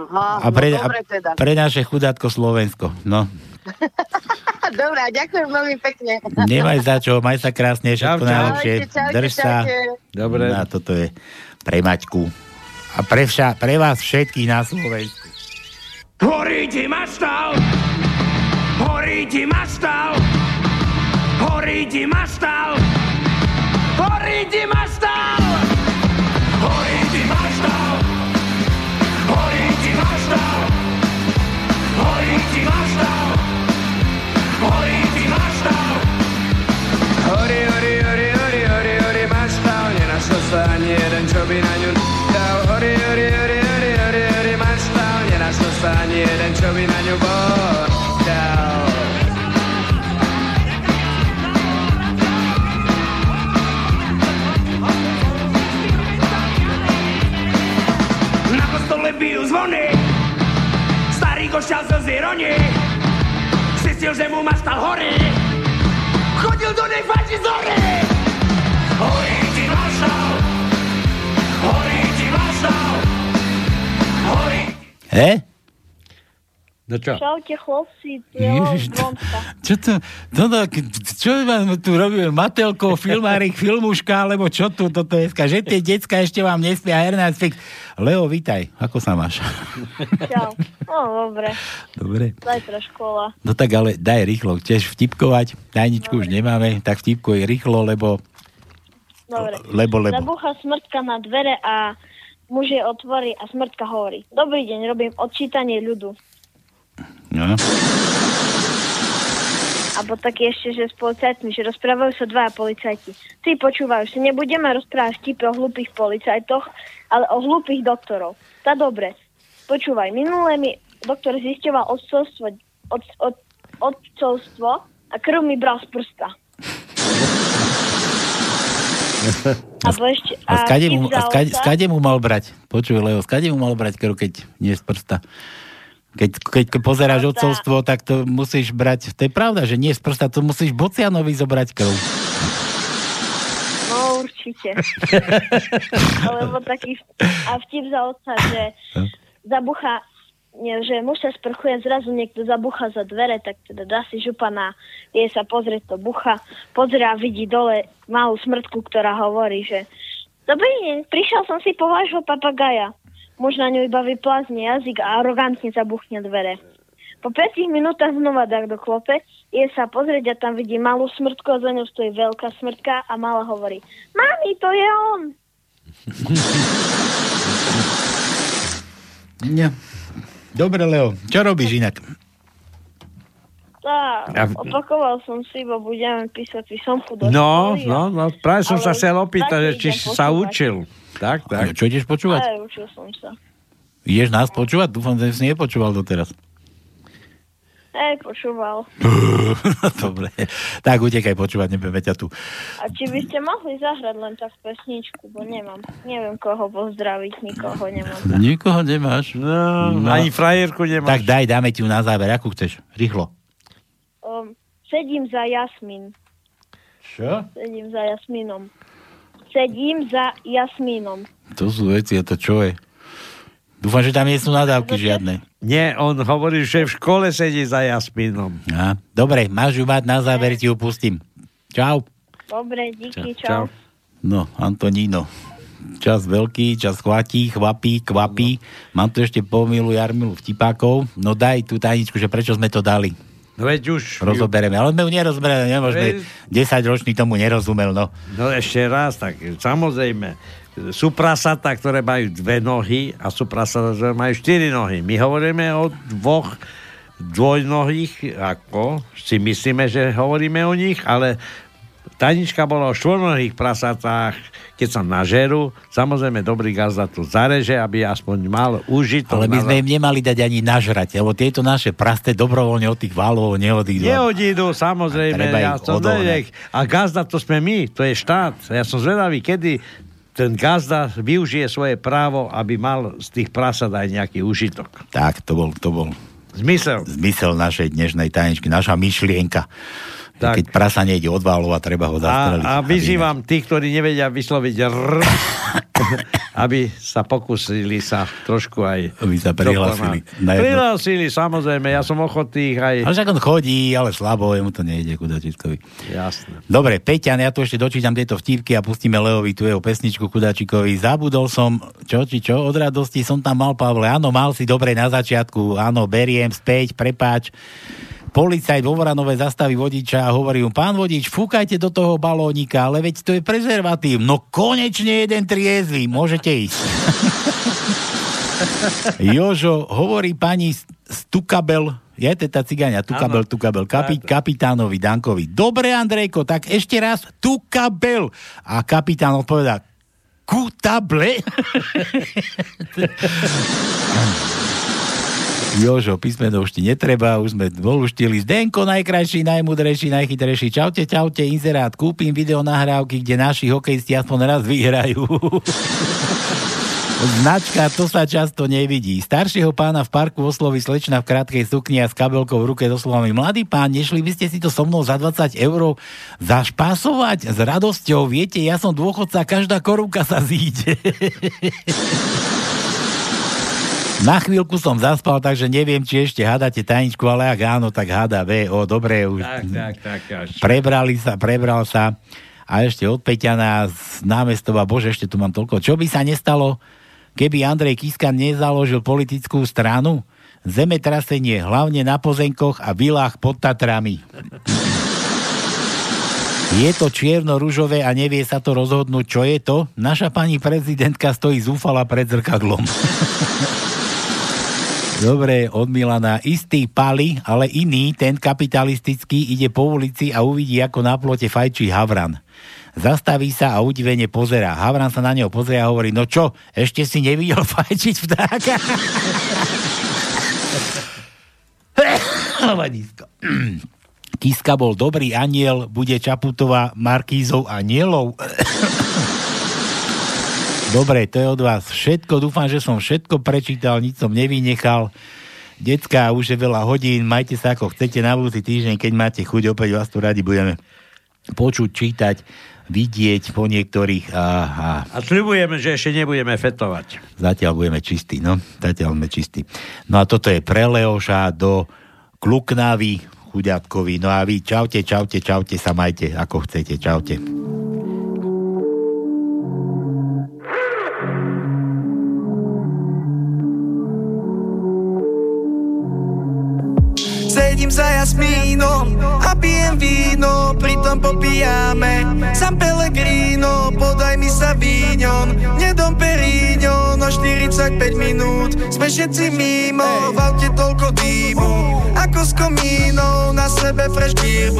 Aha, A pre, no, dobre a teda. pre naše chudátko Slovensko. No, Dobre, a ďakujem veľmi pekne. nemaj za čo, maj sa krásne, všetko najlepšie. Drž sa. Dobre. A toto je pre Maťku. A pre, vša, pre vás všetkých na Slovensku. Horí ti maštal! Horí ti maštal! Horí ti maštal! Horí ti maštal! Ironie Zistil, že mu maštal horí Chodil do nej fači z hory. Horí ti maštal Horí ti maštal Horí He? No čo? Čaute chlopci, čo to, to, to, čo vám tu robíme? Matelko, filmárik, filmuška, alebo čo tu toto je? Že tie decka ešte vám nespia Hernán Fix. Leo, vítaj, ako sa máš? Čau. No, dobre. Dobre. Zajtra škola. No tak ale daj rýchlo, chceš vtipkovať? Tajničku už nemáme, tak vtipkuj rýchlo, lebo... Dobre. Lebo, lebo. Zabúcha smrtka na dvere a muž je otvorí a smrtka hovorí. Dobrý deň, robím odčítanie ľudu. No. A po taký ešte, že s policajtmi, že rozprávajú sa dvaja policajti. Ty počúvajú, že nebudeme rozprávať vtipy o hlúpých policajtoch, ale o hlúpých doktorov. Tá dobre. Počúvaj, minulé mi doktor zisťoval odcovstvo, od, od, odcovstvo a krv mi bral z prsta. A, ešte, A skade mu, a skade, skade mu mal brať? Počuj, Leo, skade mu mal brať krv, keď nie z prsta? Keď, keď, pozeráš odcovstvo, tak to musíš brať, to je pravda, že nie z prsta, to musíš Bocianovi zobrať krv. No určite. Lebo taký a vtip za otca, že zabucha, nie, že muž sa sprchuje, zrazu niekto zabucha za dvere, tak teda dá si župana, je sa pozrieť to bucha, pozrie a vidí dole malú smrtku, ktorá hovorí, že Dobrý deň, prišiel som si po vášho papagaja. Muž na ňu iba vyplazne jazyk a arogantne zabuchne dvere. Po 5 minútach znova dá do klope, je sa pozrieť a tam vidí malú smrtku a za ňou stojí veľká smrtka a malá hovorí Mami, to je on. Nie. Dobre, Leo, čo robíš inak? Tá, opakoval som si, bo budeme písať písomku do No, no, no, práve som sa chcel opýtať, či si sa počúvať. učil. Tak, tak. Čo ideš počúvať? Aj, učil som sa. Ideš nás počúvať? Dúfam, že si nepočúval doteraz. Hej, počúval. Dobre. Tak utekaj počúvať, nebudeme ťa tu. A či by ste mohli zahrať len tak pesničku, bo nemám. Neviem koho pozdraviť, nikoho nemám. Nikoho nemáš? No, ani frajerku nemáš. Tak daj, dáme ti ju na záver. Akú chceš? Rýchlo. Um, sedím za Jasmin. Čo? Sedím za Jasminom. Sedím za Jasminom. To sú veci, a to čo je? Dúfam, že tam nie sú nadávky žiadne. Nie, on hovorí, že v škole sedí za Jasminom. A, dobre, máš ju mať na záver, ti ju pustím. Čau. Dobre, díky, čau. No, Antoníno. Čas veľký, čas chvatí, chvapí, kvapí. Mám tu ešte pomilu Jarmilu vtipákov. No daj tú tajničku, že prečo sme to dali. No veď už... Rozobereme, ale sme ju nerozberali, nemôžeme. 10 ročný tomu nerozumel, no. No ešte raz, tak samozrejme, sú prasatá, ktoré majú dve nohy a sú prasatá, ktoré majú štyri nohy. My hovoríme o dvoch dvojnohých, ako si myslíme, že hovoríme o nich, ale tajnička bola o štvornohých prasatách, keď sa nažerú, samozrejme dobrý gazda to zareže, aby aspoň mal užitok. Ale my sme im nemali dať ani nažrať, lebo tieto naše prasté dobrovoľne od tých valov neodídu. Neodídu, samozrejme. Ich Ja som vedek. A gazda to sme my, to je štát. Ja som zvedavý, kedy ten gazda využije svoje právo, aby mal z tých prasad aj nejaký užitok. Tak, to bol, to bol Zmysel. zmysel našej dnešnej tajničky, naša myšlienka. Tak. Keď prasa nejde od a treba ho zastreliť. A, a vyzývam tých, ktorí nevedia vysloviť r, aby sa pokusili sa trošku aj... Aby sa prihlásili. jedno- Prihlásili, samozrejme, ja som ochotný aj... Ale však on chodí, ale slabo, jemu to nejde, kudačikovi. Jasné. Dobre, Peťan, ja tu ešte dočítam tieto vtipky a pustíme Leovi tu jeho pesničku Kudačikovi. Zabudol som, čo či čo, od radosti som tam mal, Pavle. Áno, mal si dobre na začiatku, áno, beriem späť, prepáč. Policajt vo Voranove zastaví vodiča a hovorí mu, pán vodič, fúkajte do toho balónika, ale veď to je prezervatív. No konečne jeden triezvy, môžete ísť. Jožo, hovorí pani Stukabel, je to tá cigáňa, Tukabel, Áno. Tukabel, kapi, kapitánovi Dankovi. Dobre, Andrejko, tak ešte raz, Tukabel. A kapitán odpovedá, Kutable? Jožo, písmeno už ti netreba, už sme doluštili. Zdenko, najkrajší, najmudrejší, najchytrejší. Čaute, čaute, inzerát. Kúpim video nahrávky, kde naši hokejisti aspoň raz vyhrajú. Značka, to sa často nevidí. Staršieho pána v parku osloví slečna v krátkej sukni a s kabelkou v ruke so slovami Mladý pán, nešli by ste si to so mnou za 20 eur zašpásovať? S radosťou, viete, ja som dôchodca, každá korunka sa zíde. Na chvíľku som zaspal, takže neviem, či ešte hádate tajničku, ale ak áno, tak háda V. O, dobre, už Tak, tak, tak. Až. prebrali sa, prebral sa. A ešte od Peťana z námestova, bože, ešte tu mám toľko. Čo by sa nestalo, keby Andrej Kiska nezaložil politickú stranu? Zemetrasenie, hlavne na pozemkoch a vilách pod Tatrami. Je to čierno-ružové a nevie sa to rozhodnúť, čo je to? Naša pani prezidentka stojí zúfala pred zrkadlom. Dobre, od Milana. Istý Pali, ale iný, ten kapitalistický, ide po ulici a uvidí, ako na plote fajčí Havran. Zastaví sa a udivene pozerá. Havran sa na neho pozrie a hovorí, no čo, ešte si nevidel fajčiť vtáka? Hovadisko. Kiska bol dobrý aniel, bude Čaputová Markízov anielov. Dobre, to je od vás všetko. Dúfam, že som všetko prečítal, nič som nevynechal. Decka, už je veľa hodín, majte sa ako chcete na budúci týždeň, keď máte chuť, opäť vás tu radi budeme počuť, čítať, vidieť po niektorých a, a A sľubujeme, že ešte nebudeme fetovať. zatiaľ budeme čistí, no. Zatiaľ sme čistí. No a toto je pre Leoša do Kluknavy, chuďatkovi. No a vy čaute, čaute, čaute, sa majte ako chcete. Čaute. Sedím za Jasmínom a pijem víno, pritom popíjame San Pellegrino, podaj mi sa víňom Nedom Perignon, no 45 minút Sme všetci mimo, v aute toľko dýmu Ako s komínou, na sebe fresh beer,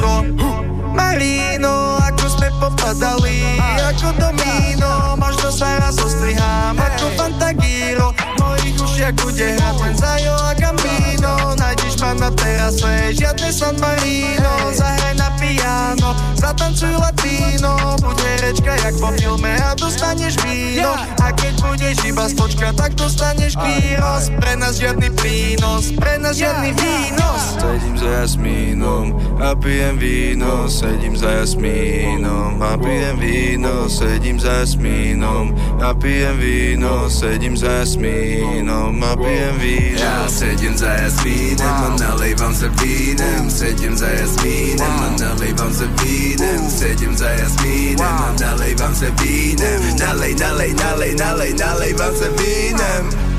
Marino, ako sme popadali Ako domino, možno sa raz ostrihám Ako Fantagiro, mojich ušiach bude hrať len Zajo a Gambino. Nájdeš ma na na žiadne San Marino Zahraj na piano, zatancuj latino Buď herečka jak po filme a dostaneš víno. A keď budeš iba spočka, tak dostaneš gyros. Pre nás žiadny prínos, pre nás žiadny výnos. Sedím za jasmínom a pijem víno. Sedím za jasmínom a pijem víno. Sedím za jasmínom a pijem víno. Sedím za jasmínom a pijem víno. Ja sedím za jasmínem a nalejvam se vínem Sedím za jasmínem a nalejvam se vínem Sedím za jasmínem a nalejvam se vínem Nalej, nalej, nalej, nalej, nalejvam se vínem